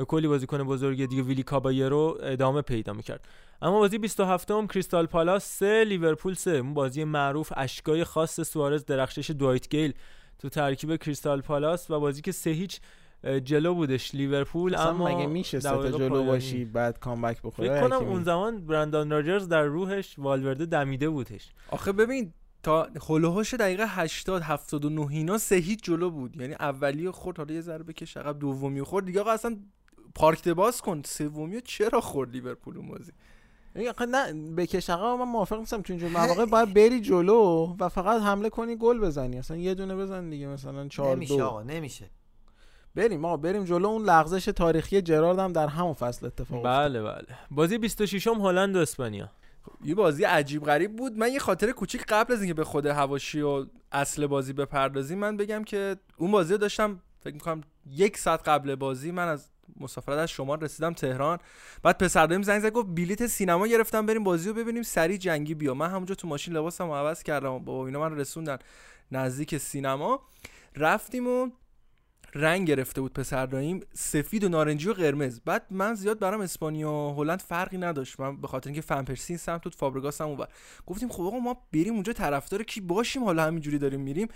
کلی بازیکن بزرگ دیگه ویلی کابایرو ادامه پیدا می‌کرد. اما بازی 27 م کریستال پالاس 3 لیورپول 3 اون بازی معروف اشکای خاص سوارز درخشش دوایت گیل. تو ترکیب کریستال پالاس و بازی که سه هیچ جلو بودش لیورپول اما مگه میشه سه تا جلو باشی بعد کامبک بخوره؟ فکر کنم اون زمان برندان راجرز در روحش والورده دمیده بودش. آخه ببین تا هلوهاش دقیقه 80 79 اینا سه هیچ جلو بود. یعنی اولی خورد حالا یه ذره بکش عقب دومی خورد. دیگه آقا اصلا پارک باز کن. سومی چرا خورد لیورپول اون بازی؟ نه بکش عقب من موافق نیستم. تو اینجور مواقع باید بری جلو و فقط حمله کنی گل بزنی. اصلا یه دونه بزن دیگه مثلا 4 نمیشه آقا نمیشه. بریم آقا بریم جلو اون لغزش تاریخی جرارد هم در همون فصل اتفاق بله بله. بازی 26 م هلند و اسپانیا. یه بازی عجیب غریب بود. من یه خاطر کوچیک قبل از اینکه به خود هواشی و اصل بازی بپردازیم من بگم که اون بازی رو داشتم فکر می‌کنم یک ساعت قبل بازی من از مسافرت از شما رسیدم تهران. بعد پسر دایم زنگ زد گفت بلیت سینما گرفتم بریم بازی رو ببینیم سری جنگی بیا. من همونجا تو ماشین لباسم عوض کردم. بابا اینا من رسوندن نزدیک سینما. رفتیم و رنگ گرفته بود پسر داییم سفید و نارنجی و قرمز. بعد من زیاد برام اسپانیا و هلند فرقی نداشت. من به خاطر اینکه فن سمت بود فابرگاس هم اونور. گفتیم خب آقا ما بریم اونجا طرفدار کی باشیم؟ حالا همینجوری داریم میریم.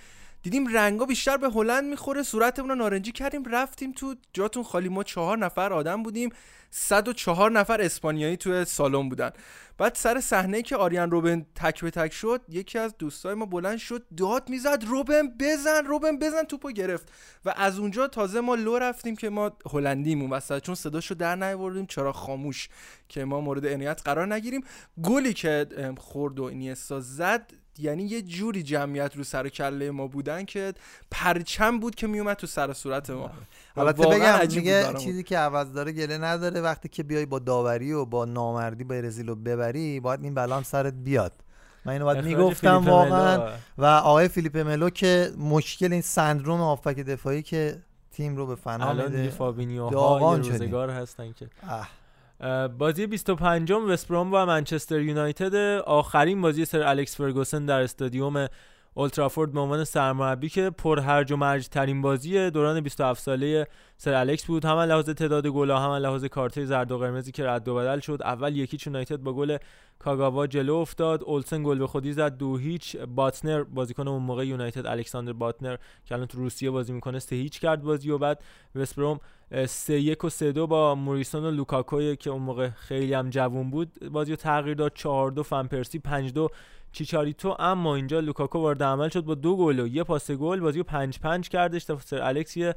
دیدیم رنگا بیشتر به هلند می‌خوره صورتمون رو نارنجی کردیم رفتیم تو جاتون خالی. ما چهار نفر آدم بودیم 104 نفر اسپانیایی تو سالن بودن. بعد سر صحنه که آریان روبن تک به تک شد یکی از دوستای ما بلند شد داد می‌زد روبن بزن روبن بزن توپو گرفت. و از اونجا تازه ما لو رفتیم که ما هلندیمون وسط چون صداشو در نیاوردیم. چرا خاموش که ما مورد عنایت قرار نگیریم. گلی که خورد و اینیستا زد یعنی یه جوری جمعیت رو سر کله ما بودن که پرچم بود که میومد تو سر صورت ما. البته بگم میگه چیزی که عوض داره گله نداره. وقتی که بیای با داوری و با نامردی برزیل رو ببری باید این بلام سرت بیاد. من اینو باید می‌گفتم واقعا. و آقای فیلیپ ملو که مشکل این سندروم هافبک دفاعی که تیم رو به فنا میده فابینیو ها روزگار هستن که. بازی 25 م وستبروم و منچستر یونایتد آخرین بازی سر الکس فرگوسن در استادیوم اولدترافورد به عنوان سرمربی که پر هرج و مرج ترین بازی دوران 27 ساله سر الکس بود. هم لحاظ تعداد گل هم لحاظ کارت زرد و قرمزی که رد و بدل شد اول یکی یونایتد با گل کاگاوا جلو افتاد. اولسن گل به خودی زد دو هیچ. باتنر بازیکن اون موقع یونایتد الکساندر باتنر که الان تو روسیه بازی می‌کنه سه هیچ کرد بازی و بعد وستبروم سه یک و سه دو با موریسون و لوکاکوی که اون موقع خیلی هم جوون بود. بازی رو تغییر داد چهار دو فن پرسی پنج دو چیچاریتو اما اینجا لوکاکو وارد عمل شد با دو گل و یه پاس گل. بازی رو پنج پنج کردش. تا سر الکس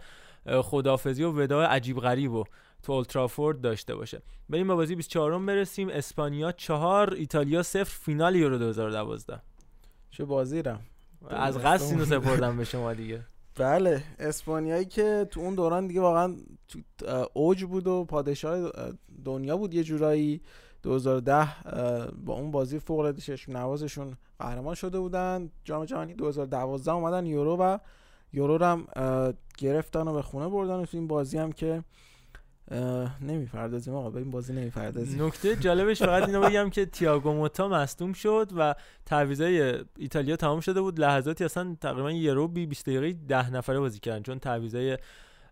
یه خداحافظی و وداع عجیب غریب و تو اولترافورد داشته باشه. بریم به بازی 24 برسیم. اسپانیا چهار ایتالیا صفر. فینال یورو 2012 چه بازی رم از قصد اینو سپردم به شما دیگه. بله اسپانیایی که تو اون دوران دیگه واقعا اوج بود و پادشاه دنیا بود یه جورایی. 2010 با اون بازی فوق العاده نوازشون قهرمان شده بودن. جام جهانی 2012 اومدن یورو و یورو هم گرفتن و به خونه بردن و تو این بازی هم که نمی‌پردازیم آقا به این بازی نمی‌پردازیم. نکته جالبش فقط اینو بگم که تییاگو موتا مصدوم شد و تعویضای ایتالیا تمام شده بود. لحظاتی اصلا تقریبا یه رو بی 20 دقیقه 10 نفره بازی کردن چون تعویضای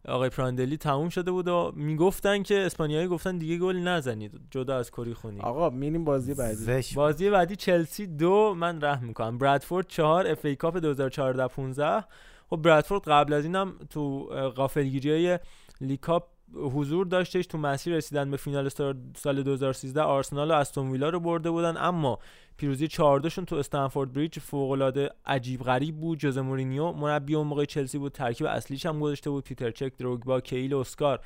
آقای پراندلی تموم شده بود و می‌گفتن که اسپانیایی گفتن دیگه گل نزنید. جدا از کری خونی. آقا میریم بازی بعدی. بازی بعدی چلسی دو من رحم می‌کنم. برادفورد 4 اف ای کاپ 2014 15 خب برادفورد قبل از اینم تو غافلگیری های League Cup حضور داشتش. تو مسیر رسیدن به فینال سال 2013 آرسنال و استون ویلا رو برده بودن. اما پیروزی 4 شون تو استمفورد بریج فوق العاده عجیب غریب بود. ژوزه مورینیو مربی اون موقع چلسی بود. ترکیب اصلیش هم گذاشته بود. پیتر چک دروگبا کیهیل اسکار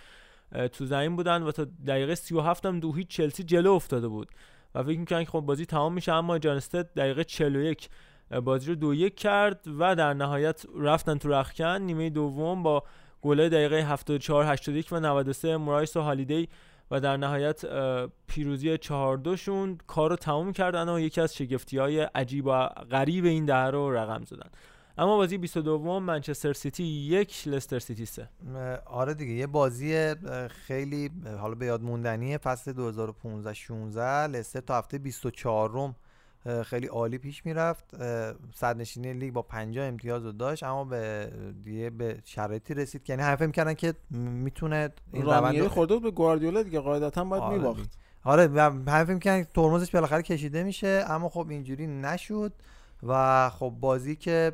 تو زمین بودن و تا دقیقه 37 هم دو هیچ چلسی جلو افتاده بود. و فکر می‌کردن که خب بازی تمام میشه اما جان استد دقیقه 41 بازی رو دو یک کرد و در نهایت رفتن تو رخکن. نیمه دوم با گل دقیقه 74 81 و 93 مرایس و هالیدی و در نهایت پیروزی 4 دوشون کار رو تمام کردن و یکی از شگفتی های عجیب و غریب این ده رو رقم زدن. اما بازی 22 منچستر سیتی یک لستر سیتی سه. آره دیگه یه بازی خیلی حالا به یاد موندنی فصل 2015 16 لستر تا هفته 24 روم خیلی عالی پیش می‌رفت. صد نشینی لیگ با 50 امتیاز رو داشت اما به دیگه به شرایطی رسید که یعنی همه فکر می‌کردن که می‌تونه این روند خورده به گواردیولا دیگه قاعدتا باید آره. میباخت. آره فکر می‌کردن ترمزش بالاخره کشیده میشه اما خب اینجوری نشد. و خب بازی که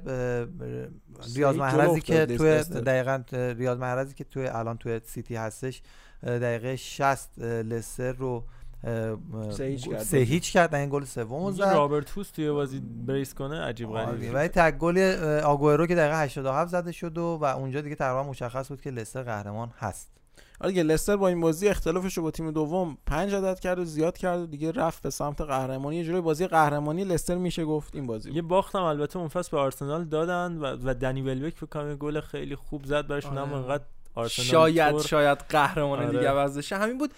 ریاض محرزی که توی دقیقا ریاض محرزی که توی الان توی سیتی هستش دقیقه 60 لستر رو سه هیچ کرد سه هیچ کرد این گل سوم زد. رابرت هوس توی بازی بریس کنه عجیب غریبه ولی تک گل آگوئرو که دقیقه 87 زده شد و, و اونجا دیگه تقریبا مشخص بود که لستر قهرمان هست. آره دیگه لستر با این بازی اختلافش رو با تیم دوم 5 عدد کرد و زیاد کرد و دیگه رفت به سمت قهرمانی. یه جوری بازی قهرمانی لستر میشه گفت این بازی یه باختم البته اون فصل به آرسنال دادن و, و دنی ولبک فکر گل خیلی خوب زد براشون آره. اما انقدر آرسنال شاید طور- شاید قهرمان آره. دیگه عوض همین بود.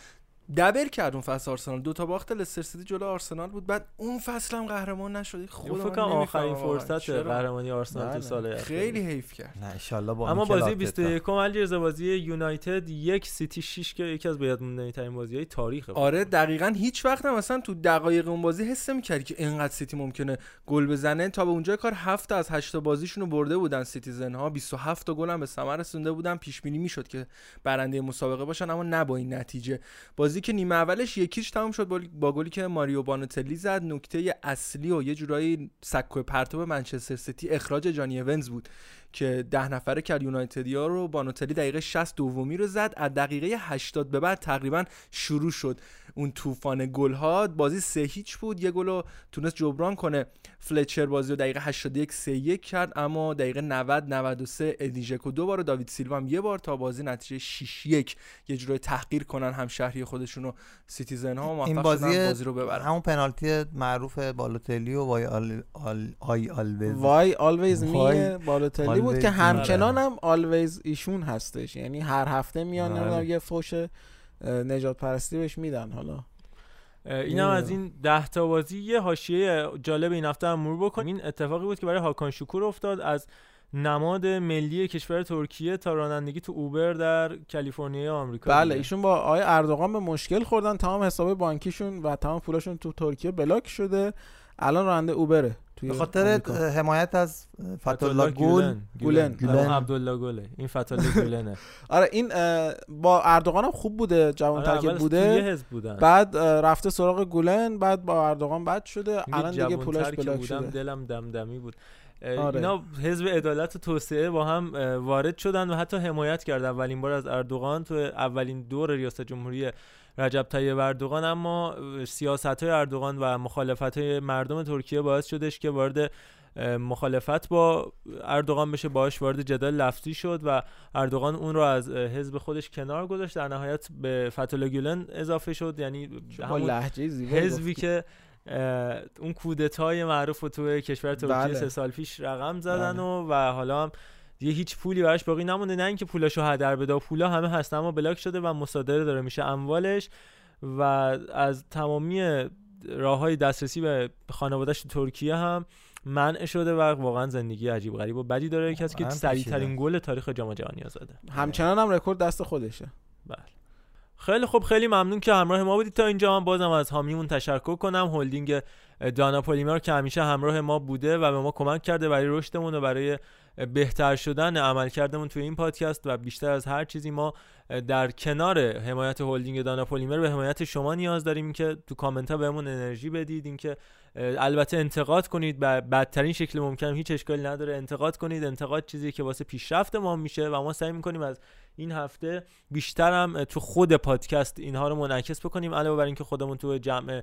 دبر کرد اون فصل آرسنال. دو تا باخت لستر سیتی جلو آرسنال بود. بعد اون فصل هم قهرمان نشد خدا فکر آخرین. فرصت؟ قهرمانی آرسنال تو بله. سال اخیر خیلی حیف کرد. نه ان با اما بازی آرتتا. 21 علیرضا بازی یونایتد یک سیتی 6 که یکی از به یاد موندنی ترین بازی های تاریخ آره دقیقا هیچ وقت هم مثلا تو دقایق اون بازی حس می‌کردی که اینقدر سیتی ممکنه گل بزنه. تا به اونجا کار هفت از هشت تا بازیشون رو برده بودن سیتیزن ها 27 تا گل هم به ثمر رسونده بودن. پیش بینی می‌شد که برنده مسابقه باشن اما نه با این نتیجه. بازی که نیمه اولش یکیش تموم شد با- گلی که ماریو بالوتلی زد. نکته اصلی و یه جورایی سکو پرتاب منچستر سیتی اخراج جانی اونز بود که ده نفره کرد یونایتدیا رو بالوتلی دقیقه 60 دومی رو زد. از دقیقه 80 به بعد تقریبا شروع شد. اون طوفان گل ها بازی سه هیچ بود. یه گل رو تونست جبران کنه. فلچر بازی رو دقیقه 81 3 1 کرد. اما دقیقه 90 93 ادین ژکو دو بار و داوید سیلوا هم یه بار تا بازی نتیجه 6 1 یه جورایی تحقیر کنن هم شهری خودشون و سیتیزن ها موفق این شدن بازی, بازی رو ببرن. همون پنالتی معروف بالوتلی و وای آل آل آی آلوز وای آلویز وای می بالوتلی بود که me. همچنان هم آلویز ایشون هستش. یعنی هر هفته میان آره. نمی‌دونم یه فوش نجات پرستی بهش میدن حالا. اینم از این ده تا بازی یه حاشیه جالب این هفته هم مرور بکنیم. این اتفاقی بود که برای هاکان شکور افتاد از نماد ملی کشور ترکیه تا رانندگی تو اوبر در کالیفرنیا آمریکا بله. ایشون با آقای اردوغان به مشکل خوردن تمام حساب بانکیشون و تمام پولاشون تو ترکیه بلاک شده. الان راننده اوبره. به خاطر. حمایت از فتولا گول. گولن. گولن. گولن. عبدالله گله. این فتولا گولنه. آره این با اردوغان هم خوب بوده جوان آره، بوده. بعد رفته سراغ گولن بعد با اردوغان بد شده. الان دیگه پولاش بلاک بودم شده. دلم دمدمی بود. آره. اینا حزب عدالت و توسعه با هم وارد شدن و حتی حمایت کرد اولین بار از اردوغان تو اولین دور ریاست جمهوری رجب طیب اردوغان اما سیاست های اردوغان و مخالفت های مردم ترکیه باعث شدش که وارد مخالفت با اردوغان بشه باش وارد جدال لفظی شد و اردوغان اون رو از حزب خودش کنار گذاشت در نهایت به فتولا گولن اضافه شد یعنی همون حزبی. که اون کودتای معروف رو توی کشور ترکیه بله. سه سال پیش رقم زدن بله. و, و حالا هم دیگه هیچ پولی براش باقی نمونده. نه اینکه پولاشو هدر بده و پولا همه هست اما بلاک شده و مصادره داره میشه اموالش. و از تمامی راه های دسترسی به خانوادهش تو ترکیه هم منع شده و واقعا زندگی عجیب غریب و بدی داره. کسی که سریع ترین. گل تاریخ جام جهانی ها زده. همچنان هم رکورد دست خودشه. بله. خیلی خوب خیلی ممنون که همراه ما بودید تا اینجا. من بازم از حامیمون تشکر کنم. هلدینگ دانا پلیمر که همیشه همراه ما بوده و به ما کمک کرده برای رشدمون و برای بهتر شدن عملکردمون توی این پادکست و بیشتر از هر چیزی ما در کنار حمایت هلدینگ دانا پلیمر به حمایت شما نیاز داریم که تو کامنت ها بهمون انرژی بدید اینکه البته انتقاد کنید به بدترین شکل ممکن هیچ اشکالی نداره انتقاد کنید انتقاد چیزی که واسه پیشرفت ما میشه و ما سعی می‌کنیم از این هفته بیشتر هم تو خود پادکست اینها رو منعکس بکنیم علاوه بر اینکه خودمون تو جمع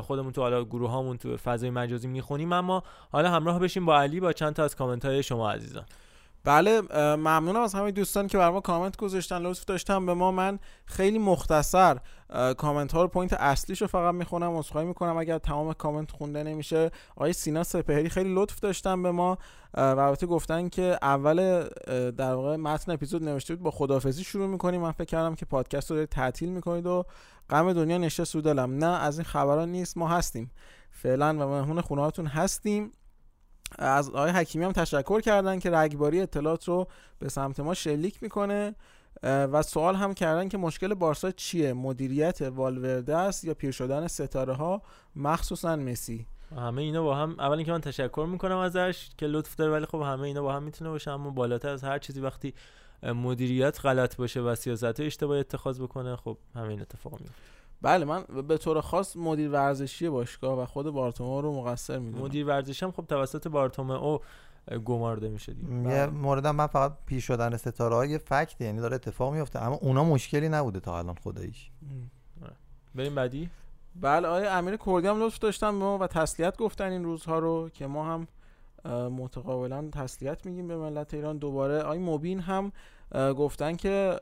خودمون تو حالا گروه هامون تو فضای مجازی می‌خونیم اما حالا همراه بشیم با علی با چند تا از کامنت های شما عزیزان. بله ممنونم از همه دوستان که برا ما کامنت گذاشتن. لطف داشتن به ما. من خیلی مختصر کامنت ها رو point اصلیش رو فقط می‌خونم. عذرخواهی می‌کنم اگر تمام کامنت خونده نمیشه. آقای سینا سپهری خیلی لطف داشتن به ما. و البته گفتن که اول در واقع متن اپیزود نوشته بود. با خدافزی شروع می‌کنیم. من فکر کردم که پادکست رو دارید تعطیل می‌کنید و غم دنیا نشته سودلم نه از این خبران نیست. ما هستیم. فعلا و مهمون خونه هاتون هستیم. از آقای حکیمی هم تشکر کردن که رگباری اطلاعات رو به سمت ما شلیک می‌کنه و سوال هم کردن که مشکل بارسا چیه؟ مدیریت والورده است یا پیر شدن ستاره ها مخصوصا مسی. همه اینا با هم اول اینکه من تشکر می‌کنم ازش که لطف داره ولی خب همه اینا با هم می‌تونه باشه اما بالاتر از هر چیزی وقتی مدیریت غلط باشه و سیاست اشتباه اتخاذ بکنه خب همین اتفاق میفته بله من به طور خاص مدیر ورزشی باشگاه و خود بارتومو رو مقصر می‌دونم. مدیر ورزشی هم خب توسط بارتومئو گمارده میشه دیگه. یه مورد من فقط پیش شدن ستاره های فکت یعنی داره اتفاق میفته اما اونا مشکلی نبوده تا الان خداییش. بریم بعدی؟ بله آقای امیر کردی هم لطف داشتن به ما و تسلیت گفتن این روزها رو که ما هم متقابلا تسلیت میگیم به ملت ایران. دوباره آقای مبین هم گفتن که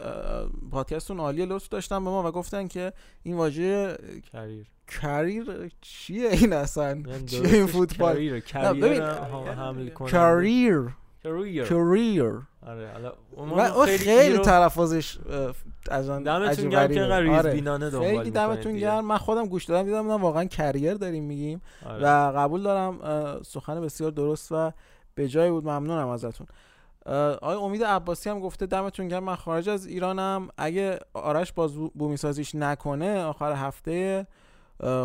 پادکستتون عالیه لطف داشتن به ما و گفتن که این واژه کریر. کریر چیه این اصلا؟ چیه این فوتبال؟ کریر کریر کریر. کریر. آره خیلی تلفظش از آن دمتون گرم که انقدر ریز بینانه دنبال خیلی دمتون گرم. من خودم گوش دادم دیدم واقعا کریر داریم میگیم. و قبول دارم سخن بسیار درست و به جای بود. ممنونم ازتون. آقای امید عباسی هم گفته دمتون گرم من خارج از ایرانم. اگه آرش باز بومی سازیش نکنه آخر هفته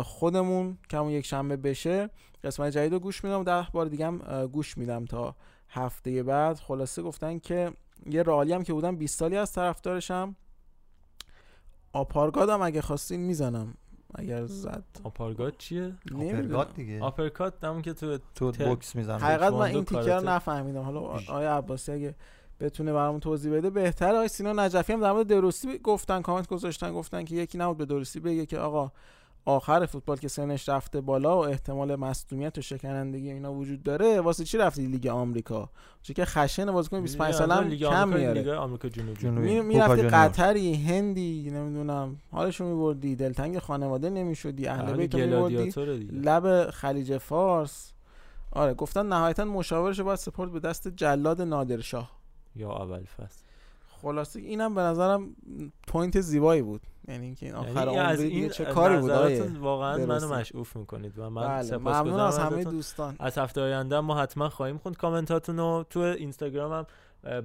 خودمون که همون یک شنبه بشه قسمت جدید رو گوش میدم. ده بار دیگه هم گوش میدم تا هفته بعد. خلاصه گفتن که یه رالی هم که بودم 20 سالی از طرفدارشم. آپارگادم اگه خواستین می‌زنم. اگر زد. آپارگاد چیه؟ آپرگات دیگه. آپرکات همون که تو تو بوکس می‌زنه حقیقت من این تیکر نفهمیدم. حالا آیا عباسی اگه بتونه برامون توضیح بده بهتره. آقای سینا نجفی هم در مورد درستی گفتن کامنت گذاشتن گفتن که یکی نبود به درستی بگه که آقا آخر فوتبال که سنش رفته بالا و احتمال مصدومیت و شکنندگی اینا وجود داره واسه چی رفتی لیگ آمریکا؟ چون که خشن بازیکن 25 سالم کم میاره. لیگ آمریکا جنوبی. می‌رفتی قطری هندی نمی‌دونم. حالشو میبردی دلتنگ خانواده نمی‌شدی اهل بیت میبردی لب خلیج فارس. آره گفتن نهایتا مشاورش باید سپورت به دست جلاد نادرشاه. یا اول فصل خلاصه اینم به نظرم پوینت زیبایی بود. یعنی اینکه این آخر یعنی از این چه کاری بود واقعا منو مشعوف می‌کنید و من بله. ممنون از همه دوستان. از هفته آینده ما حتما خواهیم خوند. کامنتاتون رو تو اینستاگرامم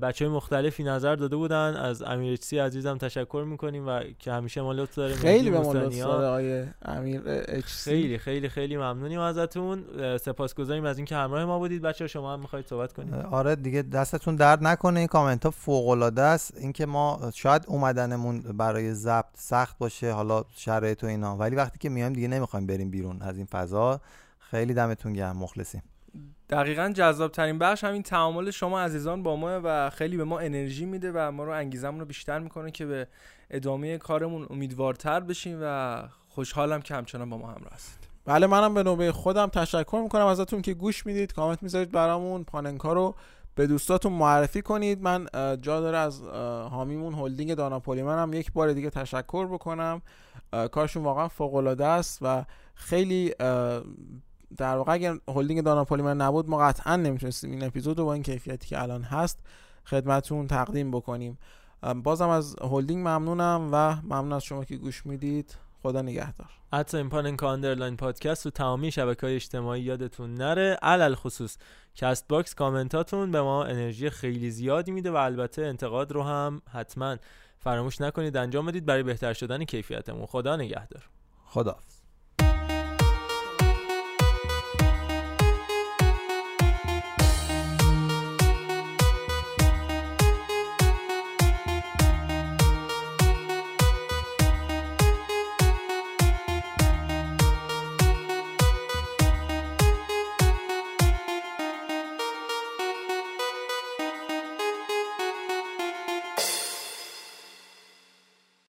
بچه های مختلفی نظر داده بودن. از امیر سی عزیزم تشکر می‌کنیم و که همیشه ما لطف داریم. خیلی به ما لطف داره امیر خیلی خیلی خیلی ممنونیم ازتون. سپاسگزاریم از اینکه همراه ما بودید. بچه شما هم می‌خواید صحبت کنید. آره دیگه دستتون درد نکنه. این کامنت ها فوق العاده است. اینکه ما شاید اومدنمون برای ضبط سخت باشه حالا شرایط و اینا. ولی وقتی که میایم دیگه نمی‌خوایم بریم بیرون از این فضا. خیلی دمتون گرم. مخلصیم. دقیقا جذاب ترین بخش همین تعامل شما عزیزان با ما و خیلی به ما انرژی میده و ما رو انگیزمون رو بیشتر می‌کنه که به ادامه کارمون امیدوارتر بشیم و خوشحالم که همچنان با ما همراه هستید. بله منم به نوبه خودم تشکر می‌کنم ازتون که گوش می‌دید. کامنت می‌ذارید برامون. پاننکا رو به دوستاتون معرفی کنید. من جا داره از حامیمون هلدینگ داناپولی. منم یک بار دیگه تشکر بکنم. کارشون واقعا فوق العاده است و خیلی در واقع اگر هلدینگ دانا پلیمر نبود ما قطعا نمی‌تونستیم این اپیزود رو با این کیفیتی که الان هست خدمتون تقدیم بکنیم. بازم از هلدینگ ممنونم و ممنون از شما که گوش می‌دید. خدا نگهدار. حتی این Panenka underline podcast و تمامی شبکه های اجتماعی یادتون نره. علی الخصوص کست باکس کامنتاتون به ما انرژی خیلی زیادی میده و البته انتقاد رو هم حتما فراموش نکنید انجام بدید برای بهتر شدن کیفیتمون. خدا نگهدار. خدا